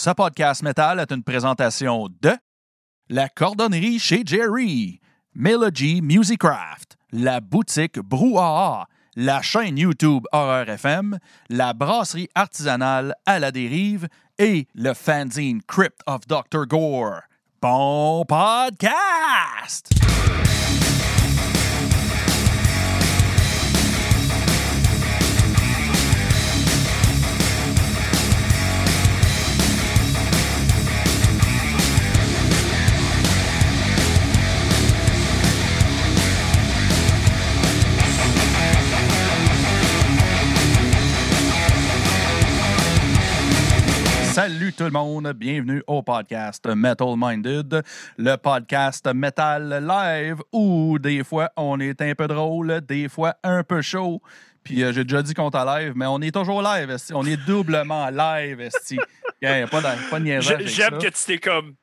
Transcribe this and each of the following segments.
Ce podcast métal est une présentation de La Cordonnerie chez Jerry, Melody Musicraft, la boutique Brouhaha, la chaîne YouTube Horreur FM, la brasserie artisanale à la dérive et le fanzine Crypt of Dr. Gore. Bon podcast! Salut tout le monde, bienvenue au podcast Metal Minded, le podcast metal live où des fois on est un peu drôle, des fois un peu chaud. Puis euh, j'ai déjà dit qu'on est live, mais on est toujours live, esti. on est doublement live, esti. Yeah, pas, de, pas de niaisage avec J'aime ça. que tu t'es comme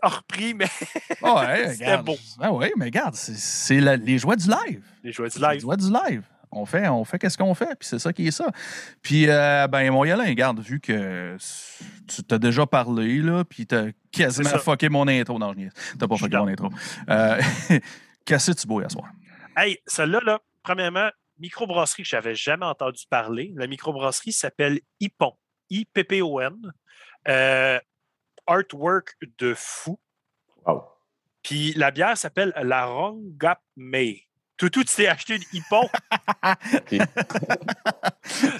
repris, mais ouais, C'était regarde. beau. Ah ouais, mais regarde, c'est- c'est la- les joies du live. les joueurs du Les live. joies du live. On fait, on fait qu'est-ce qu'on fait, puis c'est ça qui est ça. Puis, euh, ben, mon Yolin, regarde, vu que tu t'as déjà parlé, là, puis t'as quasiment C'est ça. fucké mon intro. Non, je niaise. T'as pas fucké mon intro. Euh, Qu'est-ce que tu bois à soir? Hey, celle-là, là, premièrement, microbrasserie que j'avais jamais entendu parler. La microbrasserie s'appelle Ippon. I-P-P-O-N. Euh, artwork de fou. Wow. Puis la bière s'appelle la Rongap May. Toutou, tu t'es acheté une Ippon.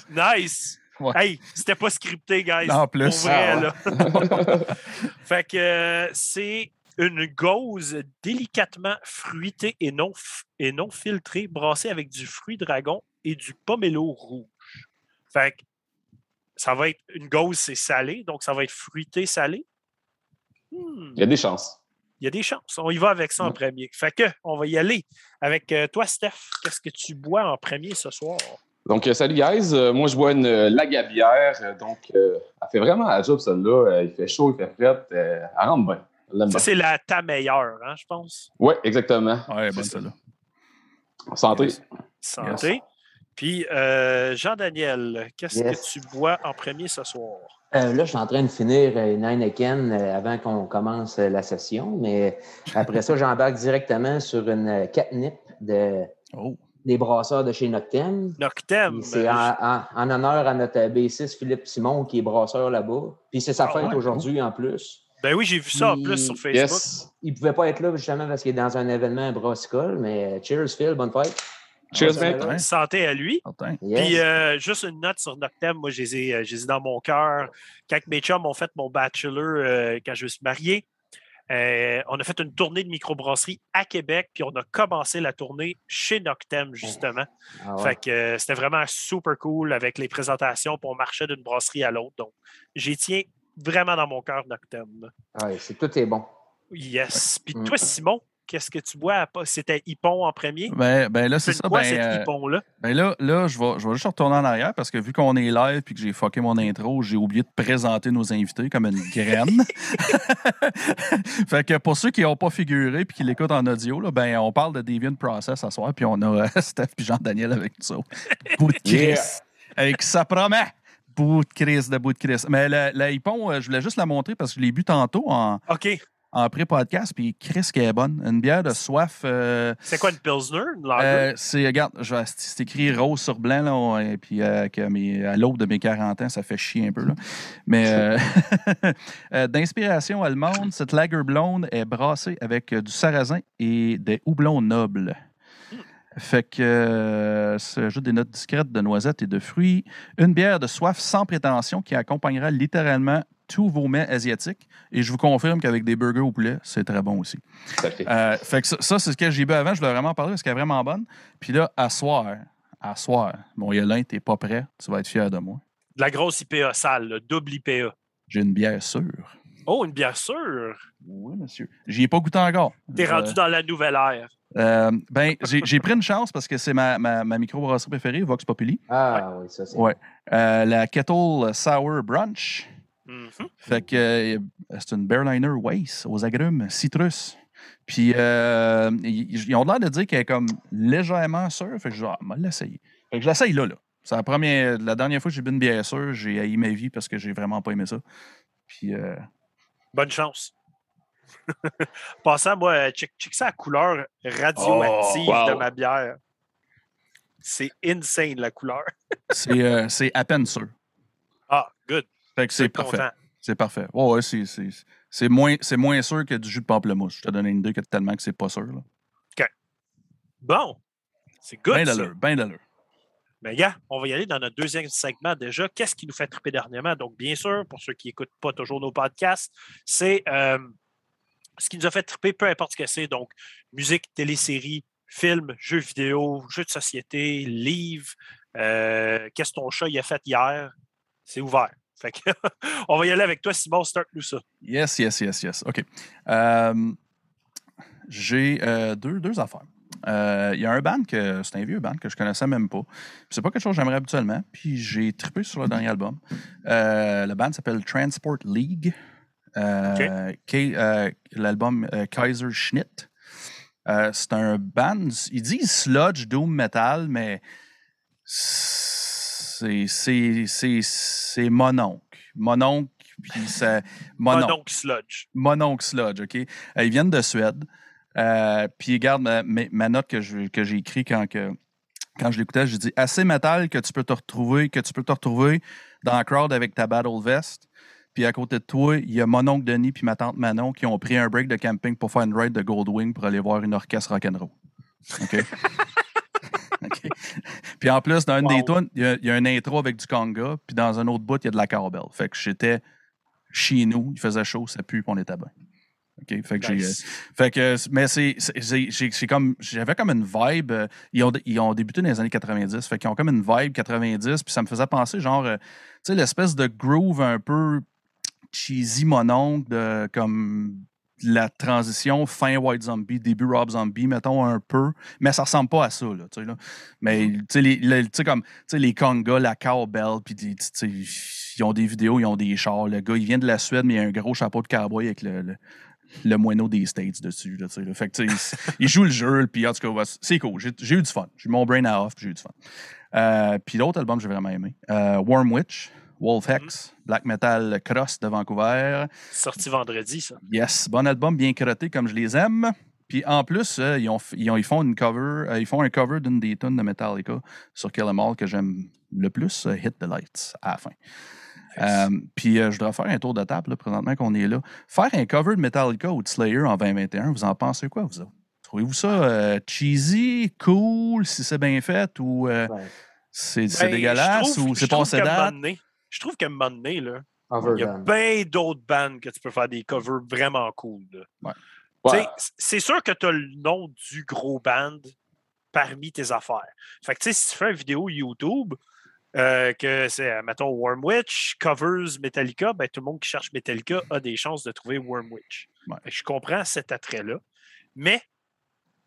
nice. Ouais. Hey, c'était pas scripté, guys. En plus. Pour vrai, Ah ouais. là. fait que euh, c'est une gauze délicatement fruitée et non, et non filtrée, brassée avec du fruit dragon et du pomelo rouge. Fait que ça va être une gauze, c'est salé, donc ça va être fruité salé. Hmm, Il y a des chances. Il y a des chances. On y va avec ça en Ouais. premier. Fait que on va y aller avec euh, toi, Steph. Qu'est-ce que tu bois en premier ce soir? Donc, euh, salut guys. Euh, moi, je bois une lagabière. Donc, euh, elle fait vraiment la job, celle-là. Il fait chaud, il fait frais. Euh, elle rentre bien. Ça, bien. c'est la ta meilleure, hein, je pense. Oui, exactement. Ouais, bonne celle-là. Santé. Yes. Santé. Puis, euh, Jean-Daniel, qu'est-ce Yes. que tu bois en premier ce soir? Euh, là, je suis en train de finir euh, une Heineken euh, avant qu'on commence euh, la session, mais après ça, j'embarque directement sur une euh, catnip de, Oh, des brasseurs de chez Noctem. Noctem. Puis C'est en, en- en honneur à notre euh, bassiste Philippe Simon qui est brasseur là-bas. Puis c'est sa Ah fête ouais, aujourd'hui en plus. Ben oui, j'ai vu ça en plus sur Facebook. Yes. Il ne pouvait pas être là justement parce qu'il est dans un événement à brassicole, mais euh, cheers Phil, bonne fête. Cheers, mate. va. Santé à lui. Yes. Puis, euh, juste une note sur Noctem, moi, je les ai, euh, je les ai dans mon cœur. Quand mes chums ont fait mon bachelor, euh, quand je me suis marié, euh, on a fait une tournée de microbrasserie à Québec, puis on a commencé la tournée chez Noctem, justement. Ah ouais. Fait que euh, c'était vraiment super cool avec les présentations, puis on marchait d'une brasserie à l'autre. Donc, j'y tiens vraiment dans mon cœur, Noctem. Ouais, c'est tout est bon. Yes. Puis Mm. toi, Simon, qu'est-ce que tu bois? à C'était Hippon en premier? Ben, ben là, c'est ça. quoi Ben, cet euh, Hippon-là? ben là, là je, vais, je vais juste retourner en arrière parce que vu qu'on est live et que j'ai fucké mon intro, j'ai oublié de présenter nos invités comme une graine. fait que pour ceux qui n'ont pas figuré et qui l'écoutent en audio, là, ben, on parle de Deviant Process ce soir, puis on a euh, Steph et Jean-Daniel avec nous. Bout de Chris. Avec ça promet. Bout de Chris, de bout de Chris. Mais la, la Hippon, euh, je voulais juste la montrer parce que je l'ai bu tantôt en, OK. En pré-podcast, puis Chris qui est bonne. Une bière de soif. euh, C'est quoi une Pilsner? Une euh, c'est, regarde, c'est écrit rose sur blanc, là, et puis euh, que mes- à l'aube de mes 40 ans, ça fait chier un peu. Là. Mais euh, d'inspiration allemande, cette lager blonde est brassée avec du sarrasin et des houblons nobles. Fait que euh, ça ajoute des notes discrètes de noisettes et de fruits. Une bière de soif sans prétention qui accompagnera littéralement tous vos mets asiatiques. Et je vous confirme qu'avec des burgers au poulet, c'est très bon aussi. Euh, fait que ça, ça, c'est ce que j'ai bu avant. Je voulais vraiment parler parce qu'elle est vraiment bonne. Puis là, à soir, à soir, mon Yolin, t'es pas prêt. Tu vas être fier de moi. De la grosse IPA sale, le double IPA. J'ai une bière sûre. Oh, une bière sûre? Oui, monsieur. J'y ai pas goûté encore. T'es Euh, rendu dans la nouvelle ère. Euh, ben, j'ai pris une chance parce que c'est ma, ma, ma microbrasserie préférée, Vox Populi. Ah oui, ça c'est. Ouais. Euh, la Kettle Sour Brunch. Mhm. Fait que euh, c'est une Berliner Weiss aux agrumes citrus. Puis euh, ils, ils ont l'air de dire qu'elle est comme légèrement sûre. Fait que je dis, ah, on va l'essayer. Fait que je l'essaye là, là. C'est la première, la dernière fois que j'ai bu une bière sûre, j'ai haï ma vie parce que j'ai vraiment pas aimé ça. Puis, euh, Bonne chance. Passant, moi, check, check ça la couleur radioactive Oh, wow. de ma bière. C'est insane, la couleur. c'est euh, c'est à peine sûr. Ah, good. Fait que Je c'est parfait. content. C'est parfait. Ouais, c'est- c'est c'est moins, c'est moins sûr que du jus de pamplemousse. Je te donne une idée que tellement que c'est pas sûr. Là. Bon. C'est good. Ben ça. d'allure, ben d'allure. Mais gars, on va y aller dans notre deuxième segment déjà. Qu'est-ce qui nous fait triper dernièrement? Donc, bien sûr, pour ceux qui n'écoutent pas toujours nos podcasts, c'est euh, ce qui nous a fait triper, peu importe ce que c'est. Donc, musique, télésérie, film, jeux vidéo, jeux de société, livres. euh, Qu'est-ce que ton chat il a fait hier? C'est ouvert. Fait que, on va y aller avec toi, Simon. Start-nous ça. Yes, yes, yes, yes. OK. Euh, J'ai euh, deux, deux affaires. Euh, Il y a un band que c'est un vieux band que je connaissais même pas. C'est pas quelque chose que j'aimerais habituellement. Puis j'ai trippé sur le dernier album. Le band s'appelle Transport League. Euh, euh, L'album euh, Kaiser Schnitt. C'est un band. Ils disent sludge, doom metal, mais c'est mononcle. Mononcle, puis ça mononcle. Mononcle Sludge. Mononcle Sludge, OK? Ils viennent de Suède. Euh, puis regarde ma, ma- note que, j'ai écrite quand, que, quand je l'écoutais, j'ai dit assez métal que tu peux te retrouver, que tu peux te retrouver dans la crowd avec ta battle vest. Puis à côté de toi, il y a mon oncle Denis puis ma tante Manon qui ont pris un break de camping pour faire une ride de Goldwing pour aller voir une orchestre rock'n'roll. OK? OK. Puis en plus, dans une Wow. des tunes, il y, y a un intro avec du conga, puis dans un autre bout, il y a de la cowbell. Fait que j'étais chez nous, il faisait chaud, ça pue, puis on était bien. OK? Fait que j'ai. Nice. Fait que, mais c'est, j'ai- j'ai comme, j'avais comme une vibe. euh, Ils ont, ils ont débuté dans les années 90. Fait qu'ils ont comme une vibe 90. Puis ça me faisait penser, genre, euh, tu sais, l'espèce de groove un peu cheesy mononcle de comme la transition fin White Zombie, début Rob Zombie, mettons un peu. Mais ça ressemble pas à ça, là. Là. Mais, tu sais, les, les- tu sais, comme, les congas, la cowbell, puis ils ont des vidéos, ils ont des chars. Le gars, il vient de la Suède, mais il a un gros chapeau de cowboy avec le, le, le moineau des States dessus. Là, là. Fait que, il joue le jeu, puis en tout cas, c'est cool. J'ai eu du fun. J'ai eu mon brain à off, puis j'ai eu du fun. Euh, puis l'autre album, j'ai vraiment aimé. Euh, Warm Witch, Wolf Hex, Black Metal Cross de Vancouver. Sorti vendredi, ça. Yes, bon album, bien crotté comme je les aime. Puis en plus, euh, ils, ont, ils, ont- ils font une cover, euh, ils font un cover d'une des tunes de Metallica sur Kill 'Em All que j'aime le plus, euh, Hit the Lights à la fin. Euh, puis euh, je dois faire un tour de table là, présentement qu'on est là. Faire un cover de Metallica ou de Slayer en 2021, vous en pensez quoi, vous autres? Trouvez-vous ça euh, cheesy, cool, si c'est bien fait, ou euh, Ouais. c'est Ben, dégueulasse, trouve- ou c'est passé date? Je trouve qu'à un moment donné, là, il y a bien d'autres bands que tu peux faire des covers vraiment cool. Ouais. C'est sûr que tu as le nom du gros band parmi tes affaires. Fait que si tu fais une vidéo YouTube, euh, que c'est, mettons, Worm Witch, covers Metallica, ben, tout le monde qui cherche Metallica a des chances de trouver Worm Witch. Ouais. Fait que je comprends cet attrait-là, mais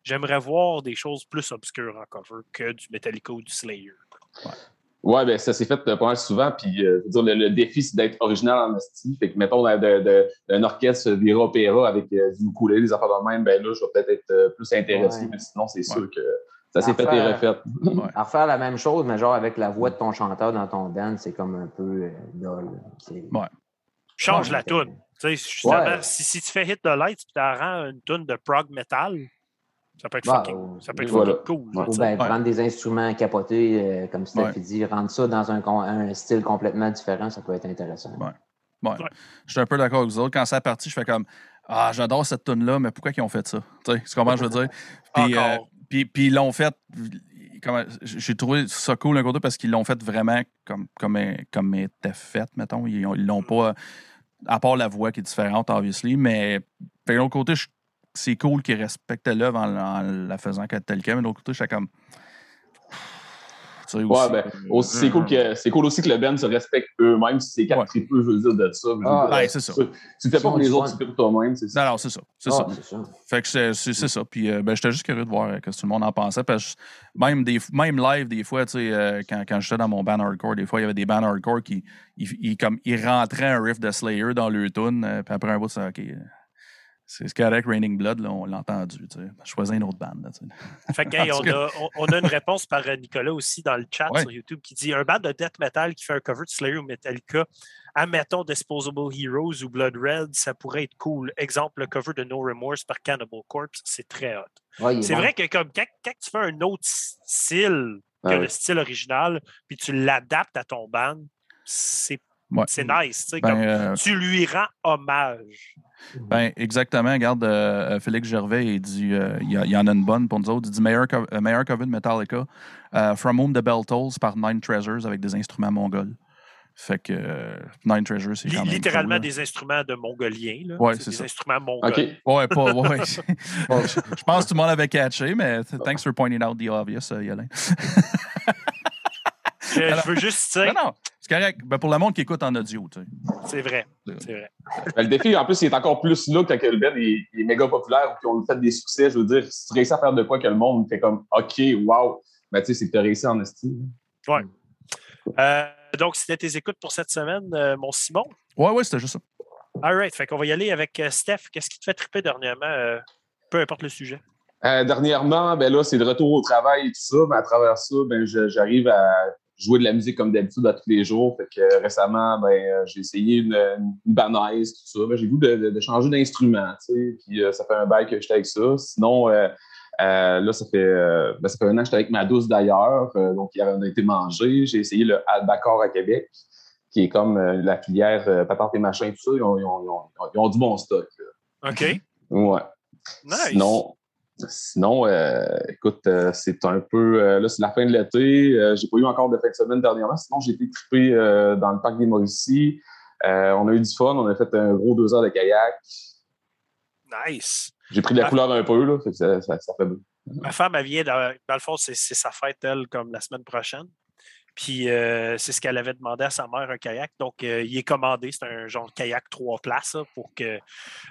j'aimerais voir des choses plus obscures en cover que du Metallica ou du Slayer. Ouais, ben ça s'est fait euh, pas mal souvent. Puis, euh, dire, le, le défi, c'est d'être original en esti. Fait que, mettons, de- de- de- d'un orchestre Vira Opéra avec euh, du ukulélé, des affaires de même, ben là, je vais peut-être être plus intéressé. Ouais. Mais sinon, c'est Ouais. sûr que ça s'est fait et refait. À refaire la même chose, mais genre avec la voix de ton chanteur dans ton band, c'est comme un peu dole. Change Ouais, la toune. Tu sais, justement, Ouais. si, si tu fais Hit the Lights et tu rends une toune de prog metal, ça peut être fucking, ou- ça peut être voilà. cool. Ou bien Ouais. prendre des instruments capotés, euh, comme Steph Ouais. dit, rendre ça dans un, style complètement différent, ça peut être intéressant. Ouais. Ouais. Ouais. Je suis un peu d'accord avec vous autres. Quand c'est parti, je fais comme Ah, j'adore cette tune-là, mais pourquoi ils ont fait ça? Tu sais, que je veux dire? Puis, euh, puis, puis ils l'ont fait. comment- J'ai trouvé ça cool d'un côté parce qu'ils l'ont fait vraiment comme, comme, comme était fait, mettons. Ils ont- ils l'ont pas. À part la voix qui est différente, obviously, mais fait, de l'autre côté, je- c'est cool qu'ils respectent l'œuvre en, en la faisant telle quelle, mais de l'autre côté, j'étais comme. Ouais, aussi, ben, euh, aussi, c'est cool, que, c'est cool aussi que le band se respecte eux-mêmes. Si c'est quatre Ouais. tripeux, je veux dire, de ça. Ah, dire, ouais, euh, c'est ça. Tu, tu le fais pas pour les autres, tu le fais pour toi-même. C'est ça. Non, non, c'est ça. C'est Ah, ça. c'est ça. Fait que c'est c'est- c'est ça. Puis euh, ben, j'étais juste curieux de voir euh, ce que tout le monde en pensait. Parce que même, des, même live, des fois, tu sais, euh, quand, quand j'étais dans mon band hardcore, des fois, il y avait des bands hardcore qui ils, ils- comme, ils rentraient un riff de Slayer dans leur tune. euh, puis après un bout, c'est OK. C'est correct, Raining Blood, là, on l'a entendu. Choisis une autre bande. fait que, on, a, on, a, une réponse par euh, Nicolas aussi dans le chat sur YouTube qui dit un band de death metal qui fait un cover de Slayer ou Metallica, admettons Disposable Heroes ou Blood Red, ça pourrait être cool. Exemple, le cover de No Remorse par Cannibal Corpse, c'est très hot. c'est vrai que comme quand, tu fais un autre style que le style original, puis tu l'adaptes à ton band, c'est c'est nice. Ben, euh, tu lui rends hommage. Ben, exactement. Regarde, euh, euh, Félix Gervais, il dit il, y en a une bonne pour nous autres. Il dit meilleur, meilleur cover de Metallica, From Whom the Bell Tolls par Nine Treasures avec des instruments mongols. Fait que Nine Treasures, c'est quand même Littéralement des instruments de mongoliens. Oui, c'est ça. Des instruments mongols. OK. Ouais, pas, ouais. je pense que tout le monde avait catché, mais thanks for pointing out the obvious, Yolin. je, veux juste dire. C'est correct. Ben, pour le monde qui écoute en audio, tu sais. C'est vrai. C'est vrai. Ben, le défi, en plus, il est encore plus là quand le band est, méga populaire et qu'on fait des succès. Je veux dire, si tu réussis à faire de quoi que le monde fait comme OK, wow, ben, tu sais, c'est que tu as réussi en estime. Ouais. Euh, donc, c'était tes écoutes pour cette semaine, euh, mon Simon? Ouais, ouais, c'était juste ça. All right. Fait qu'on va y aller avec euh, Steph. Qu'est-ce qui te fait triper dernièrement, peu importe le sujet? dernièrement, ben là, c'est de retour au travail et tout ça. Mais à travers ça, ben, j'arrive à jouer de la musique comme d'habitude à tous les jours. Fait que euh, récemment, ben, euh, j'ai essayé une, une banaise, tout ça. Ben, j'ai voulu de, de, changer d'instrument, tu sais. Puis euh, ça fait un bail que j'étais avec ça. Sinon, là, ça fait, ben, ça fait un an que j'étais avec ma douce d'ailleurs. donc, il a été mangé. J'ai essayé le Albacor à Québec, qui est comme la filière patente et machin, tout ça. Ils ont, ils ont, ils ont, du bon stock. OK. Ouais. Nice. Sinon, Sinon, euh, écoute, euh, c'est un peu. Euh, là, c'est la fin de l'été. j'ai pas eu encore de fin de semaine dernièrement. Sinon, j'ai été trippé dans le parc des Mauricie. on a eu du fun. On a fait un gros deux heures de kayak. Nice. J'ai pris de la couleur un peu, là. ça, fait beau. Ma femme, elle vient, dans, dans le fond, c'est sa fête, elle, comme la semaine prochaine. Puis euh, c'est ce qu'elle avait demandé à sa mère, un kayak. Donc, euh, il est commandé. C'est un genre de kayak trois places pour que.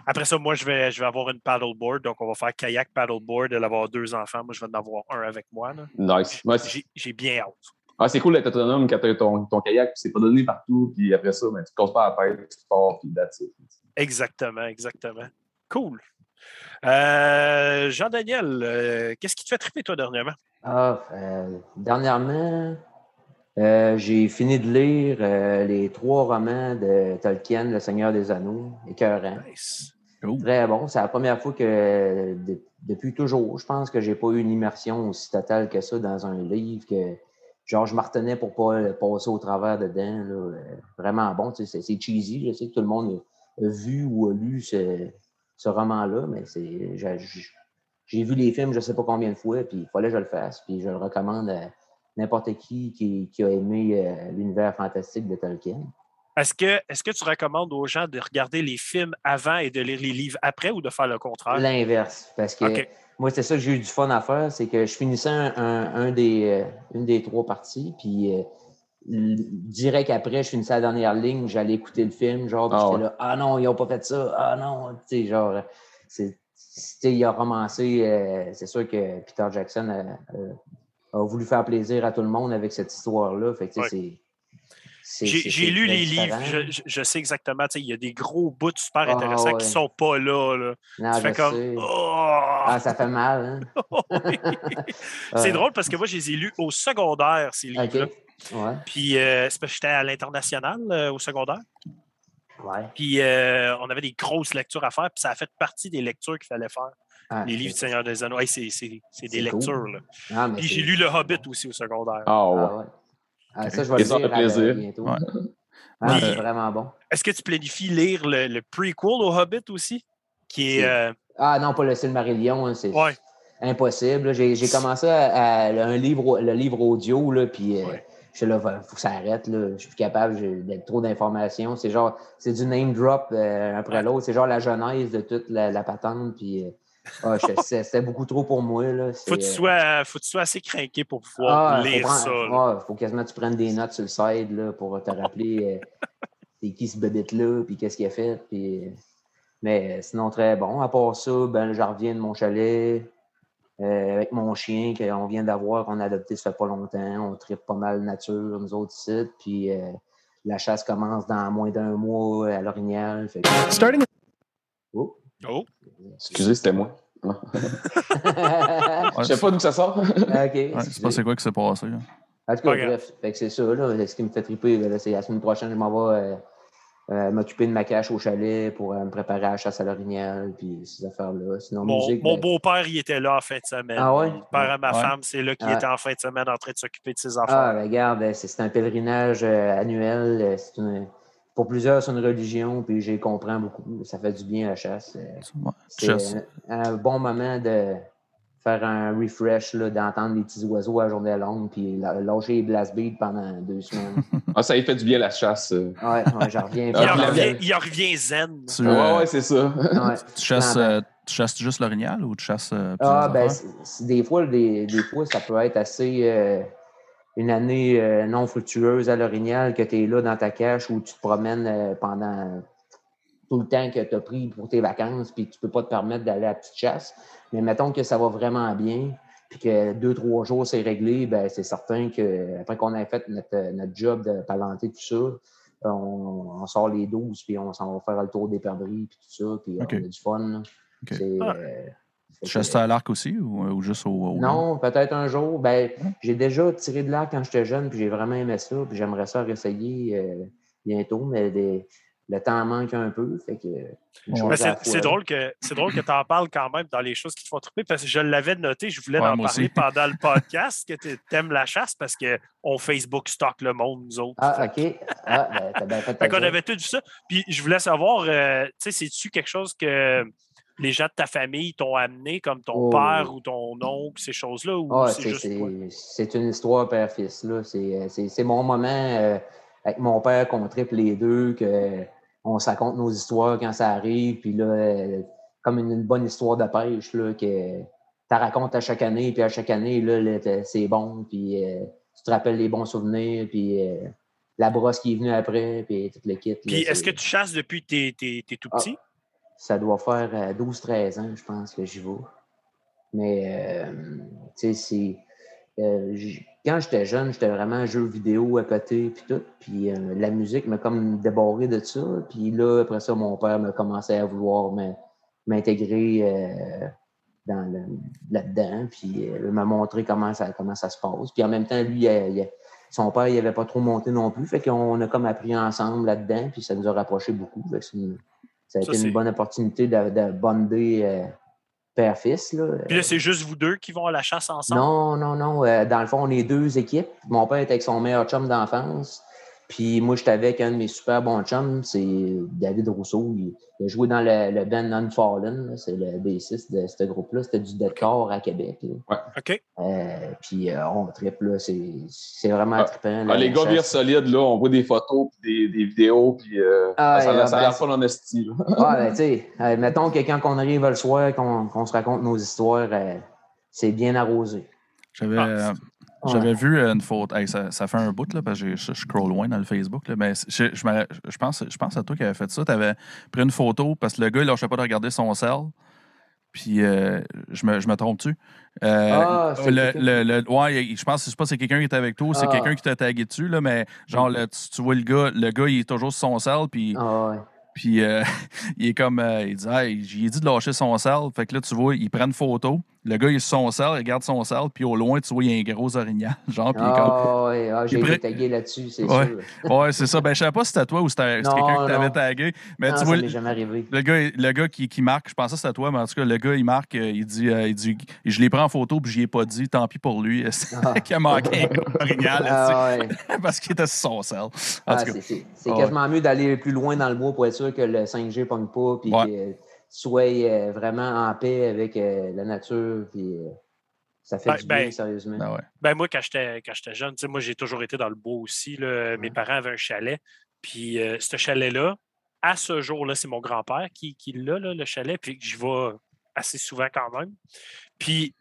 Après ça, moi, je vais, je vais avoir une paddleboard. Donc, on va faire kayak, paddleboard. Elle va avoir deux enfants. Moi, je vais en avoir un avec moi. Nice. J'ai bien hâte. Ah, c'est cool d'être autonome quand tu as ton, ton kayak, c'est pas donné partout, puis après ça, ben, tu ne te pas la tête, tu pars, puis that's Exactement, exactement. Cool. Euh, Jean-Daniel, qu'est-ce qui te fait triper, toi, dernièrement? Ah, dernièrement, euh, j'ai fini de lire euh, les trois romans de Tolkien, Le Seigneur des Anneaux, écœurant. Nice. Très bon. C'est la première fois que, depuis toujours, je pense que j'ai pas eu une immersion aussi totale que ça dans un livre que, genre, je m'artenais pour pas passer au travers dedans. Là. Vraiment bon. Tu sais, c'est cheesy. Je sais que tout le monde a vu ou a lu ce, ce roman-là, mais c'est, j'ai vu les films je sais pas combien de fois, puis il fallait que je le fasse, puis je le recommande à n'importe qui, qui, a aimé euh, l'univers fantastique de Tolkien. Est-ce que, est que tu recommandes aux gens de regarder les films avant et de lire les livres après ou de faire le contraire? L'inverse. Parce que moi, c'est ça que j'ai eu du fun à faire, c'est que je finissais un, des, euh, une des trois parties, puis euh, direct après, je finissais la dernière ligne, j'allais écouter le film, genre, ah, j'étais là, ah non, ils n'ont pas fait ça, ah non, tu sais, genre, c'est, il a romancé, c'est sûr que Peter Jackson a, a voulu faire plaisir à tout le monde avec cette histoire-là. Fait J'ai lu les livres, je, sais exactement. Il y a des gros bouts super ah, intéressants qui ne sont pas là. ça fait comme. Oh! Ah, ça fait mal. Hein? c'est drôle parce que moi, je les ai lus au secondaire, ces livres-là. Puis, euh, c'est parce que j'étais à l'international euh, au secondaire. Puis, euh, on avait des grosses lectures à faire, puis ça a fait partie des lectures qu'il fallait faire. Ah, les livres du Seigneur des Anneaux. c'est des lectures. Là. Ah, Puis j'ai lu Le Hobbit aussi au secondaire. Ah, ouais. Ah, ça, je vais le lire plaisir. bientôt. c'est vraiment bon. Est-ce que tu planifies lire le, le, prequel au Hobbit aussi? Qui est, euh, Ah non, pas le Silmarillion. Hein, c'est impossible. J'ai commencé à, un livre, le livre audio, là, puis euh, je suis là, il faut que ça arrête. Là. Je suis plus capable d'être trop d'informations. C'est genre, c'est du name drop euh, après l'autre. C'est genre la genèse de toute la, la patente. Puis ah, C'était beaucoup trop pour moi. Là. Faut, que tu sois, faut que tu sois assez craqué pour pouvoir ah, lire ça. Il faut quasiment que tu prennes des notes sur le side là, pour te rappeler euh, c'est qui ce bébête-là, puis qu'est-ce qu'il a fait. Puis... Mais sinon, très bon. À part ça, ben, je reviens de mon chalet euh, avec mon chien qu'on vient d'avoir, qu'on a adopté ça fait pas longtemps. On tripe pas mal nature, nous autres ici. Puis euh, la chasse commence dans moins d'un mois à l'orignal. Starting... Oh. Excusez, c'était moi. Je sais pas d'où ça sort. OK. Ouais, c'est pas c'est quoi qui s'est passé. là. En tout cas, bref, fait que c'est ça. Là, ce qui me fait triper, c'est la semaine prochaine, je m'en vais euh, euh, m'occuper de ma cache au chalet pour euh, me préparer à la chasse à l'orignal, puis ces affaires-là. Sinon, Mon, musique, mon ben, beau-père, il était là en fin de semaine. Ah ouais? Le père à ma Ouais. femme, c'est là qu'il Ah. était en fin de semaine en train de s'occuper de ses Ah, affaires. ben, regarde, c'est un pèlerinage euh, annuel. c'est une- pour plusieurs, c'est une religion, puis j'y comprends beaucoup. Ça fait du bien à la chasse. euh. C'est Chasse. un, un bon moment de faire un refresh, là, d'entendre les petits oiseaux à journée longue, puis lâcher les blast beats pendant deux semaines. Ah, ça y fait du bien la chasse. Ouais, ouais j'en reviens. il, en revient, il en revient zen. Tu, Ouais, euh, ouais, c'est ça. Ouais. tu chasses, Dans- euh, tu chasses juste l'orignal ou tu chasses. euh, Ah, ben, des fois, des, des fois, ça peut être assez. Euh, une année euh, non fructueuse à l'orignal que tu es là dans ta cache où tu te promènes euh, pendant tout le temps que tu as pris pour tes vacances, puis tu peux pas te permettre d'aller à la petite chasse. Mais mettons que ça va vraiment bien, puis que deux, trois jours c'est réglé, ben, c'est certain que après qu'on ait fait notre, notre job de palanter tout ça, on, on sort les 12, puis on s'en va faire le tour des perdrix, puis tout ça, puis on a du fun. C'est, Ah. Euh, Tu chasses à l'arc aussi ou, ou juste au. au- non, peut-être un jour. Ben, j'ai déjà tiré de l'arc quand j'étais jeune, puis j'ai vraiment aimé ça, puis j'aimerais ça réessayer euh, bientôt, mais des- le temps manque un peu, fait que. c'est drôle que c'est drôle que tu en parles quand même dans les choses qui te font triper parce que je l'avais noté, je voulais Ouais, en parler aussi. pendant le podcast que tu aimes la chasse parce qu'on Facebook stock le monde, nous autres. Ah, OK. Ah, ben, t'as bien fait ta Fait qu'on avait tout ça. Puis je voulais savoir, euh, tu sais, c'est-tu quelque chose que les gens de ta famille t'ont amené, comme ton Oh. père ou ton oncle, ces choses-là, ou Ah, c'est une histoire père-fils. là. C'est euh, c'est- c'est mon moment euh, avec mon père qu'on triple les deux, que on se raconte nos histoires quand ça arrive, puis là, euh, comme une, une bonne histoire de pêche, là, que tu racontes à chaque année, puis à chaque année, là, c'est bon, puis euh, tu te rappelles les bons souvenirs, puis la brosse qui est venue après, puis toute l'équipe. Puis est-ce que tu chasses depuis que t'es tout Ah. Ça doit faire euh, 12-13 ans, je pense, que j'y vais. Mais, euh, tu sais, c'est. euh, quand j'étais jeune, j'étais vraiment jeux vidéo à côté, puis tout. Puis euh, la musique m'a comme débarré de ça. Puis là, après ça, mon père m'a commencé à vouloir m'intégrer euh, là-dedans. Puis euh, m'a montré comment ça, se passe. Puis en même temps, lui, il il son père, il n'avait pas trop monté non plus. Fait qu'on a comme appris ensemble là-dedans. Puis ça nous a rapprochés beaucoup. Fait que ça a Ça, été une bonne opportunité de, de bonder euh, père-fils. Là. Puis là, c'est juste vous deux qui vont à la chasse ensemble? Non, non, non. Euh, dans le fond, on est deux équipes. Mon père est avec son meilleur chum d'enfance. Puis moi, j'étais avec un de mes super bons chums, c'est David Rousseau. Il, il a joué dans le, le band Unfallen. C'est le bassiste de ce groupe-là. C'était du deathcore à Québec. là. OK. Euh, puis euh, on tripe, là. C'est c'est vraiment Ah. trippant. Ah, les gars virent solides, là, on voit des photos puis des, des vidéos, puis euh, Ah, ça, a ouais, l'air- ça a ben, l'air fun en esti. là. Ah, ben, tu sais, euh, mettons que quand on arrive le soir, qu'on qu'on se raconte nos histoires, euh, c'est bien arrosé. J'avais. J'avais vu une photo. hey, ça, ça fait un bout, là, parce que je, scroll loin dans le Facebook. Là, mais je, je, me- je pense, je pense à toi qui avais fait ça. Tu avais pris une photo parce que le gars, il lâchait pas de regarder son sel. Puis, euh, je me, je me trompe-tu? Euh, Ah, le, le, le- ouais, je pense je sais pas si c'est quelqu'un qui était avec toi ou c'est Ah. quelqu'un qui t'a tagué dessus, là, mais genre, le- tu, tu vois le gars, le gars, il est toujours sur son sel, puis, Ah, ouais. puis euh, il est comme, il dit, hey, j'ai dit de lâcher son sel. Fait que là, tu vois, il prend une photo, le gars, il est sur son sel, il regarde son sel, puis au loin, tu vois, il y a un gros orignal, genre, puis il est comme, Ah, ouais, ah, j'ai été tagué là-dessus, c'est Ouais. sûr. Ouais, c'est ça. Ben, je savais pas si c'était toi ou c'était c'était quelqu'un qui t'avait tagué. Mais Non, tu ça vois, m'est jamais arrivé. le gars, le gars qui, qui marque, je pensais que c'était toi, mais en tout cas, le gars, il marque, euh, il dit, euh, il dit je l'ai pris en photo, puis j'y ai pas dit, tant pis pour lui, Ah. qui a manqué un gros orignal, Ah, ouais. parce qu'il était sur son sel. En Ah, c'est c'est- c'est Ah, quasiment mieux d'aller plus loin dans le bois pour être sûr que le 5G ne pogne pas, puis Sois euh, vraiment en paix avec euh, la nature, puis euh, ça fait Ben, du ben, bien, sérieusement. ben ouais. Ben moi, quand j'étais quand j'étais jeune, moi, j'ai toujours été dans le bois aussi. là. Mes Ouais. parents avaient un chalet. Puis euh, ce chalet-là, à ce jour-là, c'est mon grand-père qui, qui l'a, là, le chalet, puis j'y vais assez souvent quand même. Puis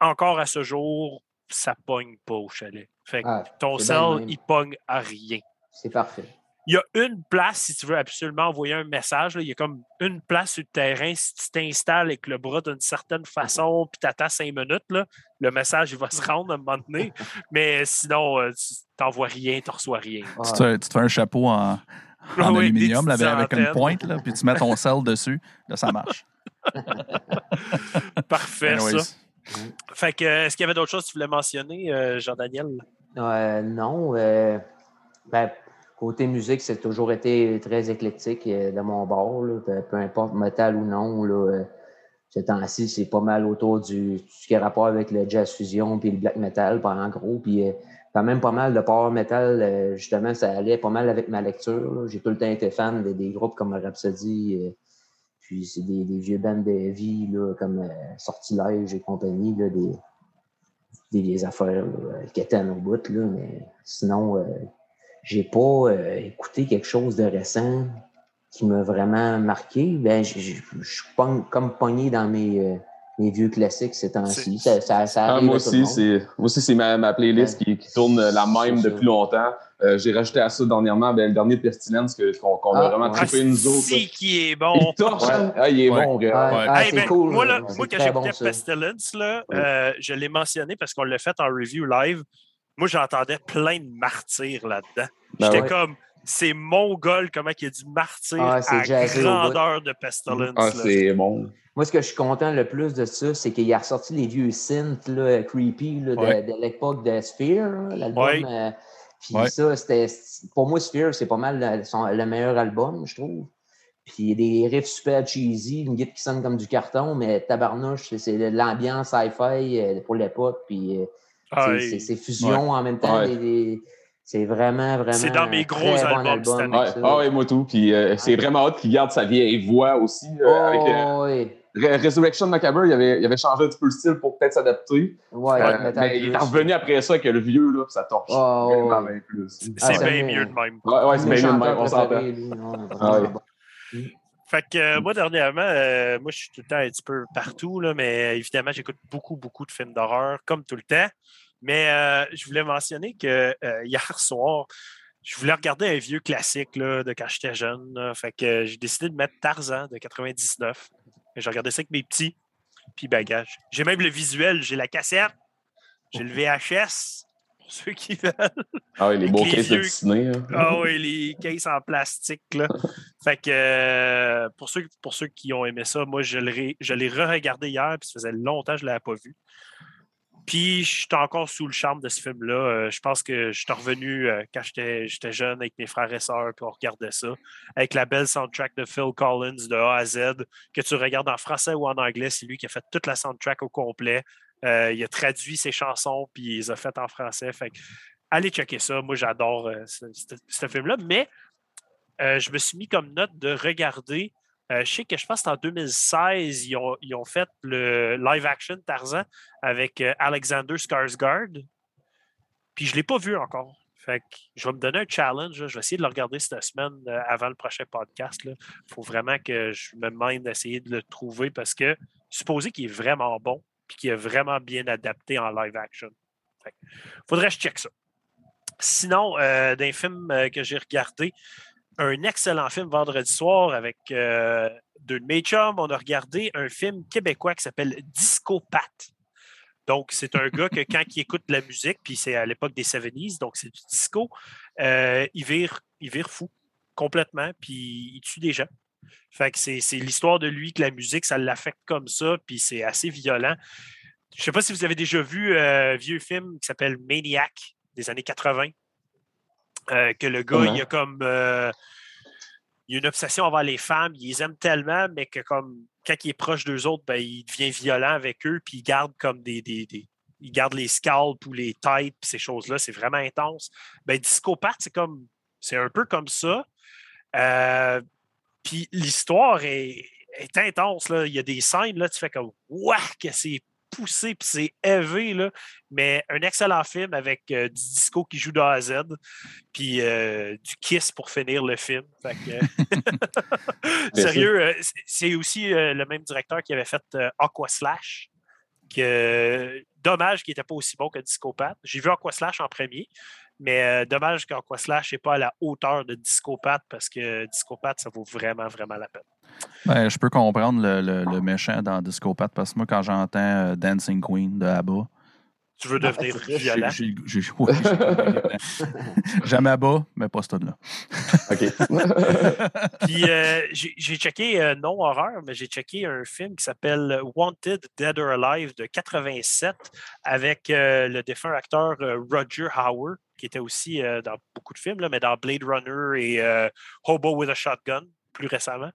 encore à ce jour, ça pogne pas au chalet. Fait que Ah, ton sel, il pogne à rien. C'est parfait. Il y a une place, si tu veux absolument envoyer un message, là, il y a comme une place sur le terrain, si tu t'installes avec le bras d'une certaine façon, puis tu attends cinq minutes, là, le message il va se rendre à un moment donné. Mais sinon, euh, tu n'envoies rien, tu reçois rien. Tu, te, tu te fais un chapeau en, en aluminium, avec une pointe, là, puis tu mets ton sel dessus, là, ça marche. Parfait, ça. Fait que, est-ce qu'il y avait d'autres choses que tu voulais mentionner, euh, Jean-Daniel? Euh, non. Euh, ben, côté musique, c'est toujours été très éclectique de mon bord. peu, importe métal ou non. Là, ce temps-ci, c'est pas mal autour du ce qui a rapport avec le jazz fusion puis le black metal, en gros. Puis quand même pas mal de power metal. justement, ça allait pas mal avec ma lecture. J'ai tout le temps été fan des, groupes comme Rhapsody. Puis c'est des, vieux bands de vie là, comme euh, Sortilège et compagnie, là, des, des vieilles affaires qui étaient à nos bouts. Là, mais sinon, euh, j'ai pas euh, écouté quelque chose de récent qui m'a vraiment marqué. Ben, je suis comme pogné dans mes, mes vieux classiques ces temps-ci. Ça, ça, ça ah, moi, aussi, c'est, moi aussi, c'est ma, ma playlist qui, qui, tourne la même depuis longtemps. Euh, j'ai rajouté à ça dernièrement ben, le dernier Pestilence qu'on, qu'on a ah, vraiment trippé nous autres. C'est qui est bon. Il torche, hein? ah, il est bon, gars. Ah, c'est ben, cool. Moi, là, moi quand j'écoutais Pestilence, là, euh, je l'ai mentionné parce qu'on l'a fait en review live. Moi, j'entendais plein de martyrs là-dedans. Ben J'étais comme c'est mongol comment il y a du martyr ah, à grandeur de Pestilence. Ah, c'est bon. Moi, ce que je suis content le plus de ça, c'est qu'il a ressorti les vieux synths là, creepy là, de, l'époque de Sphere, l'album. Euh, puis ça, c'était. Pour moi, Sphere, c'est pas mal le, meilleur album, je trouve. Puis des riffs super cheesy, une guitare qui sonne comme du carton, mais tabarnouche, c'est l'ambiance sci-fi euh, pour l'époque. Puis euh, c'est fusion en même temps. c'est vraiment, vraiment. C'est dans mes gros albums. Bon album ah oui, moi tout. Puis c'est vraiment hâte qu'il garde sa vieille voix aussi. Oh, avec, Resurrection Macabre, il avait, il avait changé un petit peu le style pour peut-être s'adapter. Ouais, euh, mais il est revenu après ça avec le vieux, là, ça torche oh, vraiment bien plus. C'est ah, bien mieux de même. Ouais, ouais c'est bien mieux de même, on s'entend. Ah, fait que euh, moi, dernièrement, euh, moi, je suis tout le temps un petit peu partout, là, mais évidemment, j'écoute beaucoup, beaucoup de films d'horreur, comme tout le temps. Mais je voulais mentionner que hier soir, je voulais regarder un vieux classique là, de quand j'étais jeune. Fait que j'ai décidé de mettre Tarzan de 99. J'ai regardé ça avec mes petits. Puis bagage. J'ai même le visuel, j'ai la cassette, j'ai le VHS, pour ceux qui veulent. Ah oui, les beaux cases de Disney. Hein. Ah oui, les cases en plastique. Là. fait que euh, pour, ceux, pour ceux qui ont aimé ça, moi, je l'ai re-regardé hier, puis ça faisait longtemps que je ne l'avais pas vu. Puis, je suis encore sous le charme de ce film-là. Euh, je pense que je suis revenu euh, quand j'étais jeune avec mes frères et sœurs, puis on regardait ça. Avec la belle soundtrack de Phil Collins de A à Z, que tu regardes en français ou en anglais. C'est lui qui a fait toute la soundtrack au complet. Euh, il a traduit ses chansons, puis il les a faites en français. Fait allez checker ça. Moi, j'adore ce film-là. Mais je me suis mis comme note de regarder euh, je sais que je pense qu'en 2016, ils ont, fait le live action Tarzan avec euh, Alexander Skarsgård. Puis je ne l'ai pas vu encore. Fait que je vais me donner un challenge. Je vais essayer de le regarder cette semaine euh, avant le prochain podcast. Il faut vraiment que je me mène d'essayer de le trouver parce que supposé qu'il est vraiment bon et qu'il est vraiment bien adapté en live action. Il faudrait que je check ça. Sinon, d'un film que j'ai regardé, un excellent film vendredi soir avec euh, deux de mes chums. On a regardé un film québécois qui s'appelle Disco Pat. Donc, c'est un gars que quand il écoute de la musique, puis c'est à l'époque des 70s, donc c'est du disco, euh, il, vire, fou complètement, puis il tue des gens. Fait c'est, l'histoire de lui que la musique, ça l'affecte comme ça, puis c'est assez violent. Je ne sais pas si vous avez déjà vu un euh, vieux film qui s'appelle Maniac des années 80. Euh, que le gars, il a comme. Euh, il a une obsession envers les femmes, il les aime tellement, mais que comme quand il est proche d'eux autres, ben, il devient violent avec eux, puis il garde comme des. des, il garde les scalps ou les têtes, puis ces choses-là, c'est vraiment intense. Ben, Discopath, c'est comme. C'est un peu comme ça. Euh, puis l'histoire est, est, intense. Là. Il y a des scènes, là, tu fais comme Waouh, que c'est poussé puis c'est élevé, là, mais un excellent film avec euh, du disco qui joue de A à Z, puis euh, du kiss pour finir le film. sérieux, euh, c'est aussi le même directeur qui avait fait Aqua Slash. Que, dommage qu'il n'était pas aussi bon que Discopath. J'ai vu Aqua Slash en premier, mais dommage qu'Aqua Slash n'est pas à la hauteur de Discopath parce que Discopath, ça vaut vraiment, vraiment la peine. Ben, je peux comprendre le, méchant dans Discopath parce que moi, quand j'entends euh, Dancing Queen de ABBA, Tu veux devenir violent? Jamais bas, mais pas ce là OK. Puis euh, j'ai checké, euh, non horreur, mais j'ai checké un film qui s'appelle Wanted, Dead or Alive de 87 avec euh, le défunt acteur Roger Howard, qui était aussi dans beaucoup de films, là, mais dans Blade Runner et Hobo with a Shotgun plus récemment.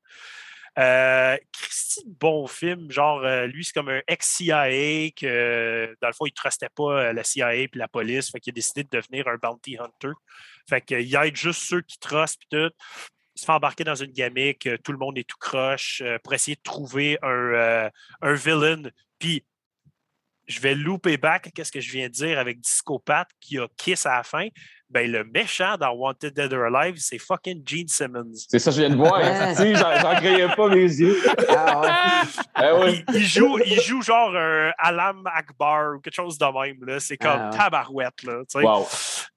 Euh, Christy, bon film. Genre, euh, lui, c'est comme un ex-CIA que, dans le fond, il ne trustait pas euh, la CIA et la police. Fait qu'il a décidé de devenir un bounty hunter. Fait qu'il aide juste ceux qui trustent puis tout. Il se fait embarquer dans une gamique, tout le monde est tout croche pour essayer de trouver un, un villain. Puis je vais louper back qu'est-ce que je viens de dire avec Discopath qui a Kiss à la fin. Ben, le méchant dans Wanted Dead or Alive, c'est fucking Gene Simmons. C'est ça, je viens de voir. si, j'en créais pas mes yeux. Ah, ouais. il, joue, il joue genre un Alam Akbar ou quelque chose de même. C'est comme ah, tabarouette. Là, wow.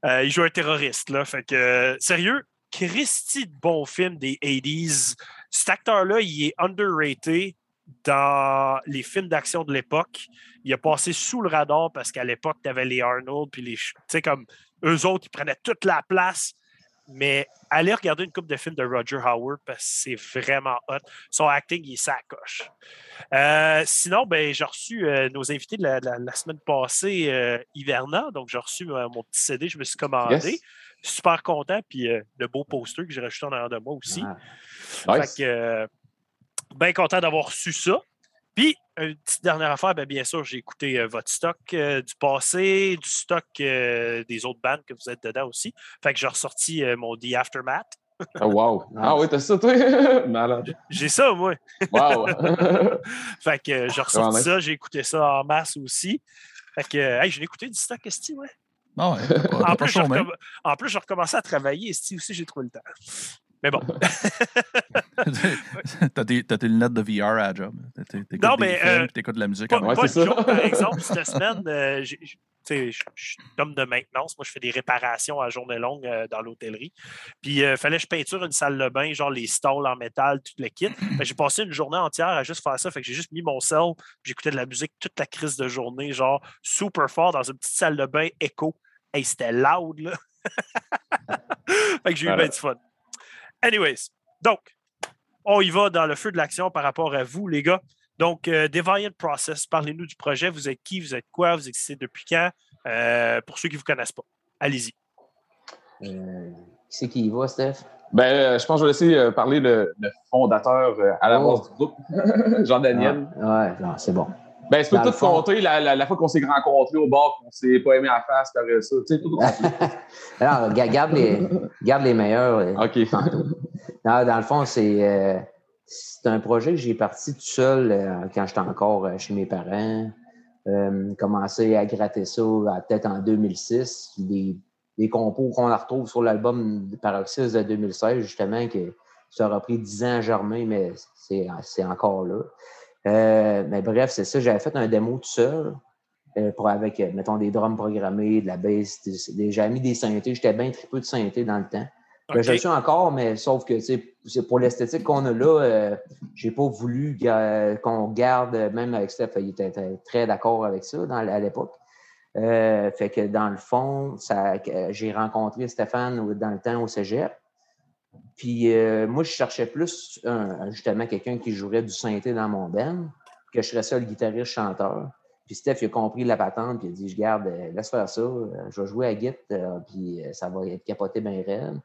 Euh, il joue un terroriste. Là, fait que, sérieux, Christy de bon film des 80s. Cet acteur-là, il est underrated dans les films d'action de l'époque. Il a passé sous le radar parce qu'à l'époque, tu avais les Arnold, puis les. Tu sais, comme eux autres, ils prenaient toute la place. Mais allez regarder une coupe de films de Roger Howard parce que c'est vraiment hot. Son acting, il s'accroche. Euh, sinon, ben, j'ai reçu euh, nos invités de la, semaine passée, euh, Hiverna. Donc, j'ai reçu mon petit CD, je me suis commandé. Super content. Puis le beau poster que j'ai rajouté en arrière de moi aussi. Ah. Fait que, bien content d'avoir reçu ça. Puis, une petite dernière affaire, bien, bien sûr, j'ai écouté euh, votre stock euh, du passé, du stock euh, des autres bandes que vous êtes dedans aussi. Fait que j'ai ressorti mon The Aftermath. oh, wow! Ah oui, t'as ça, toi? Malade. J'ai ça, moi. wow! fait que j'ai ressorti ça, j'ai écouté ça en masse aussi. Fait que, hey, je l'ai écouté du stock, Esti, ouais. Ouais, en, plus, en plus, j'ai recommencé à travailler, Esti aussi, j'ai trouvé le temps. Mais bon. t'as, tes, tes lunettes de VR à job. non, mais. Euh, t'écoutes de la musique. Pas, pas jour, par exemple, cette semaine, euh, je suis homme de maintenance. Moi, je fais des réparations à journée longue euh, dans l'hôtellerie. Puis, il fallait que je peinture une salle de bain, genre les stalls en métal, tout le kit. j'ai passé une journée entière à juste faire ça. Fait que j'ai juste mis mon sel, j'écoutais de la musique toute la crise de journée, genre super fort dans une petite salle de bain écho. Hey, c'était loud, là. fait que j'ai eu bien du fun. Anyways, donc, on y va dans le feu de l'action par rapport à vous, les gars. Donc, euh, Deviant Process, parlez-nous du projet. Vous êtes qui? Vous êtes quoi? Vous existez depuis quand? Euh, pour ceux qui ne vous connaissent pas, allez-y. Euh, qui c'est qui y va, Steph? Ben, je pense que je vais laisser parler le, fondateur à la oh. base du groupe, Jean-Daniel. Ah, ouais, c'est bon. Ben, peux tout compter la, la, fois qu'on s'est rencontrés au bar, qu'on s'est pas aimé à face, par ça. Tu sais, tout Alors, garde les, garde les meilleurs. Euh, OK. Non, dans le fond, c'est euh, c'est un projet que j'ai parti tout seul euh, quand j'étais encore chez mes parents. Commencé à gratter ça peut-être en 2006. Des, des compos qu'on retrouve sur l'album Paroxys de 2016, justement, que ça aura pris 10 ans à germer, mais c'est encore là. Euh, mais bref, c'est ça. J'avais fait un démo tout seul. Euh, pour, avec, euh, mettons, des drums programmés, de la bass. J'avais mis des synthés. J'étais bien peu de synthés dans le temps. Ben, je le suis encore, mais sauf que c'est pour l'esthétique qu'on a là, euh, j'ai pas voulu qu'on garde, même avec Steph, il était très d'accord avec ça à l'époque. fait que dans le fond, j'ai rencontré Stéphane dans le temps au Cégep. Puis euh, moi, je cherchais plus justement quelqu'un qui jouerait du synthé dans mon band, que je serais seul guitariste chanteur. Puis Steph, il a compris la patente, puis il a dit Je garde, euh, laisse faire ça, euh, je vais jouer à Git, puis ça va être capoté bien raide.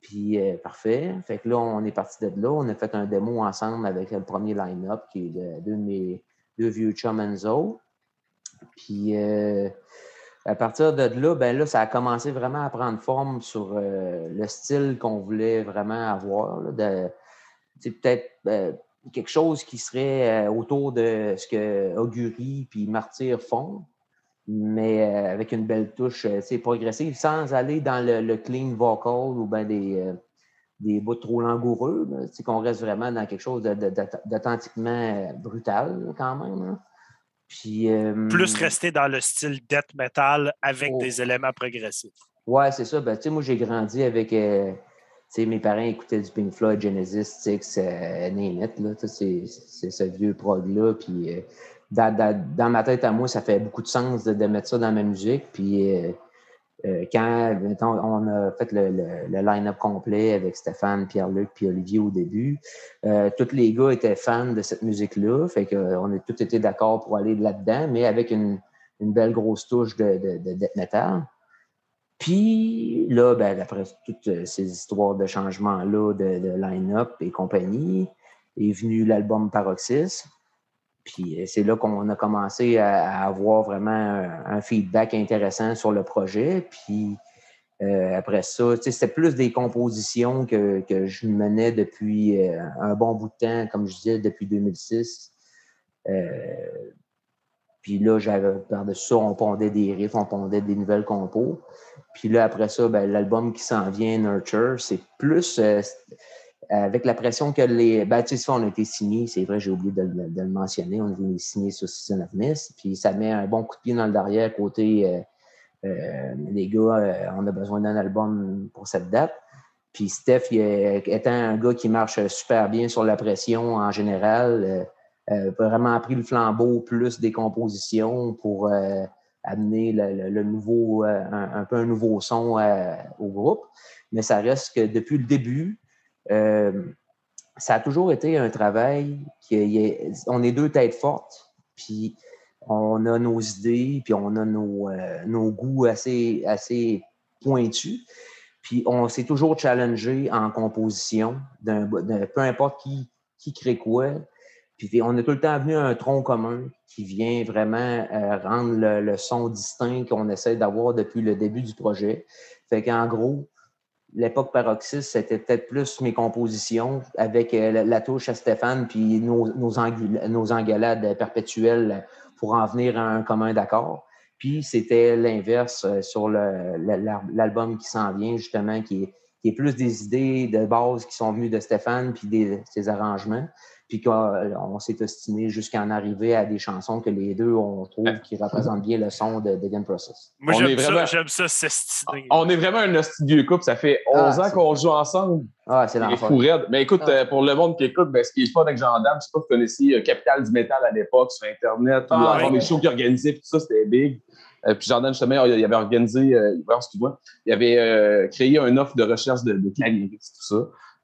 Puis parfait. Fait que là, on est parti de là. On a fait un démo ensemble avec le premier line-up qui est de, mes deux vieux chum. Puis à partir de là, ben là, ça a commencé vraiment à prendre forme sur euh, le style qu'on voulait vraiment avoir. C'est peut-être euh, quelque chose qui serait euh, autour de ce que Augury puis Martyr font, mais avec une belle touche progressive, sans aller dans le, clean vocal ou ben des, des bouts trop langoureux. qu'on reste vraiment dans quelque chose d'authentiquement brutal quand même. Euh, Plus rester dans le style death metal avec oh. des éléments progressifs. Ouais, c'est ça. Ben, moi, j'ai grandi avec. Euh, mes parents écoutaient du Pink Floyd, Genesis, Styx, euh, C'est ce vieux prog-là. Puis dans, ma tête à moi, ça fait beaucoup de sens de, mettre ça dans ma musique. Puis euh, quand on a fait le, line-up complet avec Stéphane, Pierre-Luc puis Olivier au début, euh, tous les gars étaient fans de cette musique-là. Fait qu'on a tous été d'accord pour aller là-dedans, mais avec une, belle grosse touche de, de, death metal. Puis là, ben, après toutes ces histoires de changement-là de, line-up et compagnie, est venu l'album Paroxysme. Puis euh, c'est là qu'on a commencé à, avoir vraiment un, feedback intéressant sur le projet. Puis euh, après ça, c'était plus des compositions que, je menais depuis euh, un bon bout de temps, comme je disais, depuis 2006. puis là, j'avais par-dessus ça, on pondait des riffs, on pondait des nouvelles compos. Puis là, après ça, ben, l'album qui s'en vient, Nurture, c'est plus avec la pression que les. Ben, tu sais, on a été signé, c'est vrai, j'ai oublié de, le mentionner. On a été signé sur Season of Miss. Puis ça met un bon coup de pied dans le derrière côté euh, euh, les gars, euh, on a besoin d'un album pour cette date. Puis Steph, étant un gars qui marche super bien sur la pression en général, a vraiment pris le flambeau plus des compositions pour amener le, nouveau, un, peu un nouveau son au groupe. Mais ça reste que depuis le début, euh, ça a toujours été un travail qui est, on est deux têtes fortes, puis on a nos idées, puis on a nos, euh, goûts assez, assez pointus. Puis on s'est toujours challengé en composition, peu importe qui, qui crée quoi. Puis on est tout le temps venu à un tronc commun qui vient vraiment euh, rendre le, le, son distinct qu'on essaie d'avoir depuis le début du projet. Fait qu'en gros, l'époque paroxysme, c'était peut-être plus mes compositions avec euh, la, touche à Stéphane, puis nos, nos, engueulades perpétuelles pour en venir à un commun d'accord. Puis c'était l'inverse euh, sur l'album qui s'en vient, justement, qui est, qui est, plus des idées de base qui sont venues de Stéphane, puis des, ses arrangements puis qu'on euh, s'est estimé jusqu'à en arriver à des chansons que les deux, on trouve qui représentent bien le son de, Game Process. Moi, j'aime ça, j'aime ça, s'estimer. On est vraiment un studio couple, ça fait 11 ah, ans qu'on joue ensemble. Ah, c'est l'enfer. Mais écoute, ah. euh, pour le monde qui écoute, ben, ce qui est pas avec Jean-Dame, je sais pas si vous connaissiez euh, Capital du Métal à l'époque sur Internet, ah, ou les shows qu'il organisait, tout ça, c'était big. puis Jordan, justement, il avait organisé, excuse-moi, il avait créé un offre de recherche de, de tout ça.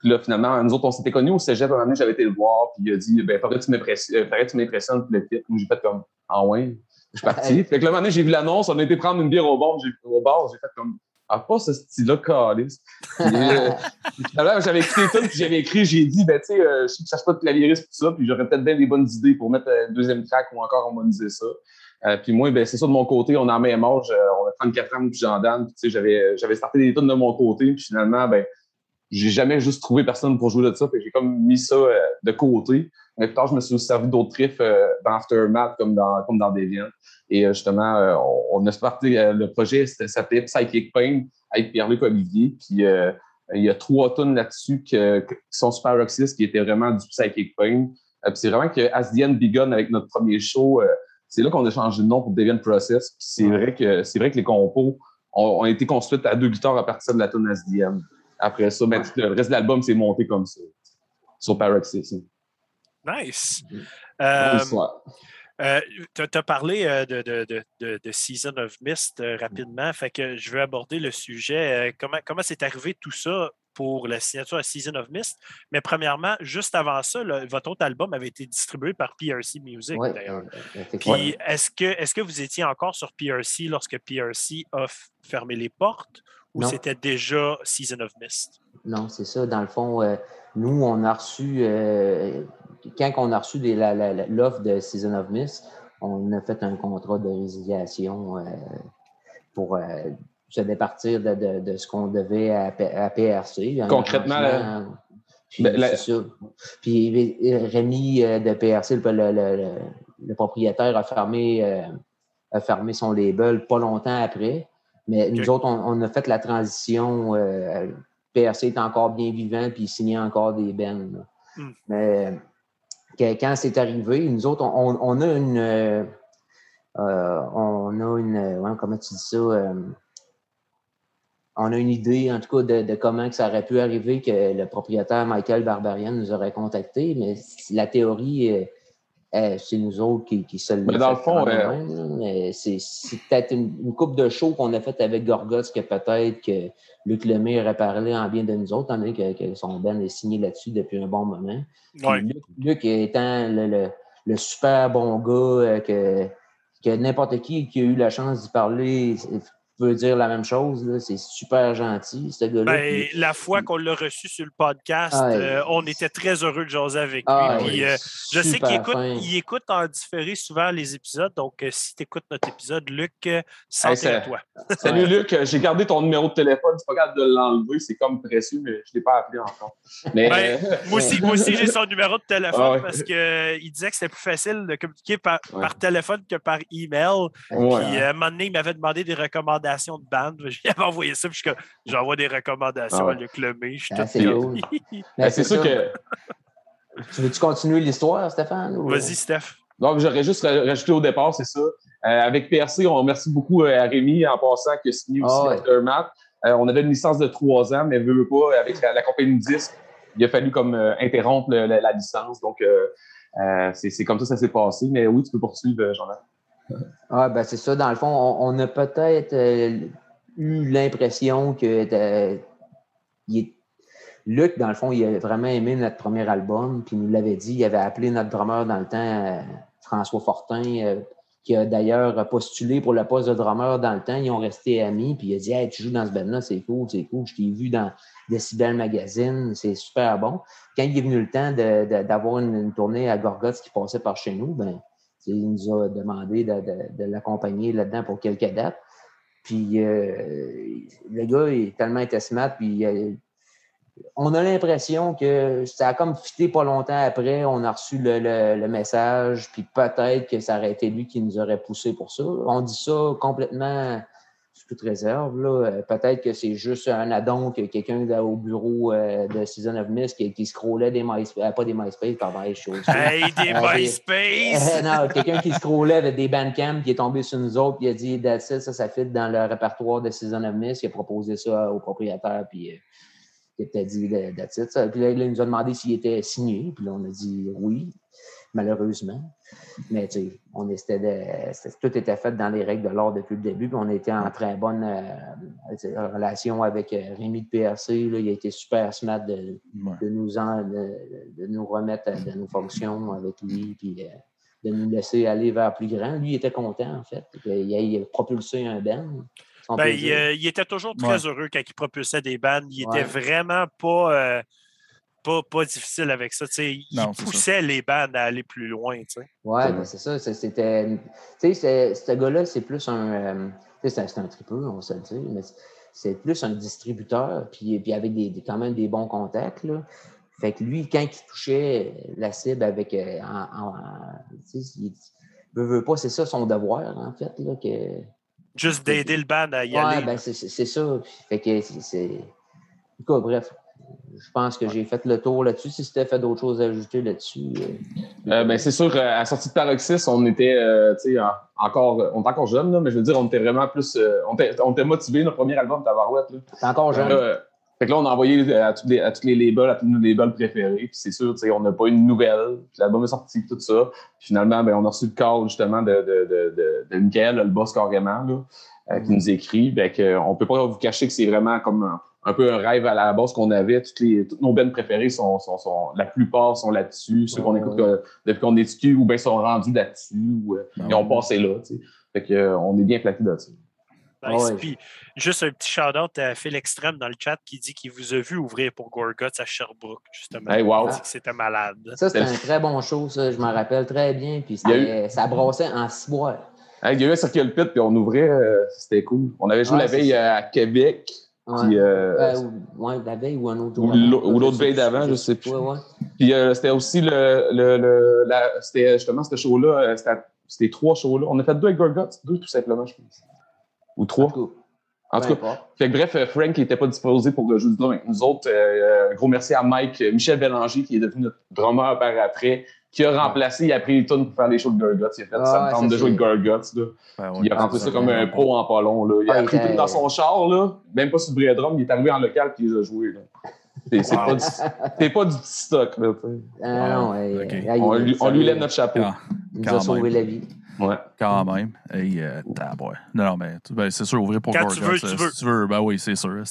Puis là, finalement, nous autres, on s'était connus au cégep. Un moment j'avais été le voir, puis il a dit ben, faudrait que tu m'impressionnes, euh, le titre. J'ai fait comme Ah ouais. Je suis parti. Fait que là, un moment j'ai vu l'annonce, on a été prendre une bière au bar, j'ai, au bar, j'ai fait comme Ah, pas ce style-là, calice. Euh, j'avais écouté tout, puis j'avais écrit, j'ai dit, ben, tu sais, euh, je ça se pas de clavieriste, tout ça, puis j'aurais peut-être bien des bonnes idées pour mettre un deuxième track ou encore harmoniser ça. puis moi, ben, c'est ça de mon côté, on a la même âge, on a 34 ans, puis j'en donne, puis tu sais, j'avais, j'avais starté des tonnes de mon côté, puis finalement, ben, j'ai jamais juste trouvé personne pour jouer de ça. J'ai comme mis ça euh, de côté. Mais plus tard, je me suis servi d'autres riffs euh, dans Aftermath comme dans, comme dans Deviant. Et euh, justement, on, a starté le projet, s'appelait Psychic Pain avec Pierre-Luc Olivier. Puis il y a trois tonnes là-dessus qui sont super roxistes, qui étaient vraiment du Psychic Pain. puis c'est vraiment que As the End Begun avec notre premier show, c'est là qu'on a changé de nom pour Deviant Process. Puis c'est vrai que c'est vrai que les compos ont, été construites à deux guitares à partir de la tonne As the End. Après ça, ben, le reste de l'album s'est monté comme ça, sur Paroxysm. Nice. Euh, euh, tu as parlé euh, de, de, de, de, Season of Mist rapidement, fait que je veux aborder le sujet. comment, comment c'est arrivé tout ça pour la signature à Season of Mist? Mais premièrement, juste avant ça, votre autre album avait été distribué par PRC Music, d'ailleurs. Puis est-ce que, est que vous étiez encore sur PRC lorsque PRC a fermé les portes ou c'était déjà Season of Mist? Non, c'est ça. Dans le fond, euh, nous, on a reçu, euh, quand on a reçu l'offre de Season of Mist, on a fait un contrat de résiliation euh, pour se départir de, ce qu'on devait à, PRC. Concrètement, puis, ben, c'est ça. Puis Rémi de PRC, le, propriétaire, a fermé, a fermé son label pas longtemps après. Mais nous autres, on, a fait la transition. Euh, PRC est encore bien vivant, puis il signait encore des bennes. Hmm. Mais quand c'est arrivé, nous autres, on, a une. Euh, on a une. comment tu dis ça? Euh, on a une idée, en tout cas, de, comment que ça aurait pu arriver que le propriétaire Michael Barbarian nous aurait contacté, mais la théorie eh, c'est nous autres qui, qui se Mais dans le fond, c'est peut-être une, coupe de show qu'on a faite avec Gorgots que peut-être que Luc Lemay aurait parlé en bien de nous autres, étant que, son Ben est signé là-dessus depuis un bon moment. Luc, étant le, le, super bon gars euh, que, que n'importe qui qui a eu la chance d'y parler veut dire la même chose. C'est super gentil, ce gars-là. Ben, la fois qu'on l'a reçu sur le podcast, euh, on était très heureux de jaser avec lui. Euh, je sais qu'il écoute, il écoute en différé souvent les épisodes. Donc, euh, si tu écoutes notre épisode, Luc, santé à toi. Salut, Luc. J'ai gardé ton numéro de téléphone. C'est pas grave de l'enlever. C'est comme précieux, mais je ne l'ai pas appelé encore. Mais, ben, moi aussi, aussi j'ai son numéro de téléphone ah parce qu'il disait que c'était plus facile de communiquer par, par, téléphone que par email. Puis, à un moment donné, il m'avait demandé des recommandations de bande. Je lui avais envoyé ça, puis j'envoie des recommandations ah à Luc Lemay. Ah, c'est cool. Ben, c'est sûr que. Tu veux-tu continuer l'histoire, Stéphane? Vas-y, Steph. Donc, j'aurais juste rajouté au départ, c'est ça. Euh, avec PRC, on remercie beaucoup euh, à Rémi en passant qui a signé aussi ah, euh, on avait une licence de trois ans, mais veut pas, avec la, compagnie disque, il a fallu comme interrompre la, licence. Donc, c'est comme ça que ça s'est passé. Mais oui, tu peux poursuivre, Jean-Marc. Ah, ben c'est ça. Dans le fond, on, a peut-être euh, eu l'impression que Luc, dans le fond, il a vraiment aimé notre premier album, puis il nous l'avait dit. Il avait appelé notre drummer dans le temps, euh, François Fortin, euh, qui a d'ailleurs postulé pour le poste de drummer dans le temps. Ils ont resté amis, puis il a dit Hey, tu joues dans ce band-là, c'est cool, c'est cool. Je t'ai vu dans Decibel Magazine, c'est super bon. Quand il est venu le temps d'avoir une, tournée à Gorgoth qui passait par chez nous, ben il nous a demandé de, l'accompagner là-dedans pour quelques dates. Puis euh, le gars est tellement été puis euh, on a l'impression que ça a comme fité pas longtemps après, on a reçu le, message, puis peut-être que ça aurait été lui qui nous aurait poussé pour ça. On dit ça complètement toute réserve. Là. Euh, peut-être que c'est juste un addon que quelqu'un au bureau euh, de Season of Mist qui, qui scrollait des MySpace, euh, pas des MySpace, pardon, des choses. Hey, des MySpace! non, quelqu'un qui scrollait avec des Bandcamp qui est tombé sur nous autres et a dit That's it, ça, ça fit dans le répertoire de Season of Mist. Il a proposé ça au propriétaire, puis il a dit That's it. Puis là, il nous a demandé s'il était signé, puis là, on a dit oui malheureusement. Mais tu sais, on était tout était fait dans les règles de l'art depuis le début. Puis on était en très bonne euh, relation avec euh, Rémi de PRC. Il a été super smart de, nous, de, nous remettre de nos fonctions avec lui. Puis euh, de nous laisser aller vers plus grand. Lui, il était content, en fait. Il a, propulsé un ben. ben il, était toujours très heureux quand il propulsait des bandes. Il était vraiment pas pas, pas difficile avec ça. il poussait les bandes à aller plus loin. Oui, ben, c'est ça. C'était. Tu sais, ce gars-là, c'est plus un. Euh, c'est un tripeux, on se le dit, mais c'est plus un distributeur, puis, puis avec des, quand même des bons contacts. Là. Fait que lui, quand il touchait la cible avec. Euh, en, il veut, pas, c'est ça son devoir, en fait. Là, que, Juste d'aider le band à y aller. Oui, ben c'est ça. Fait que c'est. En tout cas, bref, je pense que j'ai fait le tour là-dessus. Si c'était fait d'autres choses à ajouter là-dessus. Euh, euh, ben, c'est sûr, à la sortie de Paroxys, on était euh, encore, on était encore jeune, mais je veux dire, on était vraiment plus. on, était, motivés, notre premier album, Tavarouette. T'es encore jeune. fait que là, on a envoyé à tous les, à tous les labels, à tous nos labels préférés. Puis c'est sûr, on n'a pas eu une nouvelle. l'album est sorti, tout ça. Puis finalement, ben, on a reçu le call justement de, de, de, de, Michael, le boss carrément, là, qui nous écrit. Ben, on ne peut pas vous cacher que c'est vraiment comme un peu un rêve à la base qu'on avait. Toutes, les, toutes nos bennes préférées sont, sont, sont, la plupart sont là-dessus. Ceux qu'on écoute depuis qu'on est dessus ou bien sont rendus là-dessus ou euh, ah ils ont passé là. Fait que, euh, on est bien flatté là-dessus. Puis, juste un petit shout-out à Phil Extrême dans le chat qui dit qu'il vous a vu ouvrir pour Gorguts à Sherbrooke, justement. Hey, wow. C'était malade. Ça, c'était un très bon show, ça. Je m'en rappelle très bien. Puis, ça brossait en six mois. il y a eu un circle pit, puis on ouvrait. Euh, c'était cool. On avait joué la veille à Québec. Puis, euh, euh ouais, la veille ou un autre jour. Ou l'autre veille d'avant, je sais plus. Puis euh, c'était aussi le, le, le la, c'était justement ce show-là, c'était trois shows-là. On a fait deux avec Gorgot, deux tout simplement, je pense. Ou trois. En tout cas, fait que, bref, Frank n'était pas disposé pour jouer du drum avec nous autres. Euh, gros merci à Mike, Michel Bélanger, qui est devenu notre drummer par après, qui a remplacé, il a pris les tunes pour faire les shows de Gurguts. Il a fait ça me tente de jouer de Gurguts. Là. il a rempli ça comme un pro en pas long. Là. Il a pris tout dans son char, là, même pas sur le drum, il est arrivé en local puis il a joué. Là. C'est pas, du, pas du petit stock. Là, ah, non, ouais, on, lui, on, lui, lève notre chapeau. Ah, il nous a sauvé la vie. Ouais. Quand même. Hey, euh, non, non, mais ben, c'est sûr, ouvrir pour Quand tu veux, tu veux. Si tu veux, ben oui, c'est sûr.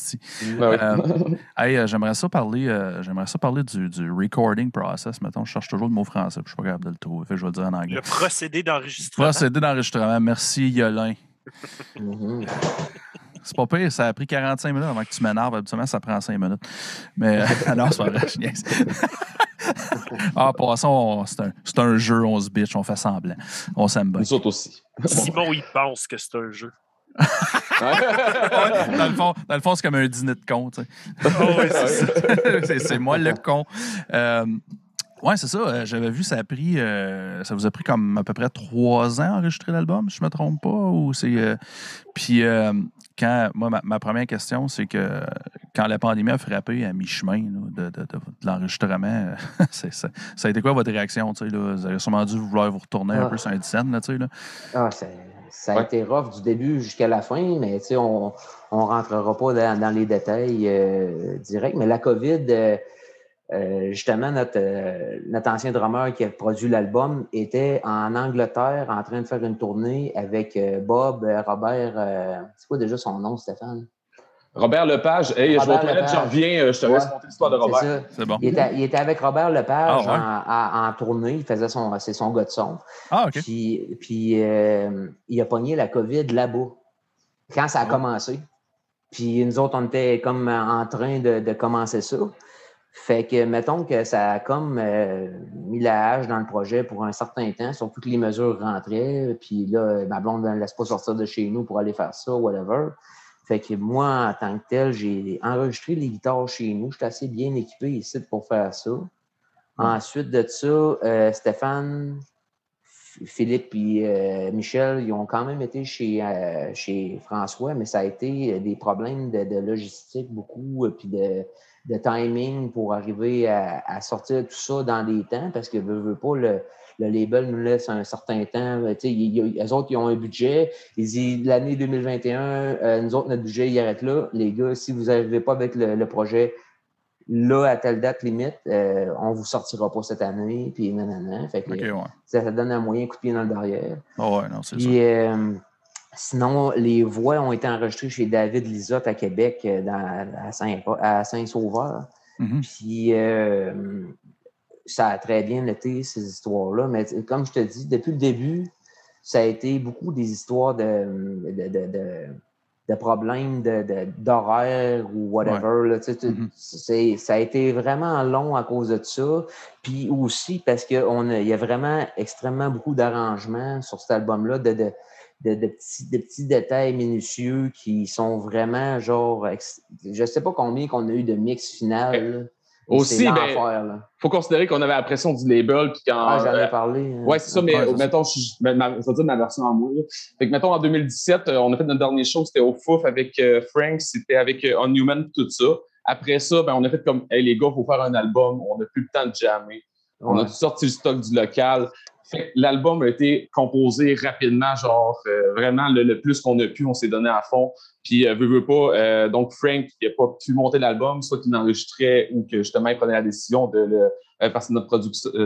Ben euh, hey, euh, j'aimerais ça parler, euh, j'aimerais ça parler du, du, recording process. Mettons, je cherche toujours le mot français, puis je suis pas capable de le trouver. Fait je vais le dire en anglais. Le procédé d'enregistrement. Procédé d'enregistrement. Merci, Yolin. C'est pas pire, ça a pris 45 minutes avant que tu m'énerves. Habituellement, ça prend 5 minutes. Mais alors, c'est pas vrai, je niaise. ah, passons, c'est un, un, jeu, on se bitch, on fait semblant. On s'aime bien. Nous autres aussi. Simon, il pense que c'est un jeu. dans, le fond, dans le fond, c'est comme un dîner de con. Tu sais. oh, c'est moi le con. Euh, oui, c'est ça. Euh, j'avais vu, ça a pris, euh, ça vous a pris comme à peu près trois ans à enregistrer l'album, si je ne me trompe pas. Ou c'est, euh, puis, quand, moi, ma, première question, c'est que quand la pandémie a frappé à mi-chemin de, de, de, l'enregistrement, ça, ça, a été quoi votre réaction? Là? Vous avez sûrement dû vouloir vous retourner un ah. peu sur un scène. Là, là. Ah, ça a été rough du début jusqu'à la fin, mais on ne rentrera pas dans, les détails directs. Mais la COVID euh, justement, notre, euh, notre, ancien drummer qui a produit l'album était en Angleterre en train de faire une tournée avec euh, Bob, Robert. c'est quoi déjà son nom, Stéphane? Robert Lepage. Hey, je, je reviens, je te laisse monter l'histoire de Robert. C'est bon. Il était, avec Robert Lepage ah, en, tournée. Il faisait son, c'est son gars de son. Ah, OK. Puis, puis il a pogné la COVID là-bas, quand ça a ah. commencé. Puis nous autres, on était comme en train de, de commencer ça. Fait que, mettons que ça a comme euh, mis la hache dans le projet pour un certain temps, surtout que les mesures rentraient. Puis là, ma blonde ne laisse pas sortir de chez nous pour aller faire ça, whatever. Fait que moi, en tant que tel, j'ai enregistré les guitares chez nous. J'étais assez bien équipé ici pour faire ça. Ensuite de ça, euh, Stéphane, Philippe et euh, Michel, ils ont quand même été chez, chez François, mais ça a été des problèmes de, de logistique beaucoup, puis de de timing pour arriver à, sortir tout ça dans des temps parce que veut, veut pas le, le label nous laisse un certain temps. les autres, ils ont un budget. Ils disent l'année 2021, euh, nous autres, notre budget, il arrête là. Les gars, si vous n'arrivez pas avec le, projet là, à telle date limite, euh, on ne vous sortira pas cette année. Puis, nanana. Fait que, ça, donne un moyen coup de pied dans le derrière. Oh ouais, non, c'est ça. Sinon, les voix ont été enregistrées chez David Lisotte à Québec, euh, dans, à Saint-Sauveur. Mm-hmm. Puis, euh, ça a très bien été, ces histoires-là. Mais comme je te dis, depuis le début, ça a été beaucoup des histoires de, de, problèmes d'horaire ou whatever. Mm-hmm. Ça a été vraiment long à cause de ça. Puis aussi parce qu'il y a vraiment extrêmement beaucoup d'arrangements sur cet album-là. de de, petits, petits, détails minutieux qui sont vraiment genre. Je ne sais pas combien qu'on a eu de mix final. Aussi, il ben, faut considérer qu'on avait la pression du label. Puis quand, ah, j'en ai parlé. Hein. Oui, c'est ça, mais mettons, je, vais dire ma version en moi. Fait que, mettons, en 2017, euh, on a fait notre dernier show, c'était au Fouf avec euh, Frank, c'était avec euh, Unhuman, tout ça. Après ça, ben, on a fait comme, hey, les gars, il faut faire un album, on n'a plus le temps de jammer. On a sorti le stock du local. L'album a été composé rapidement, genre euh, vraiment le, plus qu'on a pu, on s'est donné à fond. Puis, euh, veut, veut pas, euh, donc Frank, qui n'a pas pu monter l'album, soit qu'il l'enregistrait ou que justement il prenait la décision de le. parce que notre,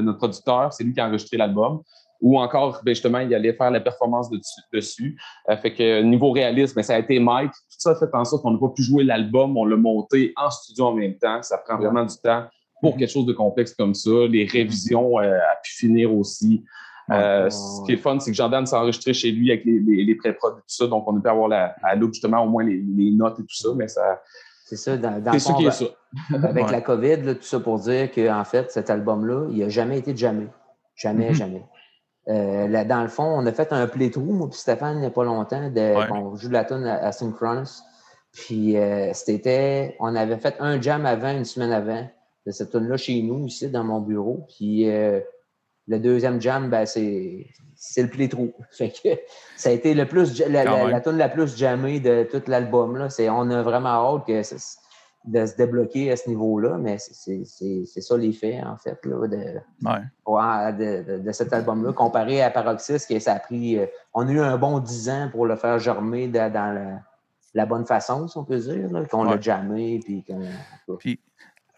notre producteur, c'est lui qui a enregistré l'album. Ou encore, ben, justement, il allait faire la performance dessus. fait que niveau réalisme, ben, ça a été Mike. Tout ça fait en sorte qu'on n'a pas pu jouer l'album, on l'a monté en studio en même temps. Ça prend vraiment du temps pour quelque chose de complexe comme ça. Les révisions euh, a pu finir aussi. Euh, ce qui est fun, c'est que Jordan s'est enregistré chez lui avec les, les, les pré-prod et tout ça, donc on a pu avoir la, à l'eau justement au moins les, les, notes et tout ça, mais ça. C'est ça, dans, dans ça qui est ça. Avec la COVID, tout ça pour dire qu'en fait, cet album-là, il n'a jamais été de jamais. Jamais, mm-hmm. jamais. Euh, là, dans le fond, on a fait un playthrough, moi puis Stéphane, il n'y a pas longtemps, de, on joue de la tune à, Synchronous. Puis euh, c'était, on avait fait un jam avant, une semaine avant de cette tune là chez nous, ici, dans mon bureau. Puis euh, le deuxième jam, ben, c'est, c'est le playthrough. Fait que ça a été le plus, la, la, tune la plus jammée de tout l'album. Là. C'est, on a vraiment hâte que de se débloquer à ce niveau-là, mais c'est, c'est, c'est ça l'effet, en fait, là, de, de, cet album-là, comparé à Paroxys, que ça a pris. Euh, on a eu un bon dix ans pour le faire germer dans la, la bonne façon, si on peut dire, qu'on l'a jammé. Puis, puis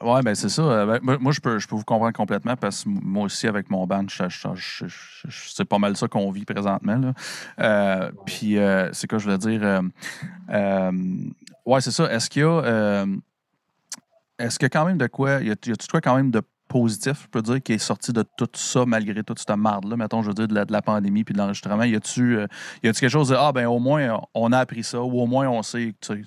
Oui, ben c'est ça. Ben, moi, je peux, je peux vous comprendre complètement parce que moi aussi, avec mon band, c'est pas mal ça qu'on vit présentement. Là. puis, c'est quoi je voulais dire? ouais, c'est ça. Est-ce qu'il y a. Est-ce qu'il y a quand même de quoi. Y a-tu quoi quand même de positif, je peux dire, qui est sorti de tout ça, malgré toute cette marde-là, mettons, je veux dire, de la, pandémie puis de l'enregistrement? Y a-tu euh, y a quelque chose de, ah, ben au moins, on a appris ça, ou au moins, on sait, tu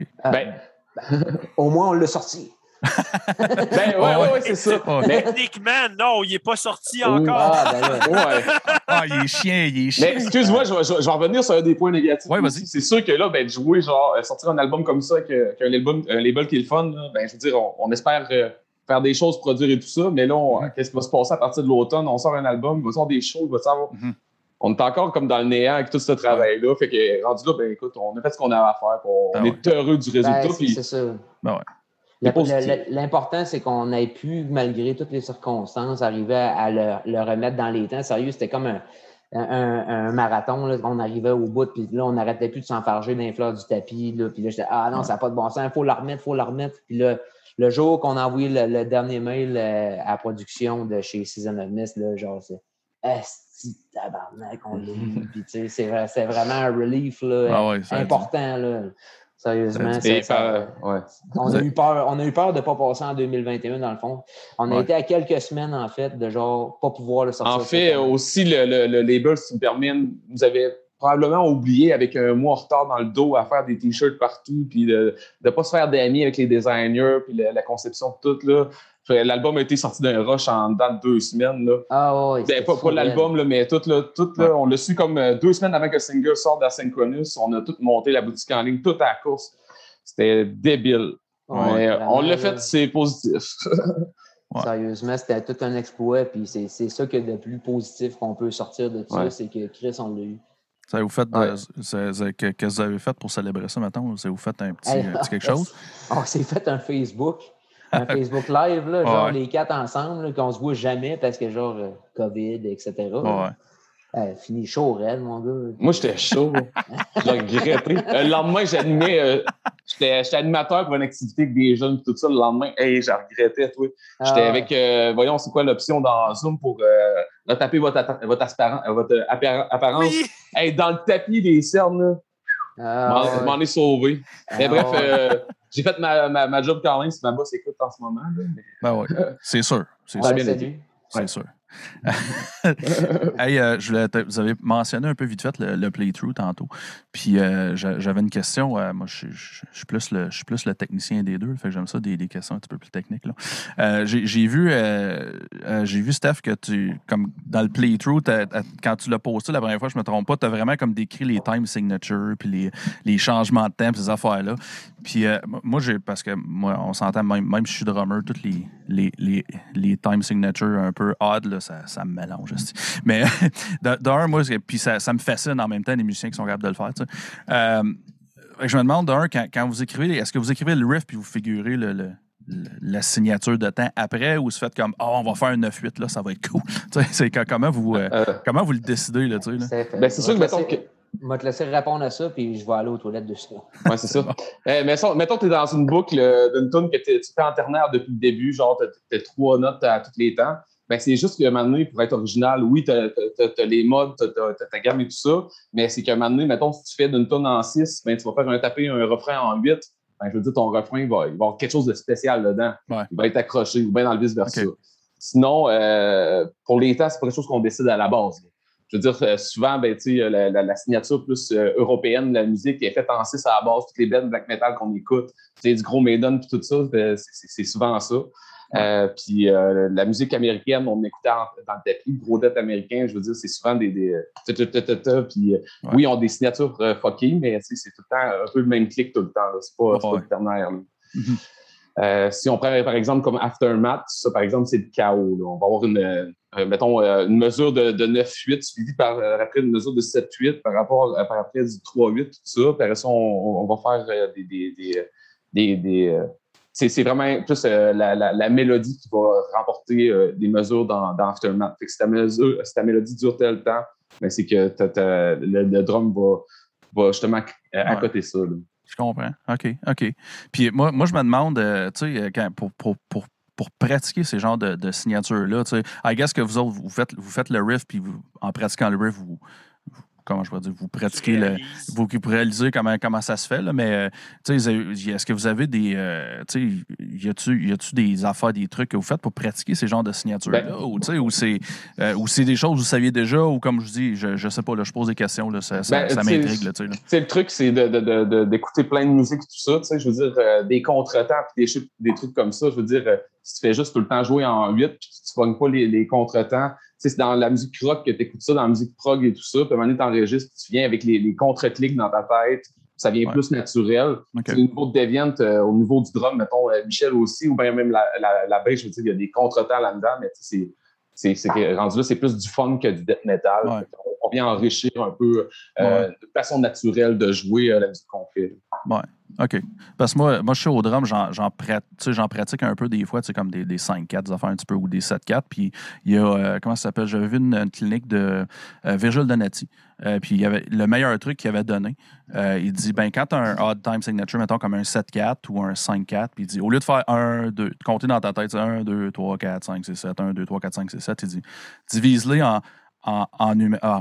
sais? Euh, ben, au moins, on l'a sorti. Ben ouais, ouais, c'est ça. Techniquement, non, il n'est pas sorti encore. Ah, ben ouais. ah, il est chien, il est chien. Mais excuse-moi, je, je, vais revenir sur un des points négatifs. Ouais, vas-y. C'est sûr que là, ben, de jouer, genre, euh, sortir un album comme ça, qu'un un label, un label qui est le fun, ben, je veux dire, on, espère faire des choses, produire et tout ça. Mais là, mm-hmm. qu'est-ce qui va se passer à partir de l'automne? On sort un album, il va sortir des shows, il va savoir. Mm-hmm. On est encore comme dans le néant avec tout ce travail-là. Fait que rendu là, ben écoute, on a fait ce qu'on avait à faire. On, ben est heureux du résultat. Ben, c'est ça. Ben L'important, c'est qu'on ait pu, malgré toutes les circonstances, arriver à, le, remettre dans les temps. Sérieux, c'était comme un, marathon. Là. On arrivait au bout, puis là, on n'arrêtait plus de s'enfarger dans les fleurs du tapis. Là. Puis là, j'étais Ah non, ça n'a pas de bon sens, il faut la remettre, il faut la remettre. Puis là, le jour qu'on a envoyé le, dernier mail euh, à production de chez Season of Mist, là, genre, c'est Esti tabarnak, on l'a Puis, tu sais, c'est vraiment un relief là, ah important. Là. Sérieusement, on, a eu peur, on a eu peur de ne pas passer en 2021, dans le fond. On a été à quelques semaines, en fait, de genre pas pouvoir le sortir. En fait, aussi, le, le, le label, si tu me permets, nous avait probablement oublié avec un mois en retard dans le dos à faire des t-shirts partout, puis de ne pas se faire d'amis avec les designers, puis la, conception de tout. Là. L'album a été sorti d'un rush en dans deux semaines. Là. Ah ouais. Ben, pas, pas l'album, mais tout, là, tout là, on l'a su comme euh, deux semaines avant que le single sorte d'Asynchronous. On a tout monté la boutique en ligne, tout à la course. C'était débile. on l'a fait, c'est positif. Sérieusement, c'était tout un exploit. Puis c'est ça que de plus positif qu'on peut sortir de tout ça, c'est que Chris, on l'a eu. Ça vous fait qu'est-ce que vous avez fait pour célébrer ça maintenant? Ça vous fait un petit, quelque chose? On s'est fait un Facebook. Un Facebook Live, là, genre les quatre ensemble, qu'on se voit jamais parce que genre euh, COVID, etc. Ouais. Euh, fini chaud, Red, mon gars. Moi, j'étais chaud. J'ai regretté. Euh, le lendemain, j'animais. Euh, j'étais animateur pour une activité avec des jeunes et tout ça. Le lendemain, hey, j'ai regretté, toi. J'étais ah. avec. voyons, c'est quoi l'option dans Zoom pour retaper votre, votre, votre apparence? Hey, dans le tapis des cernes, là. Ah, je m'en ai sauvé. Mais ah, bref, j'ai fait ma, ma, ma, job quand même si ma boss écoute en ce moment. Là, mais... Ben oui, c'est sûr. C'est sûr. C'est sûr. hey, euh, je vous avez mentionné un peu vite fait le, playthrough tantôt. Puis euh, j'avais une question. Euh, moi, je, suis plus le, je suis plus le technicien des deux. Fait que j'aime ça, des, des, questions un petit peu plus techniques. J'ai vu, j'ai vu, Steph, que tu, comme dans le playthrough, quand tu l'as posté la première fois, je me trompe pas, tu as vraiment comme décrit les time signatures, puis les, les changements de temps, ces affaires-là. Puis moi, j'ai, parce que moi, on s'entend, même, même si je suis drummer, toutes les, les, les, les time signatures un peu odd, là, ça, ça me mélange. Mais d'un, moi, puis ça, ça, me fascine en même temps les musiciens qui sont capables de le faire. Euh, je me demande, d'un, quand, quand, vous écrivez, est-ce que vous écrivez le riff puis vous figurez le, la signature de temps après ou vous faites comme oh, on va faire un 9-8 là, ça va être cool. c'est comment vous euh, euh, comment vous le décidez là, tu sais, Ben, c'est sûr que mettons que. Je vais te laisser répondre à ça, puis je vais aller aux toilettes de ça. Oui, c'est ça. eh, mettons, mettons que tu es dans une boucle d'une tune que tu fais en ternaire depuis le début, genre tu as, trois notes à tous les temps. Ben, c'est juste qu'à un moment donné, pour être original, oui, tu as, les modes, tu as, ta gamme et tout ça, mais c'est qu'à un moment donné, mettons, si tu fais d'une tonne en 6, ben, tu vas faire un taper un refrain en 8. Ben, je veux dire, ton refrain, va, il va y avoir quelque chose de spécial dedans. Il va être accroché ou bien dans le vice-versa. Sinon, euh, pour les temps, c'est pas quelque chose qu'on décide à la base. Je veux dire, euh, souvent, ben, la, la, la, signature plus euh, européenne de la musique est faite en 6 à la base, toutes les bands black metal qu'on écoute, du gros Maiden et tout ça, c'est souvent ça. Euh, puis euh, la musique américaine, on écoutait dans le tapis, gros dette américain, je veux dire, c'est souvent des. des puis euh, oui, ils ont des signatures fuckées, mais c'est tout le temps un peu le même clic tout le temps. C'est pas, pas le ternaire. Mm-hmm. si on prend par exemple comme Aftermath, ça par exemple, c'est le chaos. On va avoir une, mettons, une mesure de, de 9-8 suivie par après une mesure de 7-8 par rapport par après du 3-8, tout ça. Après ça, on, va faire des, des, des, des c'est vraiment plus euh, la, la, mélodie qui va remporter euh, des mesures dans, dans Aftermath. si, ta ta mélodie dure temps, mais ben, c'est que le, drum va, va justement accoter ça. Je comprends. OK, OK. Puis moi, moi je me demande, euh, tu sais, pour, pour, pour, pour pratiquer ces genres de, de signatures-là, tu sais, I guess que vous autres, vous faites, vous faites le riff, puis vous, en pratiquant le riff, vous, comment je vais dire, vous pratiquez, le, vous, réalisez comment, comment ça se fait, là, mais euh, est-ce que vous avez des, euh, y a-tu des affaires, des trucs que vous faites pour pratiquer ces genres de signatures-là, ben, ou, ou c'est euh, c'est des choses que vous saviez déjà, ou comme je dis, je, je sais pas, là, je pose des questions, là, ça, ça, ben, m'intrigue. Le truc, c'est d'écouter de, de, plein de musique et tout ça, je veux dire, euh, des contretemps, des, des trucs comme ça, je veux dire, si tu fais juste tout le temps jouer en 8, puis tu ne pognes pas les, les contretemps, c'est dans la musique rock que tu écoutes ça, dans la musique prog et tout ça. Puis à un moment donné, tu enregistres, tu viens avec les, les contre-clics dans ta tête. Ça vient plus naturel. Okay. Au niveau de Deviant, euh, au niveau du drum, mettons, euh, Michel aussi, ou bien même la, la, la bass, je veux dire, il y a des contre-temps là-dedans, mais c'est c'est rendu là, c'est plus du fun que du death metal. On, vient enrichir un peu euh, de façon naturelle de jouer la musique qu'on fait. Ouais. OK. Parce que moi, moi je suis au drum, j'en pratique un peu des fois, comme des, des 5-4, des affaires un petit peu, ou des 7-4. Puis il y a, euh, comment ça s'appelle? J'avais vu une, clinique de euh, Virgil Donati. Euh, puis il y avait le meilleur truc qu'il avait donné. il dit, ben quand tu as un odd time signature, mettons comme un 7-4 ou un 5-4, puis il dit, au lieu de faire 1, 2, de compter dans ta tête, 1, 2, 3, 4, 5, 6, 7, 1, 2, 3, 4, 5, 6, 7, il dit, divise-les en en, en,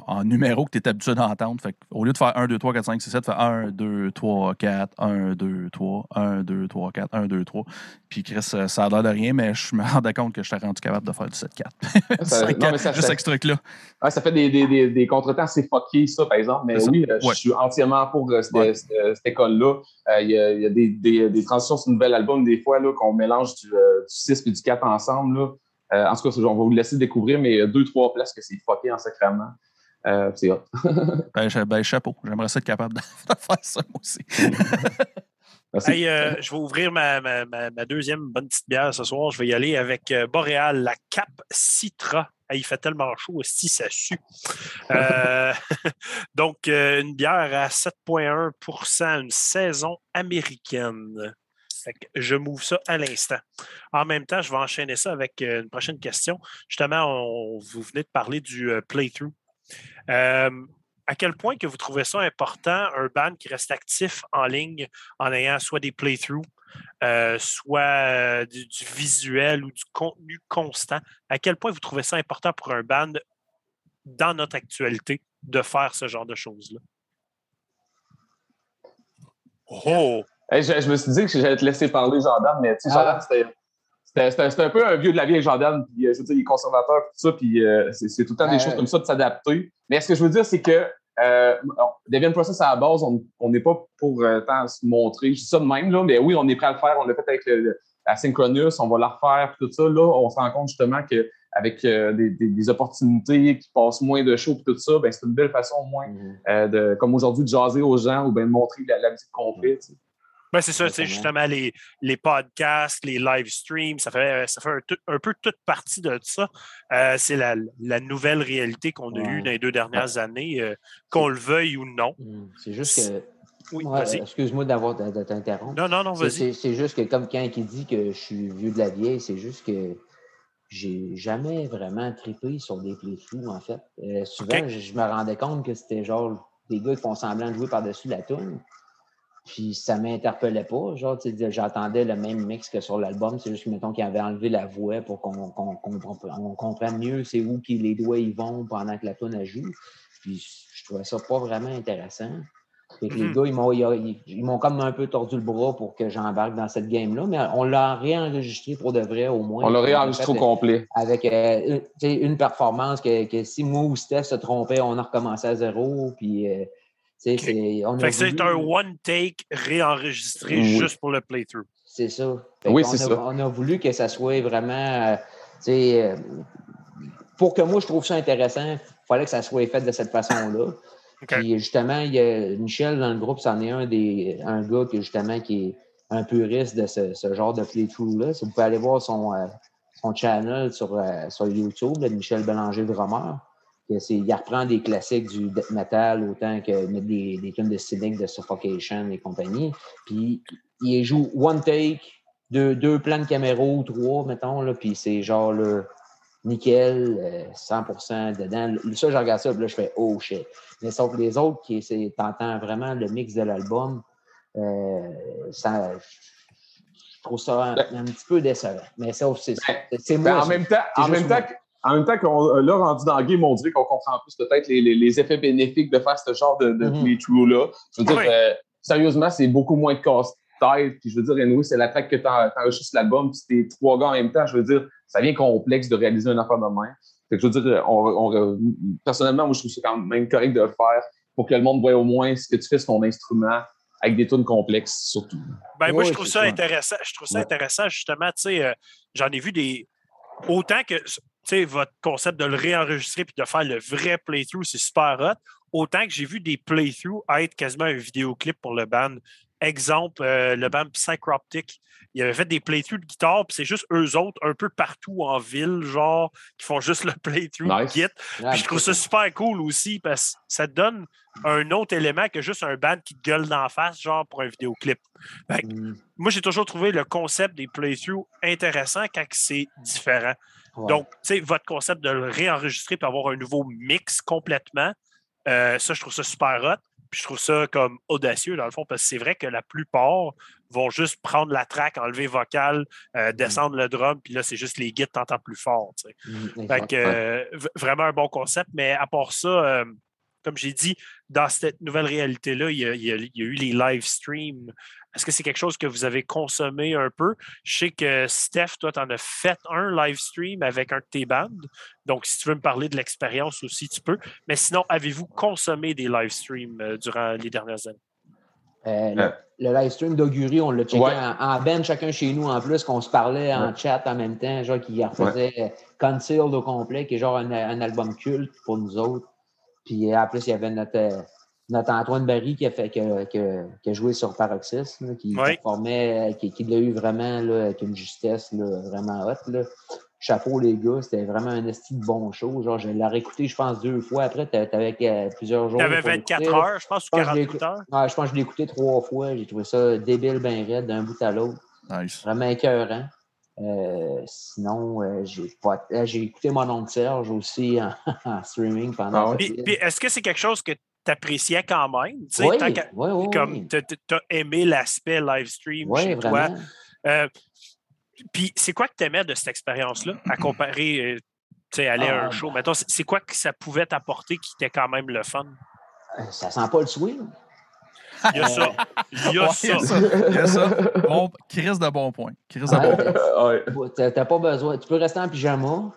en, numéro que tu es habitué d'entendre. Au lieu de faire 1, 2, 3, 4, 5, 6, 7, fais 1, 2, 3, 4, 1, 2, 3, 1, 2, 3, 4, 1, 2, 3. Puis Chris, ça a l'air de rien, mais je me rendais compte que je j'étais rendu capable de faire du 7, 4. 5, 4 ça, juste avec ce truc-là. Ouais, ça fait des, des, des, des contretemps assez fuckés, ça, par exemple. Mais oui, euh, je suis entièrement pour euh, cette, ouais. cette, école-là. Euh, il y a, y a des, transitions sur un nouvel album, des fois, qu'on mélange du, du 6 et du 4 ensemble. Là. Euh, en tout cas, on va vous laisser découvrir, mais il y a deux, trois places que c'est fucké en sacrament. Euh, c'est hot. ben, ben, chapeau. J'aimerais être capable de, faire ça, moi aussi. Hey, euh, je vais ouvrir ma, ma, ma, deuxième bonne petite bière ce soir. Je vais y aller avec Boréal, la Cap Citra. il fait tellement chaud aussi, ça sue. Euh, donc, une bière à 7,1% une saison américaine je m'ouvre ça à l'instant. En même temps, je vais enchaîner ça avec euh, une prochaine question. Justement, on, vous venez de parler du euh, playthrough. Euh, à quel point que vous trouvez ça important, un band qui reste actif en ligne en ayant soit des playthroughs, soit du, visuel ou du contenu constant? À quel point vous trouvez ça important pour un band dans notre actualité de faire ce genre de choses-là? Oh! Je, me suis dit que j'allais te laisser parler, Jordan, mais tu sais, ah. c'était un peu un vieux de la vieille Jordan, puis euh, je veux dire, il est conservateur, tout ça, puis euh, c'est tout le temps des choses comme ça de s'adapter. Mais ce que je veux dire, c'est que euh, Process à la base, on n'est pas pour euh, tant se montrer. Je dis ça de même, là, mais oui, on est prêt à le faire. On l'a fait avec le, la Synchronous, on va la refaire, tout ça. Là, on se rend compte justement qu'avec euh, des, des, opportunités qui passent moins de shows et tout ça, ben, c'est une belle façon au moins, mm-hmm. de, comme aujourd'hui, de jaser aux gens ou bien de montrer la, la musique qu'on fait. Ben, c'est ça, c'est justement les, les podcasts, les live streams, ça fait, ça fait un, peu toute partie de ça. Euh, c'est la, la, nouvelle réalité qu'on a eue dans les deux dernières années, euh, qu'on le veuille ou non. Mmh, c'est juste que. Oui, Excuse-moi d'avoir de, t'interrompre. Non, non, non, vas-y. C'est juste que, comme quelqu'un qui dit que je suis vieux de la vieille, c'est juste que j'ai jamais vraiment trippé sur des playthroughs, en fait. Euh, souvent, je, je, me rendais compte que c'était genre des gars qui font semblant de jouer par-dessus la toune. Puis ça m'interpellait pas. Genre, j'attendais le même mix que sur l'album. C'est juste, mettons, qu'il avait enlevé la voix pour qu'on comprenne mieux c'est où que les doigts ils vont pendant que la tune joue. Puis je trouvais ça pas vraiment intéressant. Les mm-hmm. gars, ils m'ont comme un peu tordu le bras pour que j'embarque dans cette game-là, mais on l'a réenregistré pour de vrai au moins. On l'a réenregistré au complet. Avec euh, une, performance que, si moi ou Steph se trompait, on a recommencé à zéro. Puis euh, c'est un one take réenregistré juste pour le playthrough. C'est ça. oui, c'est ça. On a voulu que ça soit vraiment. Euh, euh, pour que moi je trouve ça intéressant, il fallait que ça soit fait de cette façon-là. Puis justement, il y a Michel dans le groupe, c'en est un des un gars qui justement qui est un puriste de ce, genre de playthrough-là. Si vous pouvez aller voir son, euh, son channel sur, sur YouTube, Michel Bélanger Drummer il reprend des classiques du death metal autant que des, des tunes de cynic, de suffocation et compagnie. Puis il joue one take, deux, deux plans de caméra ou trois, mettons, là, puis c'est genre le nickel, 100% euh, dedans. Ça, je regarde ça, puis là, je fais oh shit. Mais sauf les autres, qui t'entends vraiment le mix de l'album. ça, je trouve ça un, petit peu décevant. Mais ça, c'est ben, moi. En même temps, en même temps, en même temps qu'on l'a rendu dans le game, on dirait qu'on comprend plus peut-être les, les, effets bénéfiques de faire ce genre de, de mm là Je veux dire, euh, sérieusement, c'est beaucoup moins de casse-tête. Puis je veux dire, anyway, c'est la track que tu enregistres l'album, puis c'est trois gars en même temps. Je veux dire, ça vient complexe de réaliser un affaire de main. Fait que je veux dire, on, personnellement, moi, je trouve ça quand même correct de le faire pour que le monde voit au moins ce que tu fais sur ton instrument avec des tunes complexes surtout. Ben, moi, je trouve ça intéressant. Je trouve ça intéressant, justement. Tu sais, euh, j'en ai vu des. Autant que votre concept de le réenregistrer puis de faire le vrai playthrough, c'est super hot. Autant que j'ai vu des playthroughs être quasiment un vidéoclip pour le band. Exemple, euh, le band Psychroptic, il avait fait des playthroughs de guitare, puis c'est juste eux autres, un peu partout en ville, genre, qui font juste le playthrough de Git. puis je trouve ça super cool aussi, parce que ça te donne un autre élément que juste un band qui te gueule d'en face, genre, pour un vidéoclip. Mm. Moi, j'ai toujours trouvé le concept des playthroughs intéressant quand c'est différent. Donc, tu sais, votre concept de le réenregistrer pour avoir un nouveau mix complètement, euh, ça, je trouve ça super hot. Puis je trouve ça comme audacieux, dans le fond, parce que c'est vrai que la plupart vont juste prendre la track, enlever vocal, euh, mm. descendre le drum, puis là, c'est juste les guides t'entends plus fort. Mm, fait que, euh, vraiment un bon concept, mais à part ça, comme j'ai dit, dans cette nouvelle réalité-là, il, il, y a eu les live streams est-ce que c'est quelque chose que vous avez consommé un peu? Je sais que Steph, toi, tu en as fait un live stream avec un de tes bandes. Donc, si tu veux me parler de l'expérience aussi, tu peux. Mais sinon, avez-vous consommé des live streams euh, durant les dernières années? Euh, le, live stream d'Augury, on l'a checké en, ben chacun chez nous en plus, qu'on se parlait en chat en même temps, genre qui refaisait ouais. Concealed au complet, qui est genre un, album culte pour nous autres. Puis en plus, il y avait notre, notre Antoine Barry qui a, fait, qui a, joué sur Paroxysme, qui, formait, qui, l'a eu vraiment là, avec une justesse là, vraiment haute. Là. Chapeau, les gars, c'était vraiment un esti de bon show. Genre, je l'ai réécouté, je pense, deux fois. Après, tu avais euh, plusieurs jours. Tu avais 24 heures, je pense, ou 48 heures. Ouais, je pense que je l'ai écouté trois fois. J'ai trouvé ça débile, bien raide, d'un bout à l'autre. Nice. Vraiment écœurant. Euh, sinon, euh, j'ai pas... écouté mon nom de Serge aussi en, streaming pendant. Ah est-ce que c'est quelque chose que t'appréciais quand même. Oui, oui, oui, comme tu as aimé l'aspect live stream chez toi. Euh, puis c'est quoi que tu aimais de cette expérience-là à comparer, euh, tu sais, aller à un ah, show? Mettons, c'est quoi que ça pouvait t'apporter qui était quand même le fun? Euh, ça sent pas le swing. Il y a ça. Il y a ça. Il y a ça. Bon, crise de bon point. Crise de bon point. T'as pas besoin. Tu peux rester en pyjama.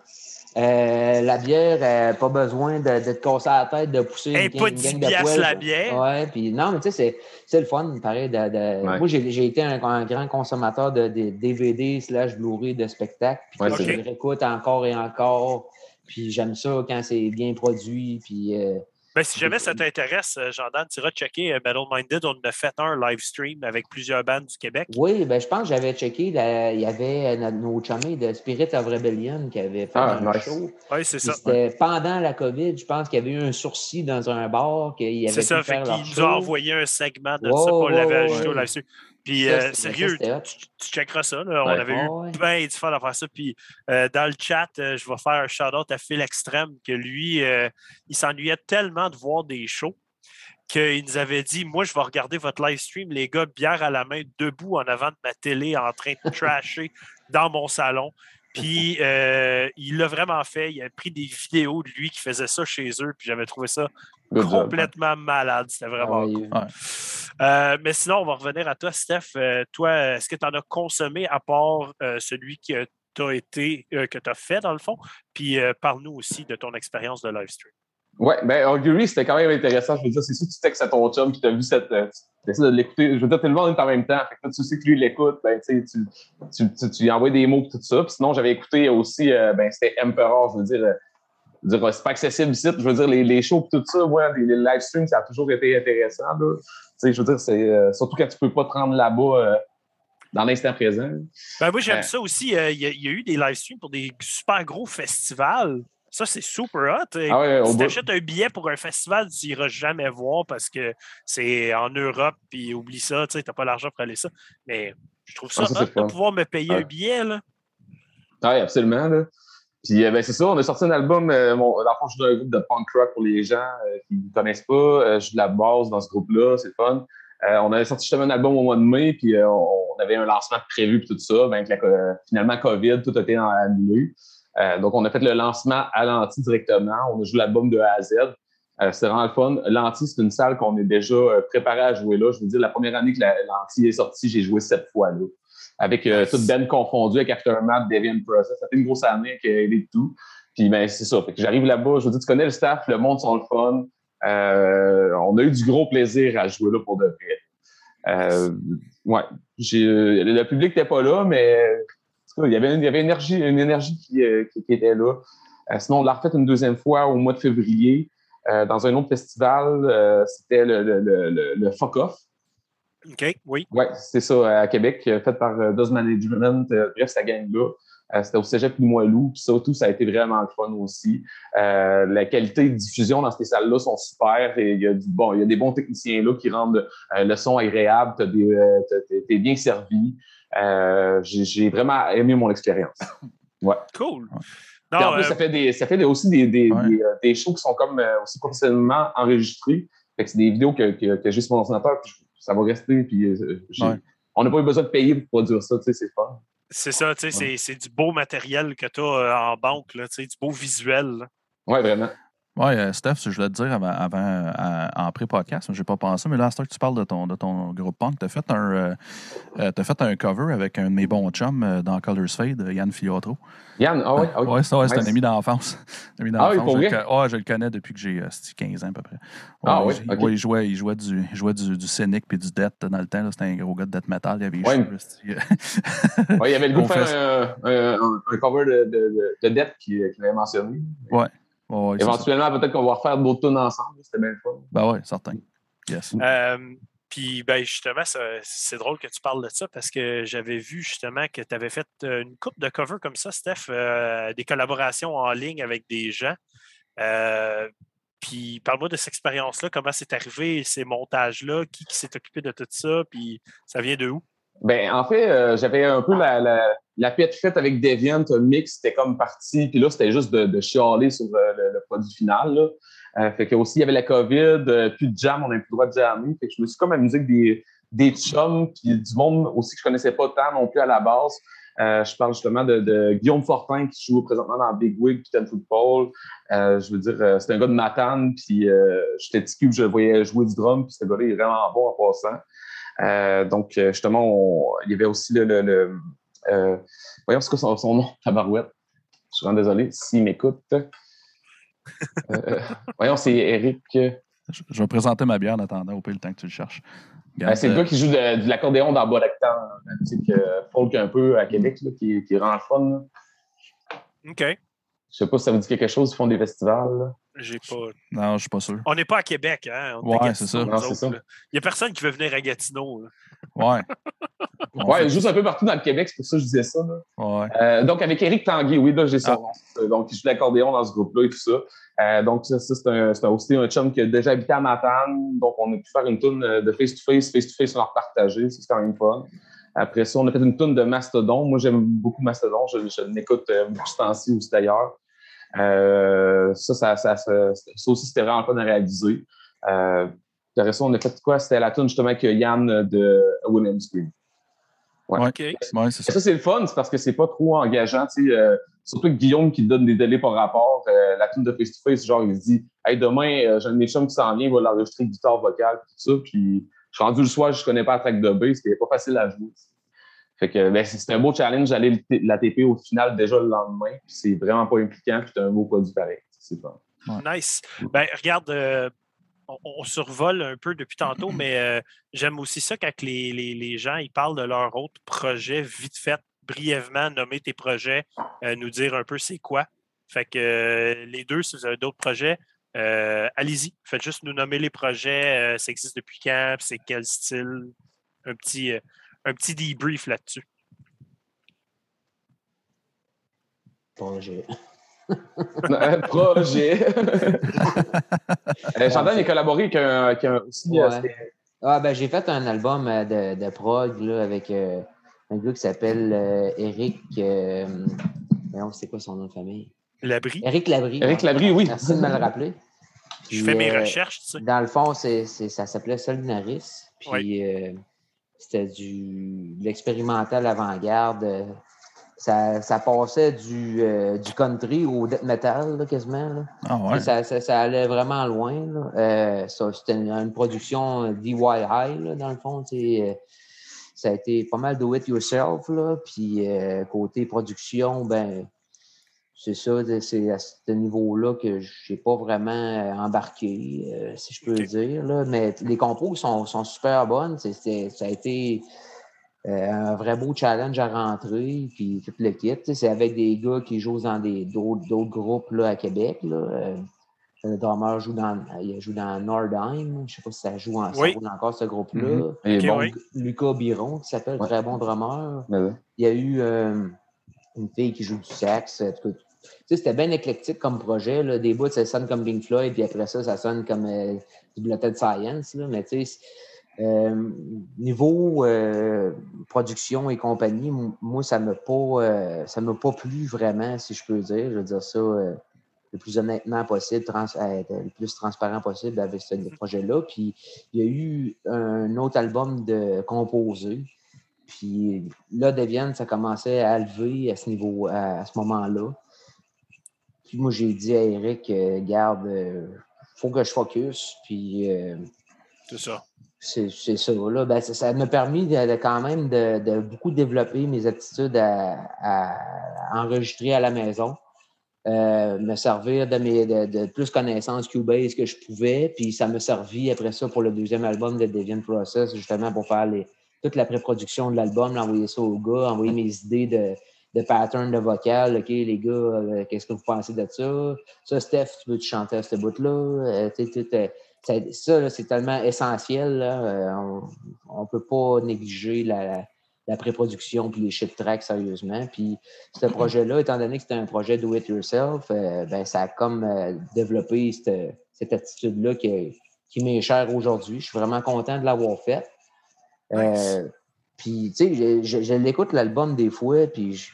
Euh, la bière, euh, pas besoin de, de, te casser la tête, de pousser une, pas une gang de poils. la bière. Ouais, puis non, mais tu sais, c'est le fun, pareil. De, Moi, j'ai été un, grand consommateur de, DVD slash Blu-ray de spectacles. Puis je les réécoute encore et encore. Puis j'aime ça quand c'est bien produit. Puis euh, ben, si jamais ça t'intéresse, euh, Jordan, tu iras checker euh, Battle Minded. On a fait un live stream avec plusieurs bandes du Québec. Oui, ben, je pense que j'avais checké. il y avait euh, nos chummies de Spirit of Rebellion qui avaient fait ah, un show. Oui, c'est ça. C'était pendant la COVID. Je pense qu'il y avait eu un sourcil dans un bar. C'est ça, fait qu'il nous a envoyé un segment de ça. On l'avait ajouté au live stream. Puis, euh, sérieux, tu, tu, checkeras ça. On avait eu plein de fun à faire ça. Puis, euh, dans le chat, euh, je vais faire un shout-out à Phil Extrême, que lui, il s'ennuyait tellement de voir des shows qu'il nous avait dit Moi, je vais regarder votre live stream, les gars, bière à la main, debout en avant de ma télé, en train de trasher dans mon salon. Puis il l'a vraiment fait. Il a pris des vidéos de lui qui faisait ça chez eux. Puis j'avais trouvé ça complètement malade. C'était vraiment ah cool. Euh, mais sinon, on va revenir à toi, Steph. Euh, toi, est-ce que tu en as consommé à part euh, celui que tu as été, que tu as fait dans le fond? Puis parle-nous aussi de ton expérience de live stream. Oui, bien, Augury, c'était quand même intéressant. Je veux dire, c'est sûr que tu textes à ton chum qui t'a vu cette. tu essaies de l'écouter. Je veux dire, tout le monde est en même temps. Fait que tu sais que lui l'écoute, ben, tu, tu, tu, tu, lui envoies des mots et tout ça. Puis sinon, j'avais écouté aussi, ben, c'était Emperor, je veux dire c'est pas accessible ici. Je veux dire, les, les shows et tout ça, ouais, les, les, live streams, ça a toujours été intéressant. Là. Je veux dire, c'est euh, surtout quand tu peux pas te rendre là-bas euh, dans l'instant présent. Ben, moi, j'aime ça aussi. Euh, il y, a eu des live streams pour des super gros festivals. Ça, c'est super hot. Ah si tu achètes un billet pour un festival, tu n'iras jamais voir parce que c'est en Europe, puis oublie ça, tu n'as pas l'argent pour aller ça. Mais je trouve ça ah, hot de pouvoir me payer un billet. Là. Oui, absolument. Là. Puis euh, ben, c'est ça, on a sorti un album. Euh, mon, dans je joue un groupe de punk rock pour les gens euh, qui ne connaissent pas. je joue de la basse dans ce groupe-là, c'est fun. on avait sorti justement un album au mois de mai, puis on avait un lancement prévu, puis tout ça. Ben, finalement, COVID, tout a été annulé. Donc, on a fait le lancement à l'anti directement. On a joué l'album de A à Z. c'est vraiment le fun. L'anti, c'est une salle qu'on est déjà préparé à jouer là. Je veux dire, la première année que l'anti est sorti, j'ai joué sept fois là avec euh, toute Ben confondue avec Aftermath, Deviant Process. Ça fait une grosse année avec et tout. Puis ben, c'est ça. Fait que j'arrive là-bas, je vous dis, tu connais le staff, le monde sont le fun. Euh, on a eu du gros plaisir à jouer là pour de vrai. Euh, ouais. le public n'était pas là, mais il y avait une, il y avait une énergie, une énergie qui, qui, était là. sinon, on l'a refait une deuxième fois au mois de février dans un autre festival. C'était le, le, le, le Fuck Off. OK, oui. Oui, c'est ça, à Québec, euh, fait par euh, Does Management. Euh, bref, ça gagne là. C'était au Cégep Limoilou. Puis ça, tout, ça a été vraiment le fun aussi. la qualité de diffusion dans ces salles-là sont super. Et il, y a du, bon, il y a des bons techniciens là qui rendent le son agréable. Tu es bien servi. J'ai vraiment aimé mon expérience. Ouais. Cool. en plus, ça fait, des, ça fait aussi des, des, des, shows qui sont comme aussi professionnellement enregistrés. c'est des vidéos que, que, que j'ai sur mon ordinateur. Puis ça va rester. Puis, euh, On n'a pas eu besoin de payer pour produire ça, tu sais, c'est fun. C'est ça, tu sais, c'est du beau matériel que tu as euh, en banque, là, tu sais, du beau visuel. Oui, vraiment. Oui, euh, Steph, je voulais te dire avant, avant en pré-podcast, je n'ai pas pensé, mais là, à que tu parles de ton, de ton groupe punk, tu as, fait un, as fait un cover avec un de mes bons chums dans Colors Fade, Yann Fiotro. Yann, ah oui, oui. c'est un ami d'enfance. ah oui, pour je, le, je le connais depuis que j'ai 15 ans à peu près. ah oui, il, jouait, il jouait du, il jouait du, du Scénic puis du Death dans le temps. C'était un gros gars de Death Metal. Il avait ouais. il y avait le goût de faire un, un, cover de, de, de Death qu'il avait mentionné. Ouais. Éventuellement, peut-être qu'on va refaire d'autres tunes ensemble. C'était bien le fun. Ben oui, certain. Yes. Euh, puis ben, justement, c'est drôle que tu parles de ça parce que j'avais vu justement que tu avais fait euh, une coupe de cover comme ça, Steph, euh, des collaborations en ligne avec des gens. Euh, puis parle-moi de cette expérience-là, comment c'est arrivé, ces montages-là, qui, s'est occupé de tout ça, puis ça vient de où? Ben, en fait, j'avais un peu la, la, la faite avec Deviant, le mix, c'était comme parti, puis là, c'était juste de, chialer sur le, produit final. Euh, fait que aussi, il y avait la COVID, euh, plus de jam, on n'avait plus le droit de jammer. Fait que je me suis comme amusé avec des, des chums, puis du monde aussi que je connaissais pas tant non plus à la base. Euh, je parle justement de, Guillaume Fortin qui joue présentement dans Big Wig puis Ten Football. je veux dire, c'est un gars de Matane, puis j'étais petit je voyais jouer du drum, puis ce gars-là est vraiment bon en passant. Donc, justement, il y avait aussi le. le, voyons, ce que son, son nom, Tabarouette. Je suis vraiment désolé s'il m'écoute. Euh, voyons, c'est Eric. Je, vais présenter ma bière en attendant, au pire, le temps que tu le cherches. Ben, c'est le gars qui joue de, l'accordéon dans Bas d'actant, la musique euh, folk un peu à Québec, qui, qui rend fun. OK. Je sais pas si ça vous dit quelque chose, ils font des festivals. J'ai pas. Non, je suis pas sûr. On n'est pas à Québec, hein? ouais, c'est ça. Il n'y a personne qui veut venir à Gatineau. Ouais. ouais, juste un peu partout dans le Québec, c'est pour ça que je disais ça. Ouais. Euh, donc, avec Eric Tanguy, oui, là, j'ai ça. Ah. Donc, il joue l'accordéon dans ce groupe-là et tout ça. Euh, donc, ça, c'est un, aussi un chum qui a déjà habité à Matane. Donc, on a pu faire une tourne de face-to-face, face-to-face, on a partagé. C'est quand même fun. Après ça, on a fait une tourne de Mastodon. Moi, j'aime beaucoup Mastodon. Je, je l'écoute euh, beaucoup ce temps-ci aussi d'ailleurs. Euh, ça, ça, ça, ça, aussi, c'était vraiment fun à réaliser. Euh, ça, on a fait quoi? C'était la tune justement avec Yann de William Scream. Ouais. ouais ça. ça c'est le fun, c'est parce que c'est pas trop engageant. Tu sais, euh, surtout que Guillaume qui donne des délais par rapport. Euh, la tune de Face to Face, genre, il se dit Hey, demain, euh, j'ai un chums qui s'en vient, il va l'enregistrer guitare vocale, tout ça. Puis je suis rendu le soir, je connais pas la track de bass, c'était pas facile à jouer. Fait que ben, c'est un beau challenge d'aller la TP au final déjà le lendemain. C'est vraiment pas impliquant, puis c'est un beau produit pareil. C'est fun. Nice. Ben, regarde, euh, on, survole un peu depuis tantôt, mais euh, j'aime aussi ça quand les, les, gens ils parlent de leur autre projet vite fait, brièvement nommer tes projets, euh, nous dire un peu c'est quoi. Fait que les deux, si vous avez d'autres projets, allez-y. Faites juste nous nommer les projets, ça existe depuis quand, c'est quel style. Un petit, un petit debrief là-dessus. Projet. projet. J'entends euh, est collaboré avec un, aussi. Euh, ah, ben, j'ai fait un album euh, de, de prog là, avec un gars qui s'appelle Eric. c'est quoi son nom de famille? Labri. Eric Labri. Eric Labri, oui. Merci de me le rappeler. Je fais mes recherches. Tu sais. Dans le fond, c'est, ça s'appelait Solinaris. puis c'était du, l'expérimental avant-garde. Ça, ça, passait du, du country au death metal, quasiment. Ah ouais. ça, ça, allait vraiment loin. c'était une, production DIY, dans le fond ça a été pas mal do it yourself. Là. Puis euh, côté production, ben c'est ça, c'est à ce niveau-là que je n'ai pas vraiment euh, embarqué, euh, si je peux dire. Là. Mais les compos sont, sont super bonnes. ça a été un vrai beau challenge à rentrer, puis tout le kit. C'est avec des gars qui jouent dans d'autres groupes là, à Québec. Là. Le drummer joue dans, il joue dans Nordheim. Je ne sais pas si ça joue, en, encore ce groupe-là. Mm-hmm. Lucas Biron, qui s'appelle très bon drummer. Il y a eu euh, une fille qui joue du sax. C'était bien éclectique comme projet. Là. Des bouts, ça sonne comme Bing Floyd, puis après ça, ça sonne comme euh, du Blooded Science. Là. Mais tu sais, euh, niveau production et compagnie, moi, ça ne m'a pas, ça pas plu vraiment, si je peux dire. Je veux dire ça le plus honnêtement possible, le plus transparent possible avec ce projet-là. Puis il y a eu un autre album de composé. Puis là, Devienne, ça commençait à lever à ce niveau, à, ce moment-là. Puis moi, j'ai dit à Eric, euh, garde, il euh, faut que je focus. Puis. Euh, c'est ça. C'est ça. Là. Ben, ça m'a permis de, quand même de, beaucoup développer mes aptitudes à enregistrer à la maison. Euh, me servir de, mes, de, plus connaissances Cubase que je pouvais. Puis ça m'a servi après ça pour le deuxième album de Deviant Process, justement pour faire les, toute la pré-production de l'album, envoyer ça aux gars, envoyer mes idées de, de pattern de vocal. OK, les gars, euh, qu'est-ce que vous pensez de ça? Ça, Steph, tu veux te chanter à ce bout-là? Euh, ça, c'est tellement essentiel. on ne peut pas négliger la la pré-production puis les shit tracks sérieusement. Puis ce projet-là, étant donné que c'était un projet do it yourself, euh, ben, ça a comme euh, développé cette, cette attitude-là qui, qui m'est chère aujourd'hui. Je suis vraiment content de l'avoir fait. Euh, puis, tu sais, je, l'écoute l'album des fois, puis je,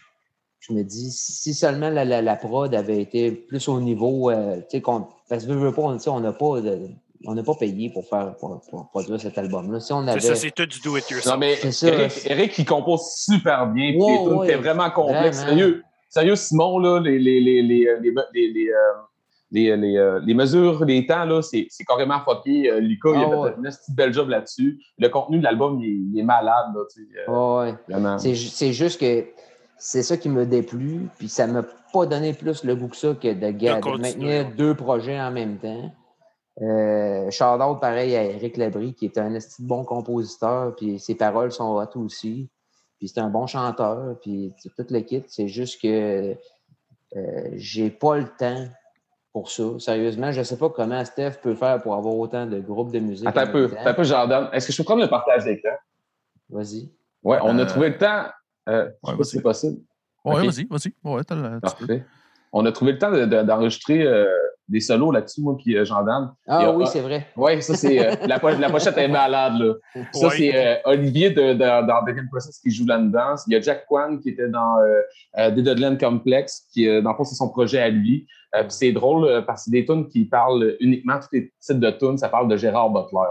je me dis, si seulement la, la, prod avait été plus au niveau, euh, tu sais, parce que je veux pas, on n'a pas euh, on n'a pas payé pour faire pour, produire cet album-là. Si avait... C'est ça, c'est tout du do it yourself. Non, mais Eric, il compose super bien. Wow, vraiment complexe. Sérieux, sérieux, Simon, là, les, les, les, les, euh, les, les, les mesures, les temps, là, c'est, c'est carrément fucké. Lucas, oh, il a ah, fait ouais. un petit bel job là-dessus. Le contenu de l'album, il, est malade. Là, tu ah, vraiment. C'est, c'est juste que c'est ça qui me déplu. Puis ça m'a pas donné plus le goût que ça que de, de maintenir deux projets en même temps. Euh, shout pareil à Eric Labrie, qui est un bon compositeur, puis ses paroles sont hot aussi. Puis c'est un bon chanteur, puis tout le kit. C'est juste que euh, j'ai pas le temps pour ça. Sérieusement, je sais pas comment Steph peut faire pour avoir autant de groupes de musique. Attends un peu, attends un peu, Jordan. Est-ce que je peux prendre le partage d'écran? Vas-y. Ouais, on a euh, trouvé le temps. Euh, je sais pas si c'est possible. Ouais, vas-y, vas-y. Ouais, Parfait. On a trouvé le temps d'enregistrer des solos là-dessus, moi, puis euh, Ah oui, c'est vrai. Oui, ça, c'est. Euh, la, la, pochette est malade, là. Ça, c'est euh, Olivier de, de, dans Beckham Process qui joue là-dedans. Il y a Jack Kwan qui était dans euh, The Deadland Complex, qui, dans le fond, c'est son projet à lui. puis c'est drôle parce que c'est des tunes qui parlent uniquement, tous les titres de tunes, ça parle de Gérard Butler.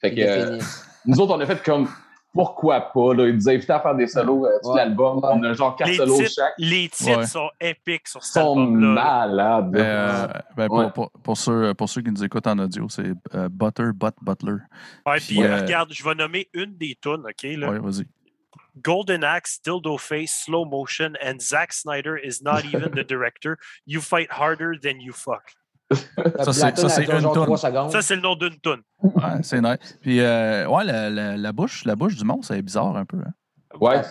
Fait que nous autres, on a fait comme pourquoi pas? Là? Il nous invité à faire des solos euh, tout l'album. On a genre quatre solos chaque. Les titres sont épiques sur cet album. Ils sont malades. Euh, ben, pour, pour, pour, ceux, pour ceux qui nous écoutent en audio, c'est euh, Butter Butt Butler. Ouais, puis regarde, je vais nommer une des tunes, OK? Là. Ouais, vas-y. Golden Axe, Dildo Face, Slow Motion, and Zack Snyder is not even the director. You fight harder than you fuck ça, c'est une. Ça, c'est le nom d'une toune. Ouais, c'est nice. Puis, euh, ouais, la, la, la, bouche, la bouche du monstre, c'est bizarre un peu. Hein? Ouais.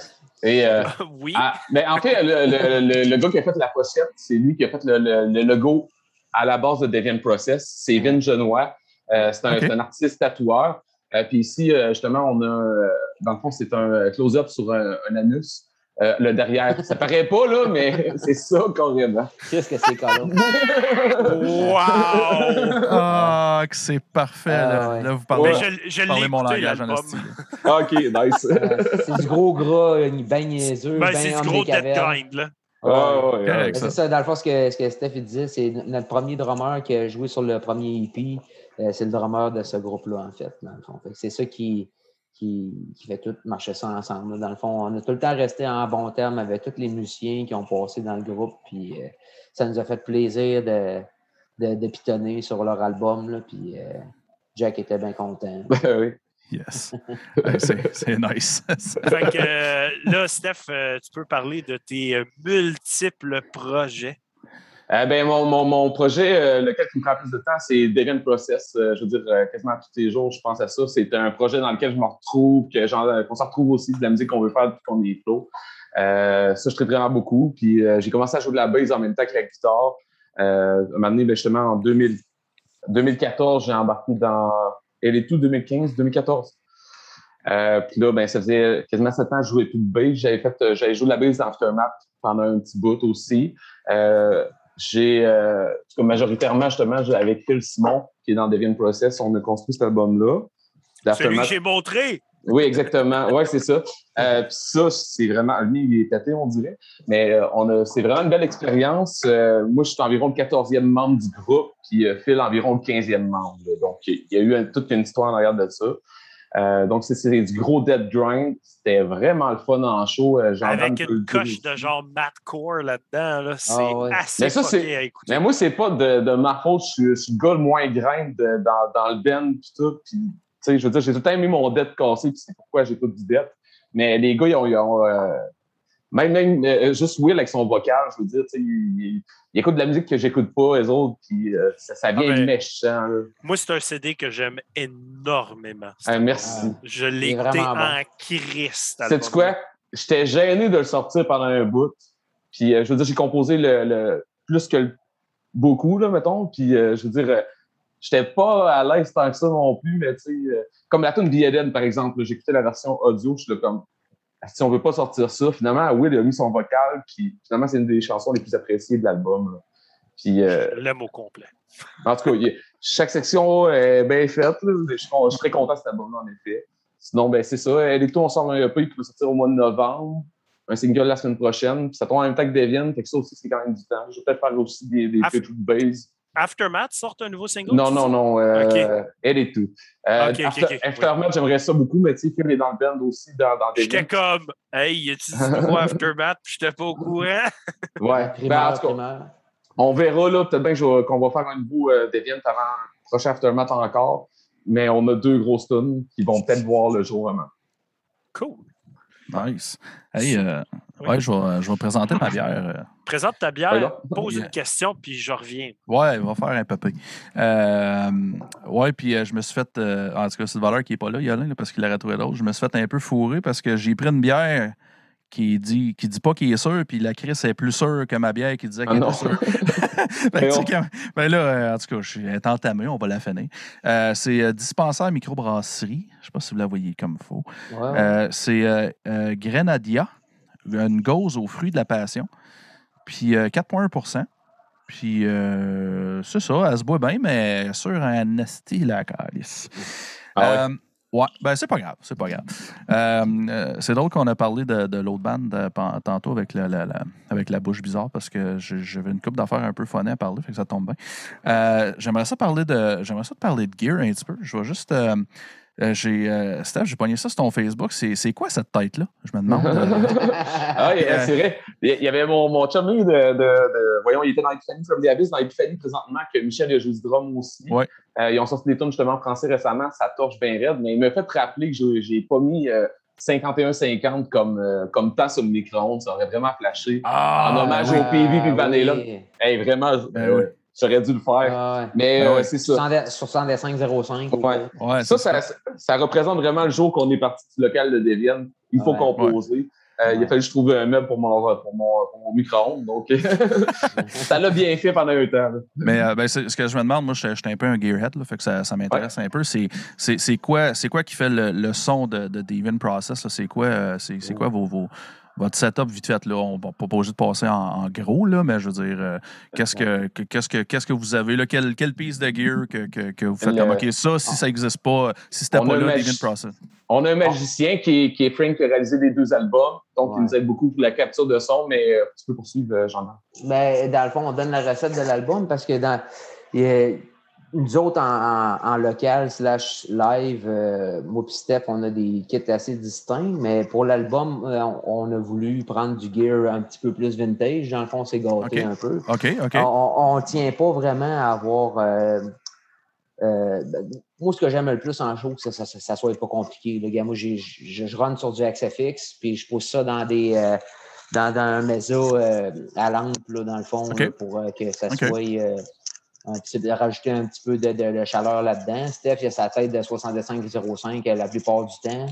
Et, euh, oui. Ah, mais en fait, le, le, le, gars qui a fait la pochette, c'est lui qui a fait le, logo à la base de Deviant Process. C'est Vin Genois. Euh, c'est un, un, artiste tatoueur. Euh, puis ici, justement, on a, dans le fond, c'est un close-up sur un, un anus. Euh, le derrière. Ça paraît pas, là, mais c'est ça carrément. Qu'est-ce que c'est, quand wow! Ah, que c'est parfait. là. Ah, vous parlez, je, je parlez mon langage en style. OK, nice. c'est du gros gras, ben niaiseux, ben, c'est du gros dead grind, là. Oh, ouais, c'est ça, dans le fond, ce que, ce que Steph disait, c'est notre premier drummer qui a joué sur le premier EP. Euh, c'est le drummer de ce groupe-là, en fait. C'est ça qui, qui, fait tout marcher ça ensemble. Dans le fond, on a tout le temps resté en bon terme avec tous les musiciens qui ont passé dans le groupe. Puis euh, ça nous a fait plaisir de, de, pitonner sur leur album. Là, puis euh, Jack était bien content. Ben oui. Yes. c'est nice. fait que, euh, là, Steph, tu peux parler de tes multiples projets. Euh, ben, mon, mon, projet, euh, lequel qui me prend plus de temps, c'est Deviant Process. Euh, je veux dire, quasiment tous les jours, je pense à ça. C'est un projet dans lequel je me retrouve, que qu'on se retrouve aussi de la musique qu'on veut faire depuis qu'on est flow. ça, je traite vraiment beaucoup. Puis j'ai commencé à jouer de la bass en même temps que la guitare. Euh, un moment donné, ben, justement, en 2000, 2014, j'ai embarqué dans Elle est tout 2015, 2014. Euh, puis là, ben, ça faisait quasiment sept ans que je jouais plus de bass. J'avais fait, j'avais joué de la bass dans Aftermath pendant un petit bout aussi. J'ai, euh, majoritairement, justement, avec Phil Simon, qui est dans Deviant Process, on a construit cet album-là. Celui que j'ai montré! Oui, exactement. Oui, c'est ça. Euh, ça, c'est vraiment. Lui, il est tâté, on dirait. Mais euh, on a, c'est vraiment une belle expérience. Euh, moi, je suis environ le 14e membre du groupe, puis Phil, environ le 15e membre. Donc, il y a eu toute une histoire en arrière de ça. Euh, donc, c'est du gros dead grind. C'était vraiment le fun en show. Euh, Avec une coche de genre Core là-dedans. Là, c'est ah assez mais ça, à écouter. Mais moi, c'est pas de, de, ma faute. Je suis, le gars le moins grind dans, dans, le band et tout. Puis, je veux dire, j'ai tout le temps aimé mon dead cassé, puis c'est pourquoi j'écoute du dead. Mais les gars, ils ont, ils ont euh, même, même euh, juste Will avec son vocal, je veux dire, il, il, écoute de la musique que j'écoute pas, les autres, puis euh, ça, vient ah ben, méchant. Moi, c'est un CD que j'aime énormément. Ah, merci. je l'ai écouté en Christ. Sais-tu quoi? J'étais gêné de le sortir pendant un bout. Puis, euh, je veux dire, j'ai composé le, plus que beaucoup, là, mettons. Puis, je veux dire, j'étais pas à l'aise tant que ça non plus, mais tu sais, comme la tune Eden, par exemple, j'écoutais la version audio, je suis comme, si on veut pas sortir ça, finalement, Will a mis son vocal, puis finalement, c'est une des chansons les plus appréciées de l'album. Puis, euh, je l'aime au complet. En tout cas, chaque section est bien faite. Je, suis très content de cet album-là, en effet. Sinon, ben, c'est ça. Electro, on sort un EP qui peut sortir au mois de novembre. Un single la semaine prochaine. Puis ça tombe en même temps que Devian. Fait que ça aussi, c'est quand même du temps. Je vais peut-être faire aussi des, des de base. Aftermath sort un nouveau single? Non, non, non. Euh, Elle est tout. Euh, Aftermath, j'aimerais ça beaucoup, mais tu sais, Phil est dans le band aussi, dans, dans des. J'étais comme, hey, y a-tu du nouveau Aftermath? Puis j'étais pas au courant. ouais. ben, on verra, là, peut-être bien qu'on va faire un nouveau euh, Deviant avant le prochain Aftermath encore. Mais on a deux grosses tunes qui vont peut-être voir le jour vraiment. Cool. Nice. Hey, euh, ouais, je vais, je vais, présenter ma bière. Euh. Présente ta bière, pose une question, puis je reviens. Ouais, on va faire un peu. Euh, ouais, puis euh, je me suis fait. en tout cas, c'est le valeur qui n'est pas là, Yolin, là, parce qu'il a retrouvé d'autres. Je me suis fait un peu fourrer parce que j'ai pris une bière qui dit, qui dit pas qu'il est sûr, puis la Chris est plus sûre que ma bière qui disait qu'elle ah est sûre. ben, là, euh, en tout cas, je suis entamé, on va la finir. Euh, c'est euh, dispensaire microbrasserie. Je sais pas si vous la voyez comme il faut. c'est Grenadia, une gauze aux fruits de la passion. Puis 4,1% Puis c'est ça, elle se boit bien, mais sur un esti la calice. Ah Ouais, ben c'est pas grave, c'est pas grave. Euh, euh, c'est drôle qu'on a parlé de, l'autre bande euh, tantôt avec la, avec la bouche bizarre parce que j'avais une coupe d'affaires un peu funny à parler, fait que ça tombe bien. j'aimerais ça parler de j'aimerais ça te parler de gear un petit peu. Je vais juste euh, j'ai, euh, Steph, j'ai pogné ça sur ton Facebook. C'est, c'est quoi cette tête-là? Je me demande. ah, c'est vrai. Il y avait mon, mon chum de, de, de, Voyons, il était dans Epiphany from the Abyss, dans Epiphany présentement, que Michel a joué du drum aussi. Ouais. Euh, ils ont sorti des tunes justement en français récemment, ça torche bien raide, mais il m'a fait rappeler que j'ai, j'ai pas mis 51-50 comme, comme temps sur le micro-ondes. Ça aurait vraiment flashé. Ah, en hommage au PV puis Vanilla. Hey, vraiment. Ben J'aurais dû le faire. Ah, mais ben c'est ça. 6505. Ouais. ouais ça, ça, ça, représente vraiment le jour qu'on est parti du local de Devienne. Il faut composer. Euh, il a fallu que je trouve un meuble pour mon, pour mon, mon micro-ondes. Donc, ça l'a bien fait pendant un temps. Mais euh, ben, ce que je me demande, moi, je suis un peu un gearhead, là, fait que ça, ça m'intéresse un peu. C'est quoi, quoi qui fait le, le son de, de Deviant Process? C'est quoi, euh, c'est quoi vos, vos votre setup vite fait, là, on va pas obligé de passer en, gros, là, mais je veux dire, euh, qu'est-ce que qu'est-ce que qu'est-ce que vous avez là? Quelle, quelle piece de gear que, que, que vous faites comme OK, ça, si ça n'existe pas, si c'était pas là, David Process. On a un magicien qui est, qui est Frank qui a réalisé les deux albums, donc il nous aide beaucoup pour la capture de son, mais euh, tu peux poursuivre, euh, Jean-Marc. Ben, dans le fond, on donne la recette de l'album parce que dans nous autres, en, local slash live, euh, moi Steph, on a des kits assez distincts, mais pour l'album, euh, on, a voulu prendre du gear un petit peu plus vintage. Dans le fond, c'est gâté un peu. OK, OK. On ne tient pas vraiment à avoir... Euh, ben, moi, ce que j'aime le plus en show, c'est que ça, ne soit pas compliqué. Gars, moi, je, je run sur du XFX, puis je pousse ça dans des... dans, un mesa à lampe, dans le fond, pour que ça soit de rajouter un petit peu de, chaleur là-dedans. Steph, il a sa tête de 65,05 la plupart du temps.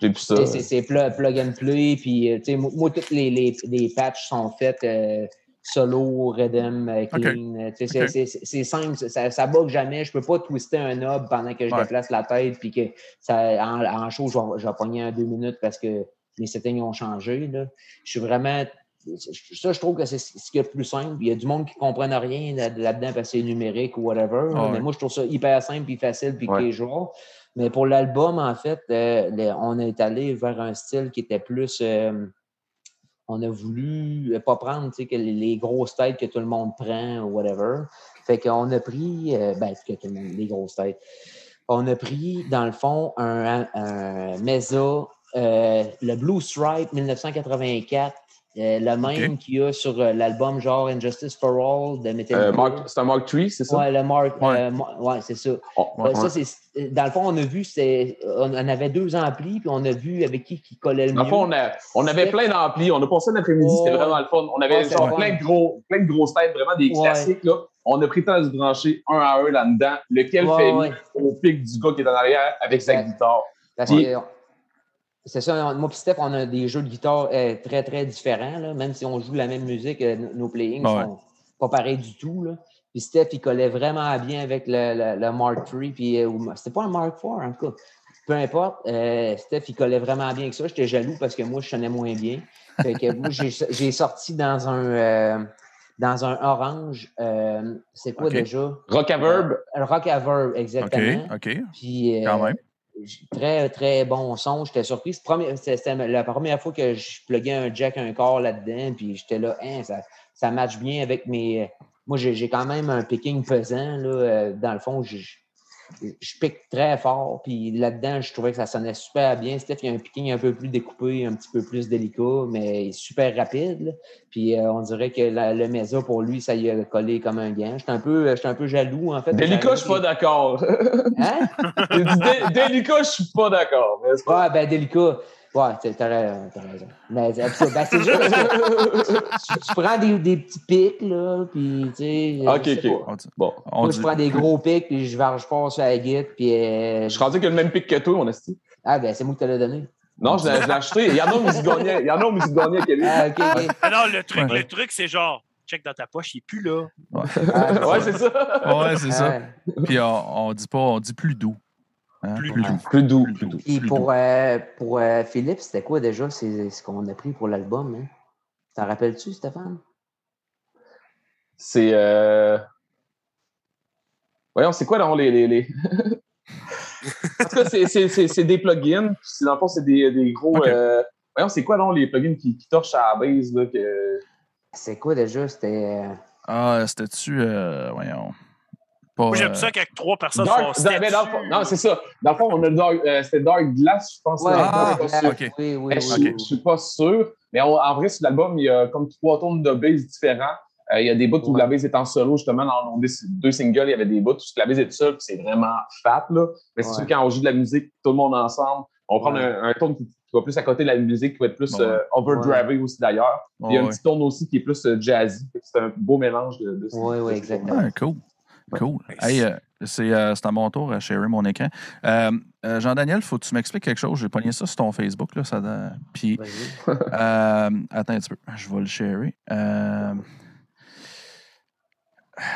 J'ai plus ça. C'est plug, and play. Puis, euh, moi, toutes les, les, les, patchs sont faits euh, solo, Redem, euh, clean. C'est simple, ça, ça bug jamais. Je peux pas twister un knob pendant que je déplace la tête. Puis que ça, en, en show, je vais, je vais pogner un deux minutes parce que les settings ont changé. Là. Je suis vraiment ça, je trouve que c'est ce qui est le plus simple. Il y a du monde qui ne comprenne rien là-dedans parce que c'est numérique ou whatever. Ah mais moi, je trouve ça hyper simple et facile puis ouais. jours. Mais pour l'album, en fait, euh, on est allé vers un style qui était plus. Euh, on a voulu pas prendre que les, grosses têtes que tout le monde prend ou whatever. Fait qu'on a pris. Euh, ben, que tout le monde, les grosses têtes. On a pris, dans le fond, un, un Mesa, le Blue Stripe 1984 euh, le même qu'il y a sur euh, l'album genre Injustice for All de Metallica. Euh, c'est un Mark III, c'est ça? Oui, le Mark. Ouais, ouais c'est ça. Oh, ça c'est, dans le fond, on a vu, on avait deux amplis, puis on a vu avec qui qui collait le mieux. Dans le fond, on, a, on avait plein d'amplis. On a passé l'après-midi, c'était vraiment le fun. On avait genre plein, de gros, plein de grosses têtes, vraiment des classiques. Là. On a pris le temps de se brancher un à un là-dedans, lequel fait au pic du gars qui est en arrière avec sa guitare. C'est ça, moi et Steph, on a des jeux de guitare euh, très, très différents. Là. Même si on joue la même musique, euh, nos playings ne sont pas pareils du tout. Là. Puis Steph, il collait vraiment bien avec le, le, Mark III. Puis, euh, c'était pas un Mark IV, en tout cas. Peu importe, Steph, il collait vraiment bien avec ça. J'étais jaloux parce que moi, je sonnais moins bien. Fait que moi, j'ai sorti dans un dans un orange. c'est quoi déjà? Rock Averb. Rock Averb, exactement. OK, OK. Puis, Quand même très, très bon son. J'étais surpris. C'était la première fois que je pluguais un jack, un corps là-dedans. Puis j'étais là, hein, ça, ça match bien avec mes. Moi, j'ai quand même un picking pesant. Là, euh, dans le fond, je, je pique très fort. Puis là-dedans, je trouvais que ça sonnait super bien. Steph, il y a un picking un peu plus découpé, un petit peu plus délicat, mais super rapide. Puis euh, on dirait que le Mesa, pour lui, ça y a collé comme un gant. J'étais un peu, un peu jaloux, en fait. Délicat, je suis pas d'accord. Hein? délicat, je suis pas d'accord. Ouais, ben délicat. Ouais, t'as raison. Mais ben, c'est juste que tu, prends des, des, petits pics, là, puis tu sais. OK, OK. Bon, Moi, je prends des gros pics, puis je, vais, je passe sur la guide, puis. Euh, je suis rendu qu'il y a le même pic que toi, mon esti. Ah, ben, c'est moi qui te l'ai donné. Non, je l'ai acheté. Il y en a au Musique Il y en a au à Québec. Ah, OK, OK. Ah, non, le truc, le truc c'est genre check dans ta poche, il est plus là. Ouais, ouais c'est ça. Ouais, c'est ça. Puis on, on dit pas, on dit plus doux. Hein? Plus, doux. Plus doux. Plus doux. Et pour, euh, pour euh, Philippe, c'était quoi déjà? C'est ce qu'on a pris pour l'album? Hein? T'en rappelles-tu, Stéphane? C'est. Euh... Voyons, c'est quoi dans les. les, les... en tout cas, c'est des plugins. Dans le fond, c'est des, des, gros. Euh... Voyons, c'est quoi dans les plugins qui, qui torchent à la base? Que... C'est quoi déjà? C'était. Ah, c'était-tu. voyons. Moi, j'aime euh, ça qu'avec trois personnes Dark, font dans, Non, c'est ça. Dans le fond, on a Dark, euh, c'était Dark Glass, je pense. Ouais, ah, okay. oui, oui, je, ne suis pas sûr. Mais en vrai, sur l'album, il y a comme trois tours de base différents. Euh, il y a des bouts où la base est en solo, justement, dans nos deux singles, il y avait des bouts où la base est seule, c'est vraiment fat, là. Mais c'est sûr, quand on joue de la musique, tout le monde ensemble, on prend un, un ton qui, va plus à côté de la musique, qui va être plus euh, overdrivé aussi, d'ailleurs. il y a un petit ton aussi qui est plus jazzy. C'est un beau mélange de, de Oui, oui, exactement. cool. Cool. Hey, euh, c'est euh, à mon tour à share mon écran. Euh, Jean-Daniel, faut que tu m'expliques quelque chose. J'ai pogné ça sur ton Facebook. Là, ça, puis, attends un petit peu. Je vais le share.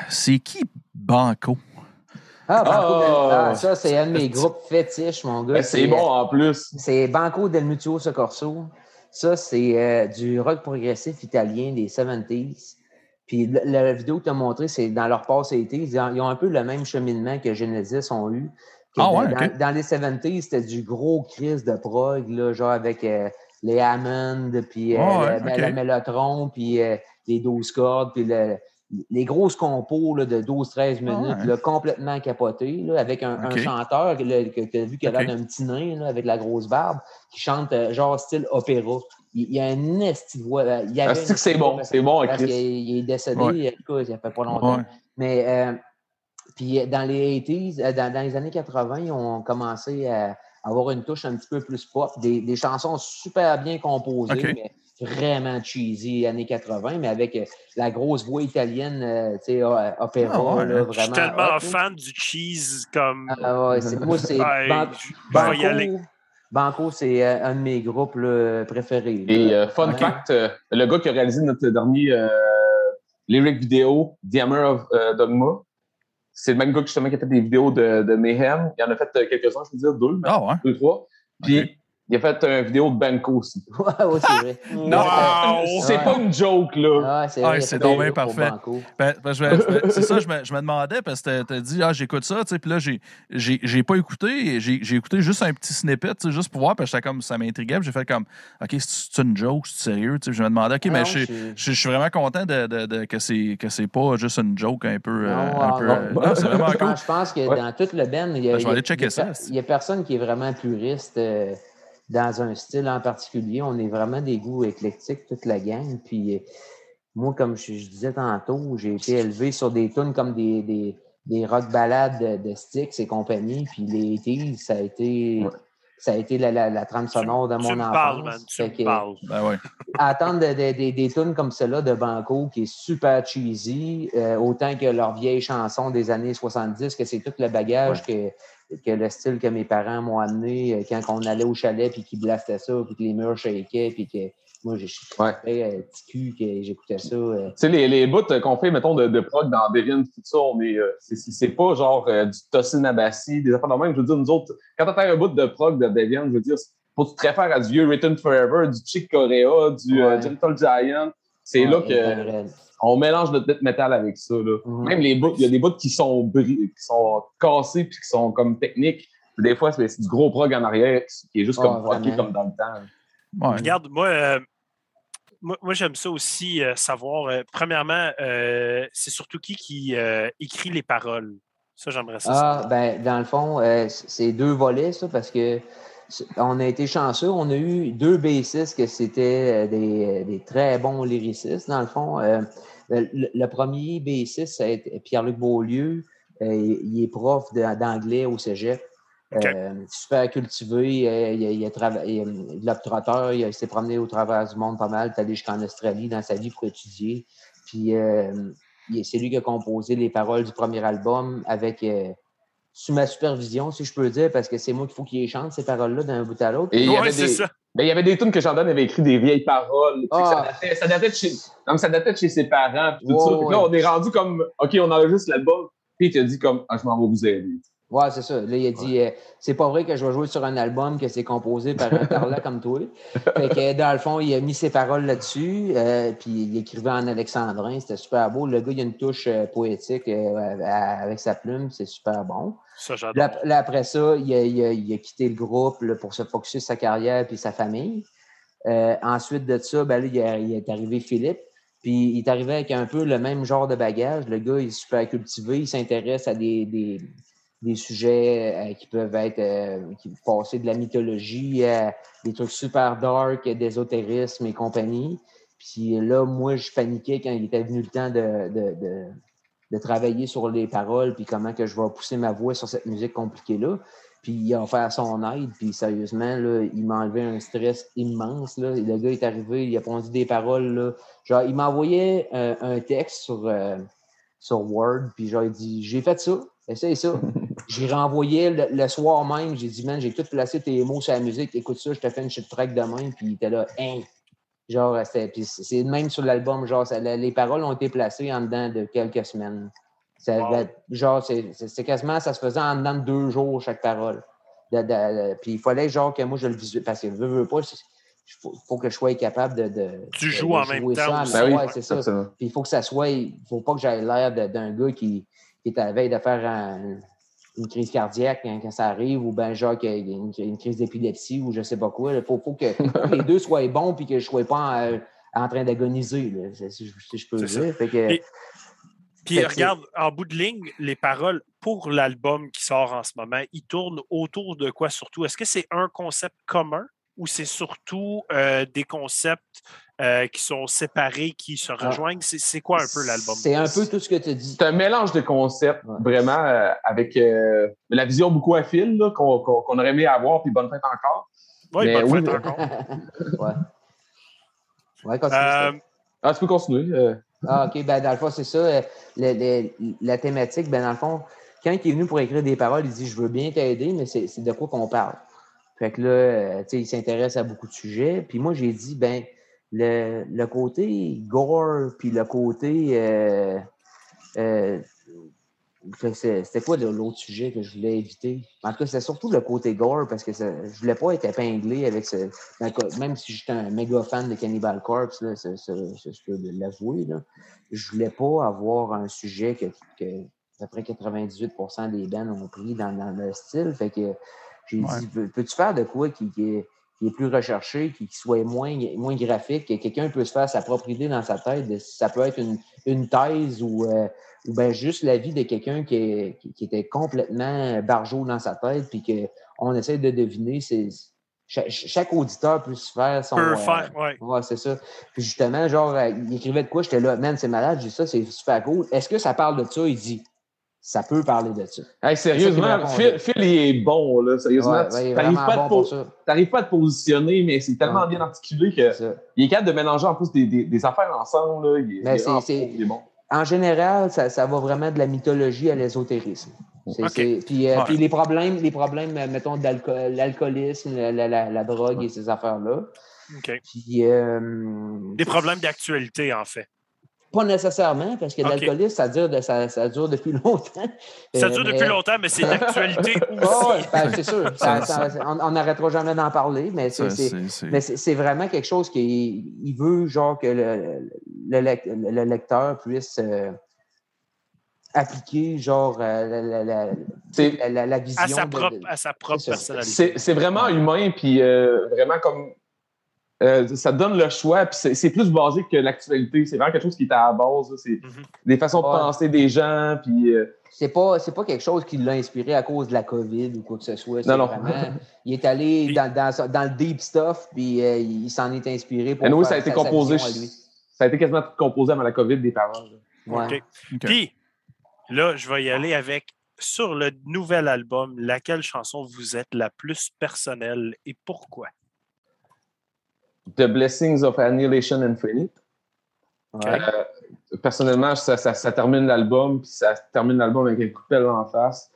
c'est qui Banco? Ah, Banco oh, ah, ça, c'est un de mes groupes fétiches, mon gars. Ben, c'est bon en plus. C'est Banco del Mutuo Soccorso. Ça, c'est du rock progressif italien des 70s. Puis la, vidéo que tu as montrée, c'est dans leur passé été. Ils ont un peu le même cheminement que Genesis ont eu. Ah ouais, dans, les 70s, c'était du gros crise de prog, là, genre avec euh, les Hammond, puis euh, le, Mellotron, puis euh, les 12 cordes, puis le, les grosses compos de 12-13 ah minutes, complètement capotées, avec un, chanteur que tu as vu qui a l'air d'un petit nain avec la grosse barbe, qui chante euh, genre style opéra. Il, y a un esti voix. Euh, il ah, c'est bon, c'est bon, Parce qu'il est décédé il n'y a pas longtemps. Mais euh, puis dans les 80s, dans, les années 80, ils ont commencé à avoir une touche un petit peu plus pop, des, chansons super bien composées, mais vraiment cheesy, années 80, mais avec euh, la grosse voix italienne, euh, tu sais, opéra, ah là, vraiment. Je suis tellement fan du cheese comme. Ah ouais, c'est, moi, c'est. Banco, c'est euh, un de mes groupes préférés. Et fun fact, le gars qui a réalisé notre dernier lyric vidéo, The Hammer of Dogma, c'est le même gars justement qui a fait des vidéos de, de Mayhem. Il en a fait quelques-uns, je veux dire, deux. Ouais. Deux, trois. Puis il a fait une vidéo de Banco aussi. Ouais, ouais, c'est vrai. non, c'est pas une joke, là. Ah, c'est ah, c'est dommage parfait. Ben, ben, c'est ça, je me, je me, demandais parce que tu as dit, ah, j'écoute ça, tu sais, puis là, j'ai pas écouté. J'ai écouté juste un petit snippet, juste pour voir, parce que comme, ça m'intriguait. J'ai fait comme, OK, c'est une joke, c'est sérieux, tu sais. Je me demandais, OK, mais je suis vraiment content de, de, de que c'est pas juste une joke un peu. Euh, un peu euh, c'est vraiment cool. Je pense que dans toute le Ben, il y a. Je vais aller checker ça. Il y a personne qui est vraiment puriste. Euh, dans un style en particulier. On est vraiment des goûts éclectiques, toute la gang. Puis euh, moi, comme je, disais tantôt, j'ai été élevé sur des tunes comme des, des, des rock ballades de, de Styx et compagnie. Puis les Tees, ça a été. Ça a été la, la, trame sonore de mon tu enfance. Parles, man, tu me parles. Ben ouais. Attendre des tunes comme celle-là de Banco, qui est super cheesy, euh, autant que leurs vieilles chansons des années 70, que c'est tout le bagage que que le style que mes parents m'ont amené euh, quand on allait au chalet puis qu'ils blastaient ça, puis que les murs shakaient, puis que moi, j'ai ouais. euh, petit cul que j'écoutais ça. Euh. Tu sais, les, les bouts qu'on fait, mettons, de, de prog dans Deviant, tout ça, on est, euh, c'est pas genre du Tossin Abassi, des affaires de même. Je veux dire, nous autres, quand tu fait un bout de prog de Deviant, je veux dire, faut tu te réfères à du vieux Written Forever, du Chick Corea, du Gentle Giant. C'est là que on mélange notre death metal avec ça. Là. Mhm. Même les bouts, il y a des bouts qui sont, qui sont cassés puis qui sont comme techniques. des fois, c'est du gros prog en arrière qui est juste comme comme dans le temps. Regarde, moi, euh, moi, j'aime ça aussi, euh, savoir. Euh, premièrement, c'est surtout qui qui écrit les paroles. Ça, j'aimerais ça. Ah, ben, dans le fond, c'est deux volets, ça, parce que on a été chanceux. On a eu deux bassistes que c'était des, des, très bons lyricistes, dans le fond. Euh, le, premier B6, c'est Pierre-Luc Beaulieu. Euh, il est prof d'anglais au cégep. Euh, super cultivé. il, a travaillé, l'obturateur, il s'est promené au travers du monde pas mal. Il est allé jusqu'en Australie dans sa vie pour étudier. Puis c'est lui qui a composé les paroles du premier album avec sous ma supervision, si je peux dire, parce que c'est moi qu'il faut qu'il chante ces paroles-là d'un bout à l'autre. Oui, c'est ça. Mais il y avait des tunes que Jordan avait écrit des vieilles paroles. Ça, ah. datait, de chez, ça datait de chez ses parents. Puis tout ça. là, on est rendu comme, OK, on enregistre l'album. Puis il t'a dit comme, ah, je m'en vais vous aider. Ouais, c'est ça. Là, il a dit, euh, c'est pas vrai que je vais jouer sur un album que c'est composé par un comme toi. Fait que, dans le fond, il a mis ses paroles là-dessus, euh, puis il écrivait en alexandrin. C'était super beau. Le gars, il a une touche euh, poétique avec sa plume. C'est super bon. Ça. Là, après ça, il a, il a, quitté le groupe pour se focusser sur sa carrière puis sa famille. ensuite de ça, ben, là, il, est arrivé Philippe. Puis il est arrivé avec un peu le même genre de bagage. Le gars, il est super cultivé, il s'intéresse à des, des sujets euh, qui peuvent être euh, qui passer de la mythologie à des trucs super dark, d'ésotérisme et compagnie. Puis là, moi, je paniquais quand il était venu le temps de, de, de, de travailler sur les paroles, puis comment que je vais pousser ma voix sur cette musique compliquée-là. Puis il a offert son aide, puis sérieusement, là, il m'a enlevé un stress immense. Là. Le gars est arrivé, il a pondu des paroles. Là. Genre, il m'a envoyé euh, un texte sur, sur Word, puis genre, il dit J'ai fait ça, essaye ça. J'ai renvoyé le, soir même, j'ai dit, man, j'ai tout placé tes mots sur la musique, écoute ça, je te fais une shit track demain, puis il était là, hein. Genre, c'est même sur l'album, genre, les paroles ont été placées en dedans de quelques semaines. genre, c'est quasiment, ça se faisait en dedans de deux jours chaque parole. puis il fallait, genre, que moi, je le visualise, parce que je veux pas, il faut, que je sois capable de. tu joues en même temps. Ben oui, c'est ça. Puis il faut que ça soit. Il ne faut pas que j'aie l'air d'un gars qui, qui, est à la veille de faire un, une crise cardiaque quand, ça arrive, ou bien genre qu'il y a une, crise d'épilepsie ou je sais pas quoi. Il faut, que, les deux soient bons puis que je ne sois pas en, train d'agoniser, si, je peux dire. Puis regarde, en bout de ligne, les paroles pour l'album qui sort en ce moment, ils tournent autour de quoi surtout? Est-ce que c'est un concept commun ou c'est surtout euh, des concepts euh, qui sont séparés, qui se ah. rejoignent? C'est quoi un peu l'album? C'est un peu tout ce que tu dis. C'est un mélange de concepts, vraiment, euh, avec la vision beaucoup à fil qu'on aurait aimé avoir, puis bonne fête encore. Oui, bonne fête encore. ouais. Ouais, continue. Ah, tu peux continuer. Ah, OK. Ben, dans le fond, c'est ça. la thématique, ben, dans le fond, quand il est venu pour écrire des paroles, il dit Je veux bien t'aider, mais c'est de quoi qu'on parle. Fait que là, euh, tu sais, il s'intéresse à beaucoup de sujets. Puis moi, j'ai dit Ben, le, le côté gore, puis le côté. Euh, euh, c'était quoi l'autre sujet que je voulais éviter? En tout cas, c'était surtout le côté gore parce que ça, je voulais pas être épinglé avec ce. Même si j'étais un méga fan de Cannibal Corpse, là, c'est, je peux l'avouer, je voulais pas avoir un sujet que, que à peu près 98% des bands ont pris dans, le style. Fait que j'ai dit, peux-tu faire de quoi qui, est, plus recherché, qui, soit moins, moins graphique, que quelqu'un peut se faire sa propre idée dans sa tête. Ça peut être une, thèse ou, euh, ou ben juste la vie de quelqu'un qui, était complètement barjot dans sa tête, puis qu'on essaie de deviner. chaque, auditeur peut se faire son. Peut faire, ouais. c'est ça. Puis justement, genre, euh, il écrivait de quoi? J'étais là, man, c'est malade, j'ai ça, c'est super cool. Est-ce que ça parle de ça? Il dit, ça peut parler de ça. Hey, sérieusement, Phil, il est bon, là. Sérieusement, tu n'arrives pas, pas, à te positionner, mais c'est tellement bien articulé qu'il est capable de mélanger en plus des, des, affaires ensemble. Là. Il, est, il, est, bon. En général, ça, ça, va vraiment de la mythologie à l'ésotérisme. Puis, euh, puis, les problèmes, les problèmes mettons, l'alcoolisme, la, la, la, drogue et ces affaires-là. Puis, euh, des problèmes d'actualité, en fait. Pas nécessairement, parce que l'alcoolisme, ça dure, ça, ça, dure depuis longtemps. Ça dure depuis longtemps, mais c'est d'actualité aussi. Ben, c'est sûr. on n'arrêtera jamais d'en parler, mais c'est vraiment quelque chose qui il veut, genre, que le, le, lecteur puisse euh, appliquer, genre, euh, la, la, vision. À sa propre, à sa propre personnalité. C'est vraiment humain, puis euh, vraiment comme euh, ça donne le choix, puis c'est plus basé que l'actualité. C'est vraiment quelque chose qui est à la base. C'est mhm. des façons de penser des gens, puis... Euh, c'est pas, pas quelque chose qui l'a inspiré à cause de la COVID ou quoi que ce soit. Non, non. Vraiment, il est allé dans, dans, dans, le deep stuff, puis euh, il s'en est inspiré pour. nous, ça a été composé. Ça a été quasiment composé avant la COVID des paroles. Ouais. Puis, là, je vais y aller avec sur le nouvel album, laquelle chanson vous êtes la plus personnelle et pourquoi? The Blessings of Annihilation Infinite. Euh, personnellement, ça, ça, termine l'album, puis ça termine l'album avec un coup de pelle en face.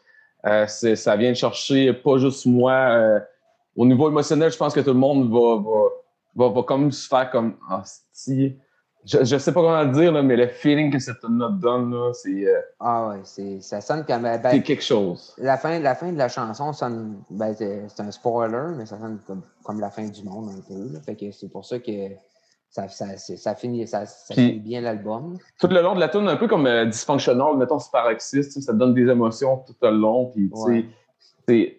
Euh, ça vient chercher pas juste moi. Euh, au niveau émotionnel, je pense que tout le monde va, va, va, va comme se faire comme ah, je, ne sais pas comment le dire, mais le feeling que cette note donne, c'est. Euh, ah ouais, ça sonne comme. Ben, c'est quelque chose. La fin, la fin de la chanson sonne. Ben, c'est un spoiler, mais ça sonne comme, la fin du monde un peu. Fait que c'est pour ça que ça, ça, ça finit, ça, finit bien l'album. Tout le long de la tune, un peu comme euh, mettons, c'est paroxyste, ça donne des émotions tout le long. Puis, tu sais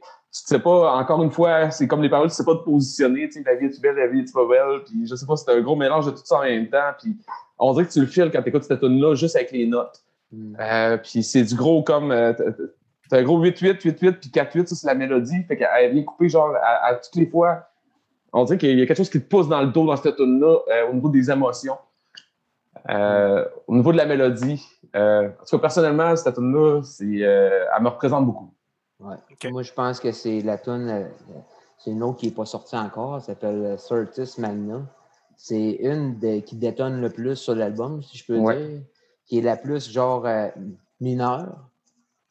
pas, encore une fois, c'est comme les paroles, tu sais pas te positionner, tu sais, la vie est belle, la vie est pas belle, puis je sais pas, c'est un gros mélange de tout ça en même temps, puis on dirait que tu le files quand tu écoutes cette tune là juste avec les notes. Mm. Euh, puis c'est du gros comme, euh, t'as un gros 8-8, 8-8, puis 4-8, ça c'est la mélodie, fait qu'elle vient couper genre à, toutes les fois. On dirait qu'il y a quelque chose qui te pousse dans le dos dans cette tune là euh, au niveau des émotions. au niveau de la mélodie, en tout cas, personnellement, cette tune là elle me représente beaucoup. Moi, je pense que c'est la tune, euh, c'est une autre qui n'est pas sortie encore, elle s'appelle Certus Magna. C'est une qui détonne le plus sur l'album, si je peux dire, qui est la plus genre euh, mineure,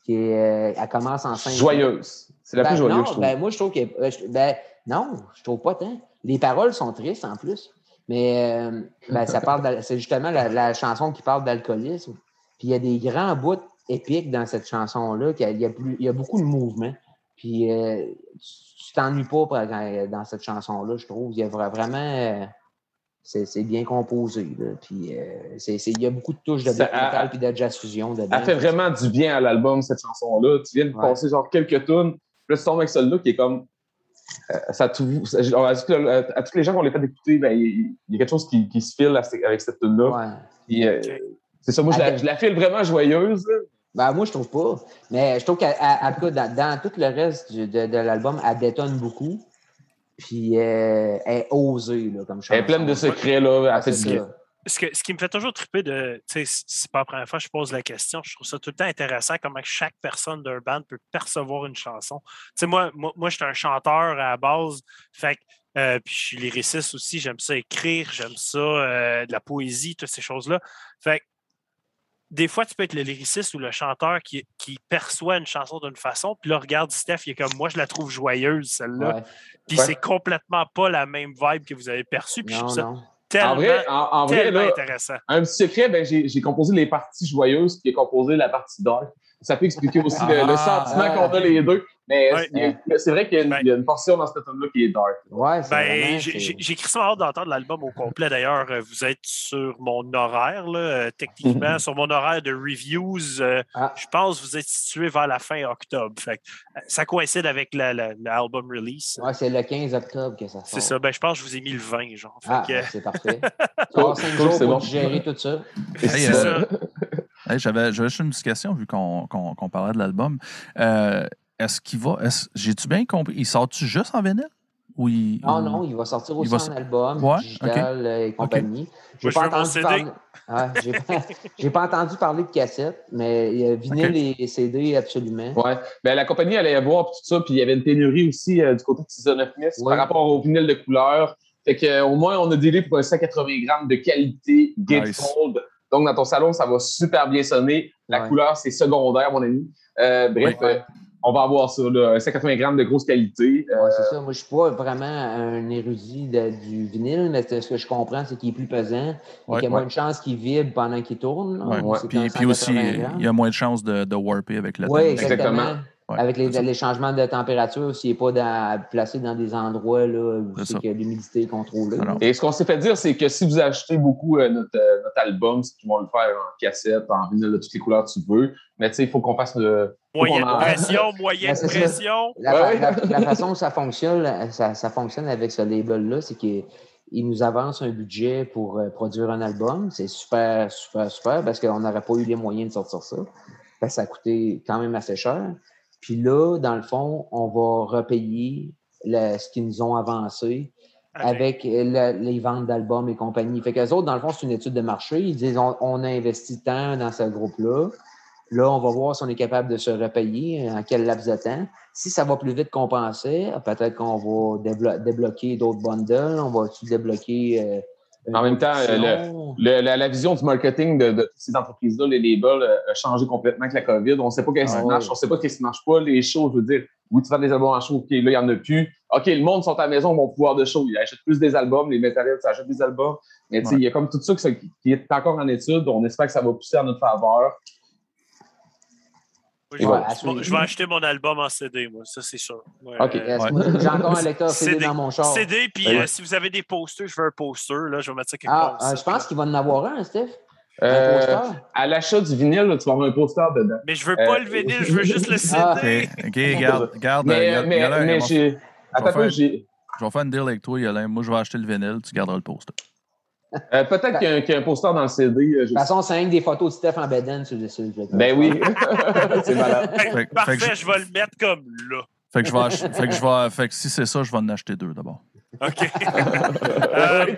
qui est, euh, elle commence en cinq. Joyeuse. C'est la plus ben, joyeuse, je trouve. Ben, moi, je trouve que. Ben, non, je trouve pas tant. Les paroles sont tristes en plus. Mais ben, ça parle c'est justement la, la, chanson qui parle d'alcoolisme. Puis il y a des grands bouts épique dans cette chanson-là, qu'il y, a il y a beaucoup de mouvements. Puis euh, tu t'ennuies pas dans cette chanson-là, je trouve. Il y a vraiment. Euh, c'est bien composé. Puis euh, il y a beaucoup de touches de black metal et de jazz fusion dedans. Elle fait vraiment du bien à l'album, cette chanson-là. Tu viens de passer genre quelques tunes, puis là, tu tombes avec celle-là qui est comme. ça, à, tous les gens qu'on les fait écouter, ben, il y, a quelque chose qui, se file avec cette tune-là. C'est ça, moi, je la, file vraiment joyeuse. Ben, moi, je trouve pas. Mais je trouve qu'elle, dans, dans, tout le reste de, de l'album, elle détonne beaucoup. Puis euh, elle est osée, là, comme chanson. Elle est pleine de secrets, là. Elle fait ce, que, ce qui me fait toujours triper de. Tu sais, c'est pas la première fois que je pose la question. Je trouve ça tout le temps intéressant comment chaque personne d'un band peut percevoir une chanson. Tu sais, moi, moi, moi je suis un chanteur à la base. Fait euh, puis je suis lyriciste aussi. J'aime ça écrire, j'aime ça, euh, de la poésie, toutes ces choses-là. Fait des fois, tu peux être le lyriciste ou le chanteur qui, qui perçoit une chanson d'une façon, puis là, regarde Steph, il est comme moi, je la trouve joyeuse, celle-là. Puis c'est complètement pas la même vibe que vous avez perçue. Puis je trouve ça tellement, en vrai, en, vrai, là, intéressant. Un petit secret, ben, j'ai composé les parties joyeuses, qui est composé la partie dark. Ça peut expliquer aussi le, ah, sentiment qu'on a les deux. Mais c'est vrai qu'il y, a une portion dans cet album-là qui est dark. Ouais, ben, j'ai écrit ça hâte d'entendre l'album au complet. D'ailleurs, euh, vous êtes sur mon horaire, là, euh, techniquement, sur mon horaire de reviews. Euh, ah. Je pense que vous êtes situé vers la fin octobre. ça coïncide avec l'album release. Ouais, c'est le 15 octobre que ça sort. C'est ça. Ben, je pense que je vous ai mis le 20, genre. Ah, ben, c'est parfait. Tu as 5 jours pour gérer tout ça. C'est ça. J'avais juste une petite question vu qu'on parlait de l'album. Euh, est-ce qu'il va. J'ai-tu bien compris? Il sort-tu juste en vinyle? Ou il, non, non, il va sortir aussi en album, digital euh, et compagnie. J'ai pas, entendu parler... J'ai pas... entendu parler de cassette, mais il y a vinyle et CD absolument. Oui. Ben, la compagnie allait y avoir tout ça, puis il y avait une pénurie aussi euh, du côté de 609 par rapport au vinyle de couleur. Fait qu'au moins, on a délai pour un 180 grammes de qualité Gatefold. Donc, dans ton salon, ça va super bien sonner. La couleur, c'est secondaire, mon ami. Euh, bref, on va avoir ça, là, 180 grammes de grosse qualité. Euh, c'est ça. Moi, je ne suis pas vraiment un érudit du vinyle, mais ce que je comprends, c'est qu'il est plus pesant et qu'il y a moins de chances qu'il vibre pendant qu'il tourne. Puis, puis aussi, il y a moins de chances de, de warper avec le temps. Oui, exactement. Avec les, changements de température, s'il n'est pas placé dans des endroits là, où c'est que l'humidité est contrôlée. Et ce qu'on s'est fait dire, c'est que si vous achetez beaucoup euh, notre, euh, notre, album, c'est qu'ils vont le faire en cassette, en vinyle de toutes les couleurs que tu veux. Mais tu sais, il faut qu'on fasse le. Moyenne pression, moyenne pression. La, façon dont ça fonctionne, ça, ça fonctionne avec ce label-là, c'est qu'il nous avance un budget pour euh, produire un album. C'est super, super, super parce qu'on n'aurait pas eu les moyens de sortir ça. ça a coûté quand même assez cher. Puis là, dans le fond, on va repayer ce qu'ils nous ont avancé avec les ventes d'albums et compagnie. Fait qu'eux autres, dans le fond, c'est une étude de marché. Ils disent on, a investi tant dans ce groupe-là. Là, on va voir si on est capable de se repayer, en quel laps de temps. Si ça va plus vite qu'on pensait, peut-être qu'on va débloquer d'autres bundles. On va débloquer euh, en même temps, la, vision du marketing de, toutes ces entreprises-là, les labels, euh, a changé complètement avec la COVID. On ne sait pas qu'est-ce qui marche, on ne sait pas qu'est-ce qui ne marche pas. Les shows, je veux dire, oui, tu fais des albums en show, OK, là, il n'y en a plus. OK, le monde sont à la maison, vont pouvoir de show. Ils achètent plus des albums, les matériels, ça achète des albums. Mais tu sais, il y a comme tout ça qui est encore en étude. On espère que ça va pousser en notre faveur. Je, vais, acheter mon album en CD, moi, ça c'est sûr. OK. J'ai encore un lecteur CD, dans mon char. CD, puis euh, si vous avez des posters, je veux un poster, là, je vais mettre ça quelque ah, part. Euh, je pense qu'il va en avoir un, Steph. Euh, à l'achat du vinyle, tu vas avoir un poster dedans. Mais je veux pas le vinyle, je veux juste le CD. Ah. OK, regarde, regarde. Mais, mais, mais j'ai... Attends, j'ai... Je vais faire une deal avec toi, Yolin. Moi, je vais acheter le vinyle, tu garderas le poster. Euh, peut-être qu'il y, a un poster dans le CD. Euh, de toute façon, c'est un des photos de Steph en Beden sur le CD. Ben oui. c'est malade. parfait, je... vais le mettre comme là. Fait que, je vais fait que, je vais, fait que si c'est ça, je vais en acheter deux d'abord. OK. euh,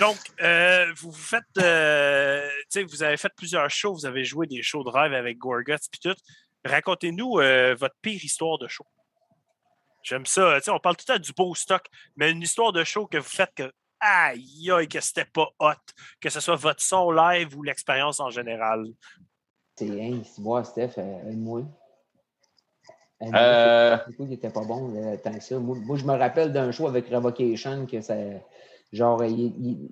donc, euh, vous faites, euh, vous avez fait plusieurs shows, vous avez joué des shows de rêve avec Gorguts et tout. Racontez-nous votre pire histoire de show. J'aime ça. on parle tout à du beau stock, mais une histoire de show que vous faites que aïe aïe que c'était pas hot, que ce soit votre son live ou l'expérience en général. C'est hein, moi, Steph, aide-moi. Euh... qui n'était pas bon euh, tant que ça. Moi, je me rappelle d'un show avec Revocation que ça. Genre,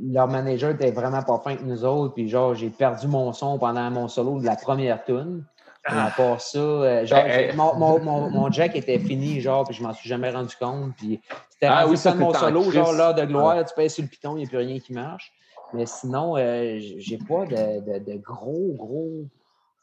leur manager était vraiment pas fin que nous autres, puis genre, j'ai perdu mon son pendant mon solo de la première tune. À ah. part ça, euh, genre, mon, mon, mon, jack était fini, genre, puis je m'en suis jamais rendu compte. Puis c'était ah, oui, ça, mon solo, genre, l'heure de gloire, tu pèses sur le piton, il n'y a plus rien qui marche. Mais sinon, euh, j'ai pas de, de, gros, gros.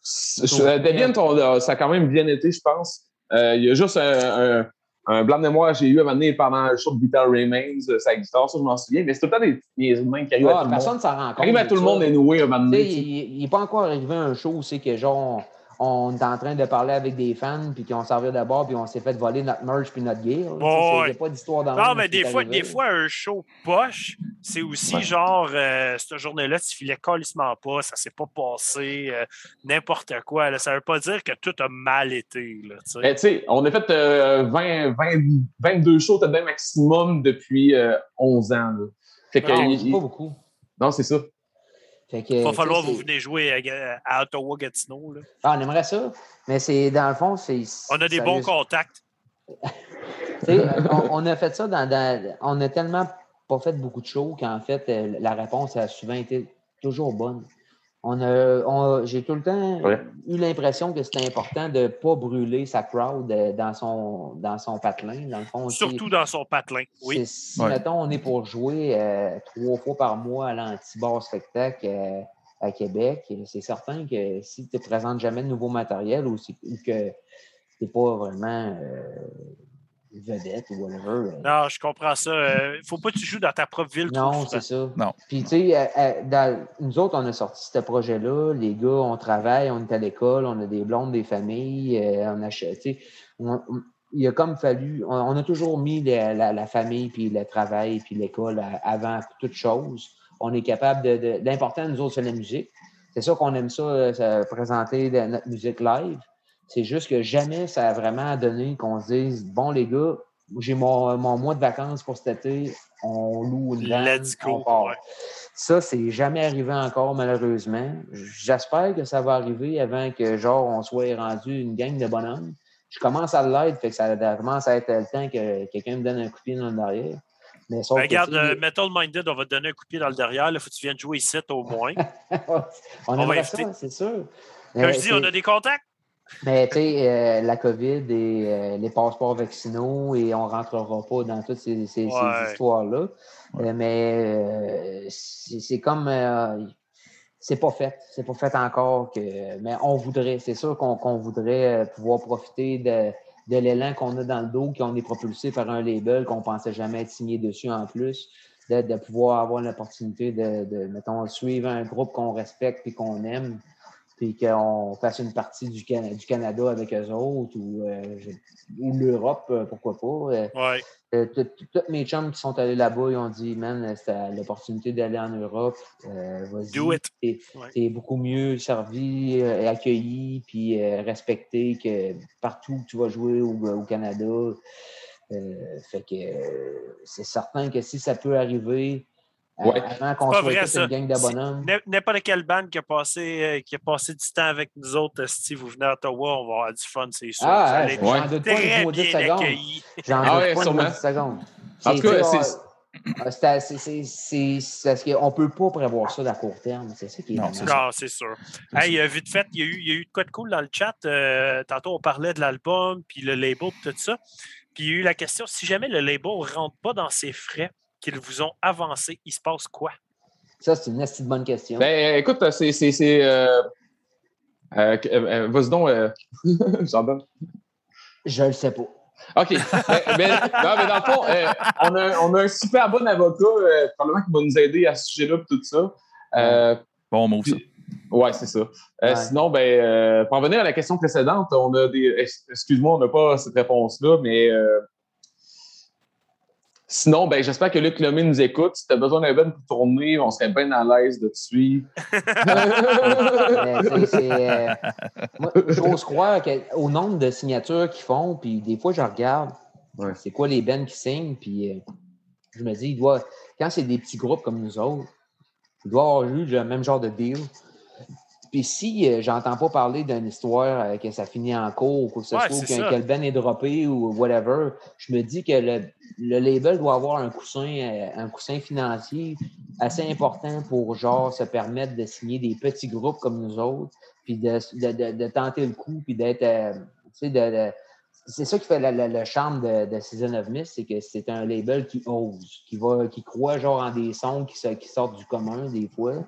Je, Debian, ça a quand même bien été, je pense. Euh, il y a juste un, un blanc de mémoire j'ai eu à un pendant le show de Vital Remains, sa guitare, ça je m'en souviens, mais c'est tout le temps des niaises qui arrivent ah, à tout personne le monde. s'en rend compte. Arrive à tout le monde noué un moment donné. Il n'est pas encore arrivé un show où c'est que genre on est en train de parler avec des fans, puis qu'on s'en vient d'abord, puis on s'est fait voler notre merch puis notre gear. Il n'y a pas d'histoire dans Non, mais des fois, des fois, un show poche, c'est aussi genre, euh, cette journée-là, tu filais calissement pas, ça s'est pas passé, euh, n'importe quoi. Là. Ça veut pas dire que tout a mal été. Là, ben, on a fait 20, euh, 22 shows de maximum depuis 11 ans. C'est pas beaucoup. Non, c'est ça. Il va falloir que vous venez jouer à, Ottawa-Gatineau. Ah, on aimerait ça, mais c'est dans le fond, c'est. On a des bons contacts. on, a fait ça dans, On a tellement pas fait beaucoup de shows qu'en fait, euh, la réponse a souvent été toujours bonne. On a, j'ai tout le temps eu l'impression que c'était important de ne pas brûler sa crowd euh, dans son, dans son patelin. Dans le fond, Surtout dans son patelin, oui. Si, mettons, on est pour jouer euh, trois fois par mois à l'anti-bar spectacle euh, à Québec, c'est certain que si tu ne présentes jamais de nouveau matériel ou, que tu n'es pas vraiment vedette ou whatever. Euh. Non, je comprends ça. Il ne faut pas que tu joues dans ta propre ville. Non, c'est ça. Non. Puis, tu sais, euh, euh, nous autres, on a sorti ce projet-là. Les gars, on travaille, on est à l'école, on a des blondes, des familles, on achète. Tu sais, il a comme fallu. On, a toujours mis la, famille, puis le travail, puis l'école avant toute chose. On est capable de. L'important, nous autres, c'est la musique. C'est ça qu'on aime ça, présenter notre musique live. C'est juste que jamais ça a vraiment donné qu'on se dise bon, les gars, j'ai mon, mois de vacances pour cet été, on loue une Let's go. Ça, c'est jamais arrivé encore, malheureusement. J'espère que ça va arriver avant que, genre, on soit rendu une gang de bonhommes. Je commence à l'être, fait que ça commence à être le temps que quelqu'un me donne un coup de pied dans le derrière. Mais ben, regarde, euh, Metal Minded, on va te donner un coup de pied dans le derrière. Il faut que tu viennes jouer ici au moins. on, on va ça, c'est sûr. Comme je dis, on a des contacts. Mais tu sais, euh, la COVID et euh, les passeports vaccinaux, et on ne rentrera pas dans toutes ces, histoires-là. Euh, mais c'est comme. c'est pas fait. C'est pas fait encore. Que, mais on voudrait, c'est sûr qu'on voudrait pouvoir profiter de, de l'élan qu'on a dans le dos, qu'on est propulsé par un label qu'on pensait jamais être signé dessus en plus. De, de pouvoir avoir l'opportunité de, de, mettons, suivre un groupe qu'on respecte et qu'on aime puis qu'on fasse une partie du, du, Canada avec eux autres ou, euh, l'Europe, euh, pourquoi pas. Euh, tous mes chums qui sont allés là-bas, ils ont dit, man, c'était l'opportunité d'aller en Europe. vas-y. Do it. T'es beaucoup mieux servi, accueilli, puis respecté que partout où tu vas jouer au, au Canada. fait que c'est certain que si ça peut arriver, Ouais. Avant qu'on soit une gang de bonhommes. N'importe quelle bande qui a, passé, euh, qui a passé du temps avec nous autres, si vous venez à Ottawa, on va avoir du fun, c'est sûr. Ah, j'en doute pas une 10 secondes. J'en doute ah pas une 10 secondes. En tout cas, c'est... C'est parce qu'on ne peut pas prévoir ça à court terme. C'est ça qui est Non, c'est sûr. Hey, euh, vite fait, il y, a eu, il y a eu de quoi de cool dans le chat. Euh, tantôt, on parlait de l'album, puis le label, tout ça. Puis il y a eu la question si jamais le label ne rentre pas dans ses frais, qu'ils vous ont avancé, il se passe quoi? Ça, c'est une assez bonne question. Ben, écoute, c'est. Euh, euh, euh, Vas-y donc, j'en donne. Je le sais pas. OK. mais, non, mais dans le fond, on, a, on, a, un super bon avocat, probablement qui va nous aider à ce sujet-là et tout ça. bon mot, ça. Oui, c'est ça. Sinon, ben, pour revenir à la question précédente, on a des. Excuse-moi, on n'a pas cette réponse-là, mais Sinon, ben, j'espère que Luc Lomé nous écoute. Si tu as besoin d'un ben pour tourner, on serait bien à l'aise de te suivre. euh, j'ose croire qu'au nombre de signatures qu'ils font, puis des fois, je regarde, c'est quoi les bennes qui signent, puis euh, je me dis, il doit, quand c'est des petits groupes comme nous autres, il doit avoir eu le même genre de deal. Puis si euh, j'entends pas parler d'une histoire euh, que ça finit en cours ou que ce soit que, le Ben est droppé ou whatever, je me dis que le, label doit avoir un coussin, euh, un coussin financier assez important pour genre se permettre de signer des petits groupes comme nous autres, puis de, tenter le coup, puis d'être. c'est ça qui fait le, charme de, Season of Mist, c'est que c'est un label qui ose, qui va, qui croit genre en des sons qui, qui sortent du commun des fois,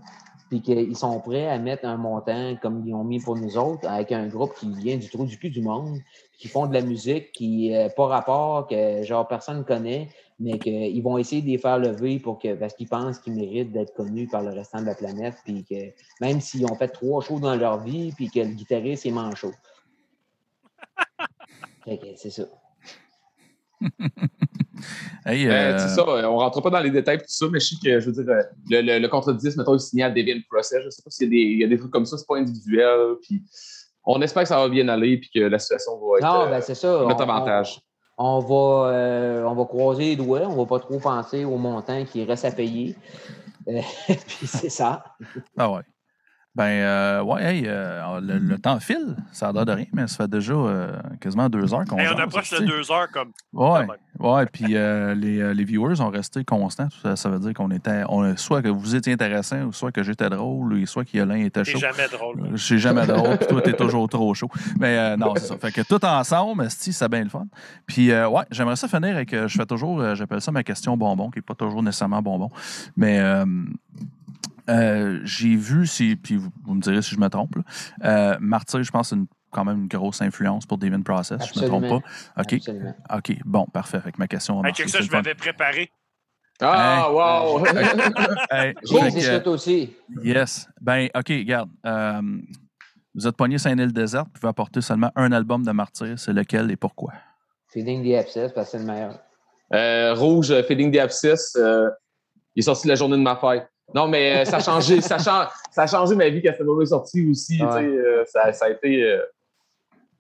puis qu'ils sont prêts à mettre un montant comme ils ont mis pour nous autres, avec un groupe qui vient du trou du cul du monde, qui font de la musique qui n'a pas rapport, que genre personne ne connaît, mais qu'ils vont essayer de les faire lever pour que, parce qu'ils pensent qu'ils méritent d'être connus par le restant de la planète, puis que même s'ils ont fait trois shows dans leur vie, puis que le guitariste est manchot. c'est ça. hey, C'est euh, ça, on ne rentre pas dans les détails tout ça, mais je sais que, je veux dire, le, le, le contre 10, mettons, il signé à Debian Process. Je ne sais pas s'il y, y, a des trucs comme ça, c'est pas individuel. Puis on espère que ça va bien aller puis que la situation va être non, ben, c'est ça. notre avantage. On, va, euh, on va croiser les doigts, on ne va pas trop penser au montant qui reste à payer. Euh, puis c'est ça. Ah ouais. Ben, euh, ouais, euh, le, temps file, ça a l'air de rien, mais ça fait déjà euh, quasiment deux heures qu'on hey, On approche de deux heures comme. Ouais, ouais, puis les, les, viewers ont resté constants. Ça, ça veut dire qu'on était. On, soit que vous étiez intéressant, ou soit que j'étais drôle, ou soit que l'un était chaud. C'est jamais drôle. Je suis jamais drôle, puis toi, t'es toujours trop chaud. Mais non, c'est ça. Fait que tout ensemble, c'est bien le fun. Puis, ouais, j'aimerais ça finir avec. Je fais toujours, j'appelle ça ma question bonbon, qui n'est pas toujours nécessairement bonbon. Mais euh, j'ai vu, si, puis vous, me direz si je me trompe, euh, Martyr, je pense, c'est quand même une grosse influence pour David Process. Absolument. Je me trompe pas. OK. OK, bon, parfait. Avec ma question. Avec ça, je m'avais préparé. Ah, wow! hey, j'ai aussi. Yes. Ben, OK, regarde. Euh, vous êtes pogné Saint-Île-Désert, vous pouvez apporter seulement un album de Martyr. C'est lequel et pourquoi? Feeding the Abscess, parce que c'est le meilleur. Euh, rouge, Feeding the Abscess. il est sorti la journée de ma fête. Non, mais euh, ça a changé, ça, ça a changé ma vie quand cette album est sorti aussi. Euh, ça, ça, a été euh,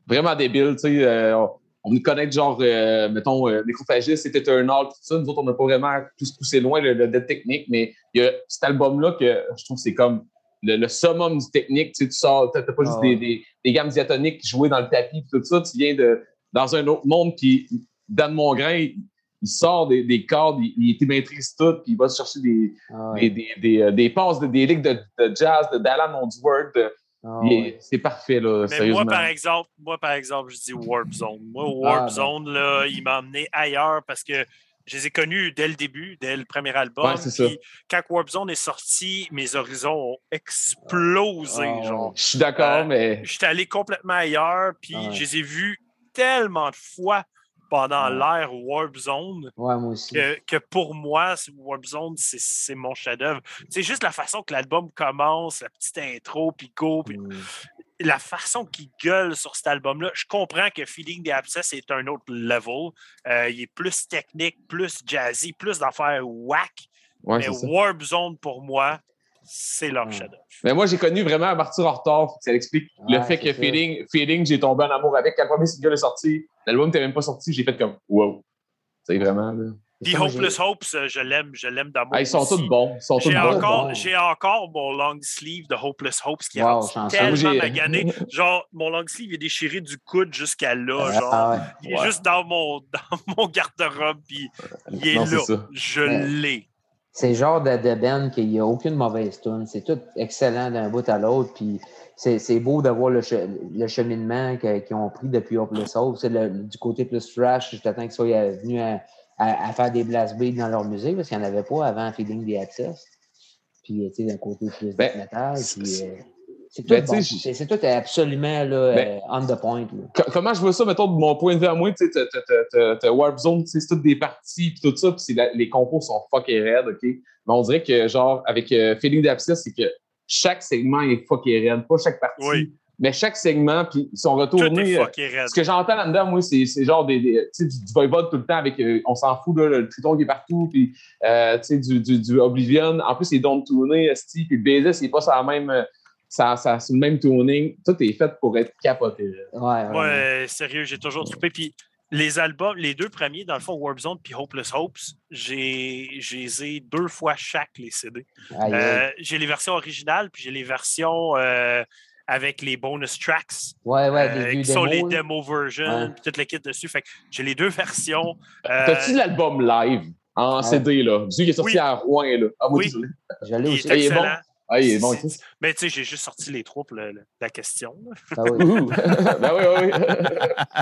vraiment débile. On, on nous connaît genre, mettons, Nécrophagie, c'était un art, tout ça. Nous autres, on n'a pas vraiment plus poussé loin le, le technique, mais il y a cet album-là que je trouve que c'est comme le, summum du technique. Tu, sors, t'as pas juste des, des, des, gammes diatoniques jouées dans le tapis, tout ça. Tu viens de, dans un autre monde, puis Dan Mongrain, il sort des, des cordes, il, il maîtrise tout, puis il va chercher des, ah des, des, des, euh, des, passes, de, des ligues de, de jazz, de d'Alan Ondsworth. Ah c'est parfait, là, Mais Moi, par exemple, moi, par exemple, je dis Warp Zone. Moi, ah, Warp. Zone, là, il m'a emmené ailleurs parce que je les ai connus dès le début, dès le premier album. Ouais, quand Warp Zone est sorti, mes horizons ont explosé. genre. Je suis d'accord, euh, mais. J'étais allé complètement ailleurs, puis je les ai vus tellement de fois pendant l'ère Warp Zone. Que, pour moi, Warp Zone, c'est mon chef-d'œuvre. C'est juste la façon que l'album commence, la petite intro, puis go, puis mm. la façon qu'il gueule sur cet album-là. Je comprends que Feeling the Abscess est un autre level. Euh, il est plus technique, plus jazzy, plus d'affaires whack. mais Warp Zone, pour moi, c'est leur chef Mais moi, j'ai connu vraiment Martyr en Ça explique le fait que Feeling, Feeling j'ai tombé en amour avec. Quand le premier single est sorti, l'album n'était même pas sorti, j'ai fait comme wow. C'est vraiment. Là. Puis Hopeless Hopes, euh, je l'aime, je l'aime d'amour. Ah, ils sont tous bons. J'ai encore, encore, mon long sleeve de Hopeless Hopes qui est tellement magané. Genre, mon long sleeve est déchiré du coude jusqu'à là. Ah, genre, il est juste dans mon, dans mon garde-robe, puis il est là. Je l'ai c'est le genre de, de band qu'il n'y a aucune mauvaise tune. C'est tout excellent d'un bout à l'autre. Puis c'est beau d'avoir le, le, cheminement qu'ils ont pris depuis Hopeless Hope. C'est du côté plus trash, je t'attends qu'ils soient venus à, à, faire des blast beats dans leur musique parce qu'il n'y en avait pas avant Feeding the Access. Puis, tu sais, d'un côté plus ben. Puis, euh, c'est tout, ben, c'est tout absolument là, ben, euh, on the point. Comment je vois ça, mettons, de mon point de vue à moi, tu sais, Warp Zone, c'est toutes des parties, puis tout ça, puis les compos sont fucking raides, OK? Mais on dirait que, genre, avec euh, Feeling d'Abscess, c'est que chaque segment est fucking raide, pas chaque partie. Mais chaque segment, puis ils sont retournés. Euh, ce que j'entends là-dedans, moi, c'est genre des, des du, du Voivode tout le temps avec on s'en fout, là, le Triton qui est partout, puis du, du, du, Oblivion. En plus, c'est Don't Tourner, puis le baiser, c'est pas ça la même ça, ça c'est le même tuning. Tout est fait pour être capoté. Ouais, ouais, sérieux, j'ai toujours trouvé. Puis les albums, les deux premiers, dans le fond, Warp Zone puis Hopeless Hopes, j'ai les deux fois chaque, les CD. Euh, j'ai les versions originales, puis j'ai les versions euh, avec les bonus tracks. Ouais, ouais, euh, qui sont les demo versions, puis toute l'équipe dessus. Fait que j'ai les deux versions. T'as-tu l'album live en CD, là? Celui qui est sorti à Rouen, là. Ah, moi, oui. J'allais aussi. Excellent. Ah, il est bon, Mais tu sais, j'ai juste sorti les trois pour la question. Ah oui. ben oui,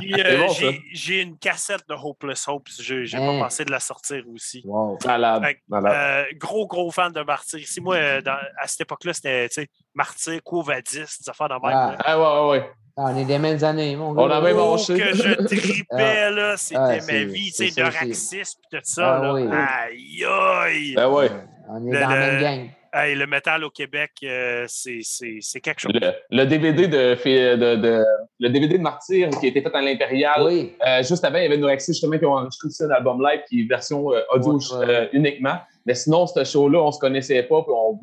oui, euh, j'ai une cassette de Hopeless Hope. J'ai pas hein? pensé de la sortir aussi. Wow. Euh, gros, gros fan de Martyr. Ici, moi, euh, à cette époque-là, c'était Martyr, Covadis, des affaires même. Ah, ah ouais, ouais, ouais. Ah, on est des mêmes années, mon gars. On a même oh, que je tripais, là. C'était ma vie, tu sais, de raxisme et tout ça. là. Oui. Aïe, aïe. Ben ouais. On est dans la même gang le métal au Québec, euh, c'est quelque chose. Le, DVD de, de, le DVD de Martyr qui a été fait à l'Impérial, euh, juste avant, il y avait Noraxis justement qui ont enregistré un album live qui est version euh, audio uniquement. Mais sinon, ce show-là, on se connaissait pas. Puis on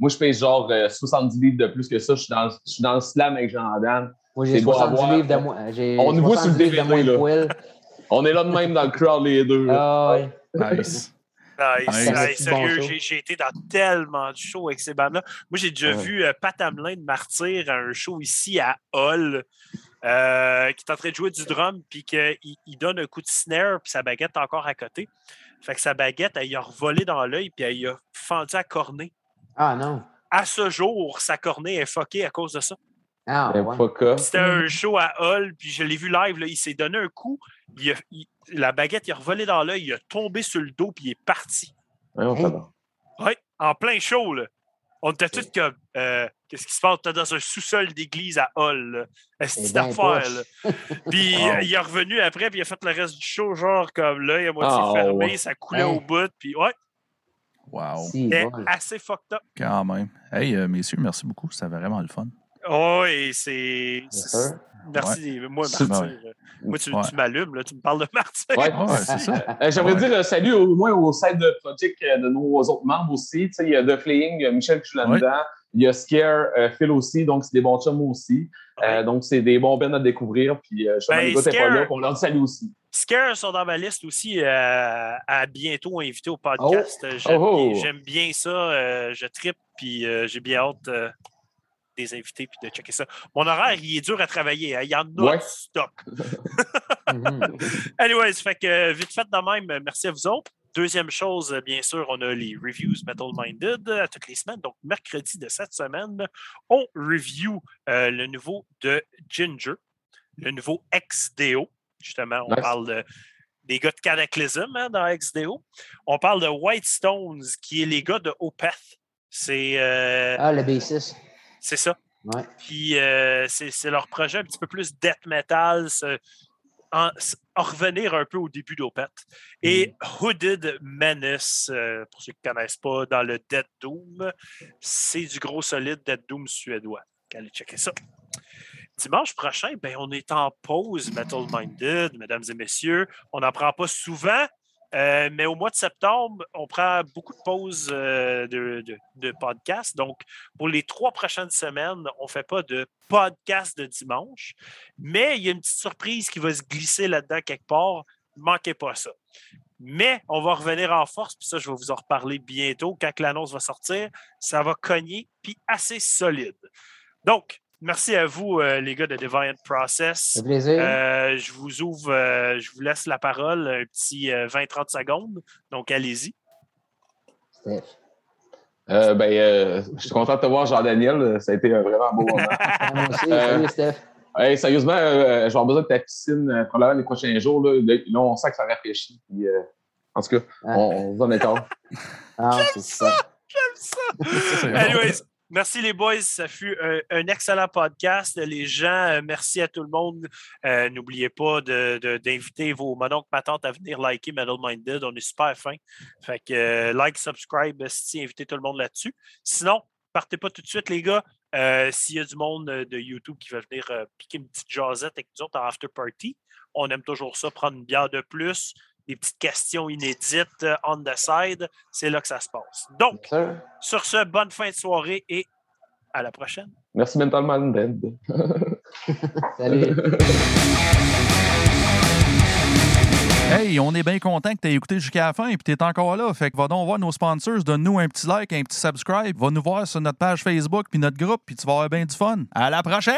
moi, je paye genre 70 livres de plus que ça. Je suis dans, je suis dans le slam avec Jean-Dan. Moi, j'ai 70 livres de moins. On nous voit sur le DVD. Là. On est là de même dans le crowd, les deux. Ah, nice. Sérieux, j'ai été dans tellement de shows avec ces bandes-là. Moi, j'ai déjà vu euh, Pat Hamelin de Martyr à un show ici à Hall. Euh, qui est en train de jouer du drum, puis qu'il il donne un coup de snare, puis sa baguette est encore à côté. Fait que sa baguette, elle, a revolé dans l'œil, puis elle a fendu à cornée. Ah non. À ce jour, sa cornée est fuckée à cause de ça. Ah, C'était un show à Hall, puis je l'ai vu live. Là, il s'est donné un coup. La baguette, il a revolé dans l'œil, il a tombé sur le dos, puis il est parti. Oui, en plein show. Là. On était tous comme euh, Qu'est-ce qui se passe? dans un sous-sol d'église à Hall. C'est affaire. Puis il est revenu après, puis il a fait le reste du show, genre comme là, il a moitié ah, fermé, ça coulait au bout, puis ouais. Wow. C'était assez fucked up. Quand même. Hey, euh, messieurs, merci beaucoup. C'était vraiment le fun. Oh, et c'est. Merci. Moi, Martin, moi, tu, m'allumes, là, tu me parles de Martin. Ouais, c'est ça. Euh, j'aimerais dire euh, salut au moins au site de Project euh, de nos autres membres aussi. Tu sais, il y a The Flaying, il y a Michel là-dedans. Il y a Scare, Phil aussi, donc c'est des bons chums aussi. donc c'est des bons bennes à découvrir. Puis je ben, gars, pas là, on leur dit salut aussi. Scare sont dans ma liste aussi à bientôt inviter au podcast. Oh. J'aime oh. bien, ça. je trippe, puis j'ai bien hâte des invités puis de checker ça. Mon horaire, il est dur à travailler. Hein. Il y en a stock. Mhm. Anyways, fait que vite fait de même, merci à vous autres. Deuxième chose, bien sûr, on a les reviews Metal Minded à toutes les semaines. Donc, mercredi de cette semaine, on review euh, le nouveau de Ginger, le nouveau XDO. Justement, on parle des gars de Cataclysm hein, dans XDO. On parle de White Stones, qui est les gars de Opeth. C'est. Euh, ah, le bassiste. C'est ça. Puis euh, c'est leur projet un petit peu plus death metal, en, revenir un peu au début d'Opet. Et mm. Hooded Menace, euh, pour ceux qui ne connaissent pas, dans le Dead Doom, c'est du gros solide Dead Doom suédois. Allez checker ça. Dimanche prochain, ben, on est en pause Metal Minded, mesdames et messieurs. On n'en prend pas souvent, euh, mais au mois de septembre, on prend beaucoup de pauses euh, de, de, podcasts. Donc, pour les trois prochaines semaines, on ne fait pas de podcast de dimanche. Mais il y a une petite surprise qui va se glisser là-dedans quelque part. Manquez pas ça. Mais on va revenir en force, puis ça, je vais vous en reparler bientôt. Quand l'annonce va sortir, ça va cogner, puis assez solide. Donc, Merci à vous, euh, les gars de Deviant Process. plaisir. Euh, je vous ouvre, euh, je vous laisse la parole, un petit 20-30 secondes. Donc, allez-y. Steph. ben, je suis content de te voir, Jean-Daniel. Ça a été un vraiment beau moment. Moi aussi. Salut, Steph. sérieusement, je vais avoir besoin de ta piscine probablement les prochains jours. Là, là on sent que ça réfléchit. Puis, en tout cas, ah. on, on se donne Ah, J'aime ça! J'aime ça! Anyways, Merci les boys, ça fut un, excellent podcast. Les gens, euh, merci à tout le monde. Euh, n'oubliez pas d'inviter vos mononcles, ma tante à venir liker Metal Minded. On est super fin. Fait que euh, like, subscribe, si invitez tout le monde là-dessus. Sinon, partez pas tout de suite, les gars. S'il y a du monde de YouTube qui va venir piquer une petite jasette avec nous autres en after party, on aime toujours ça, prendre une bière de plus, des petites questions inédites euh, on the side. C'est là que ça se passe. Donc, sur ce, bonne fin de soirée et à la prochaine. Merci mentalement, Dead. Salut. Hey, on est bien content que tu aies écouté jusqu'à la fin et que tu es encore là. Fait que va donc voir nos sponsors, donne-nous un petit like, un petit subscribe, va nous voir sur notre page Facebook puis notre groupe, puis tu vas avoir bien du fun. À la prochaine!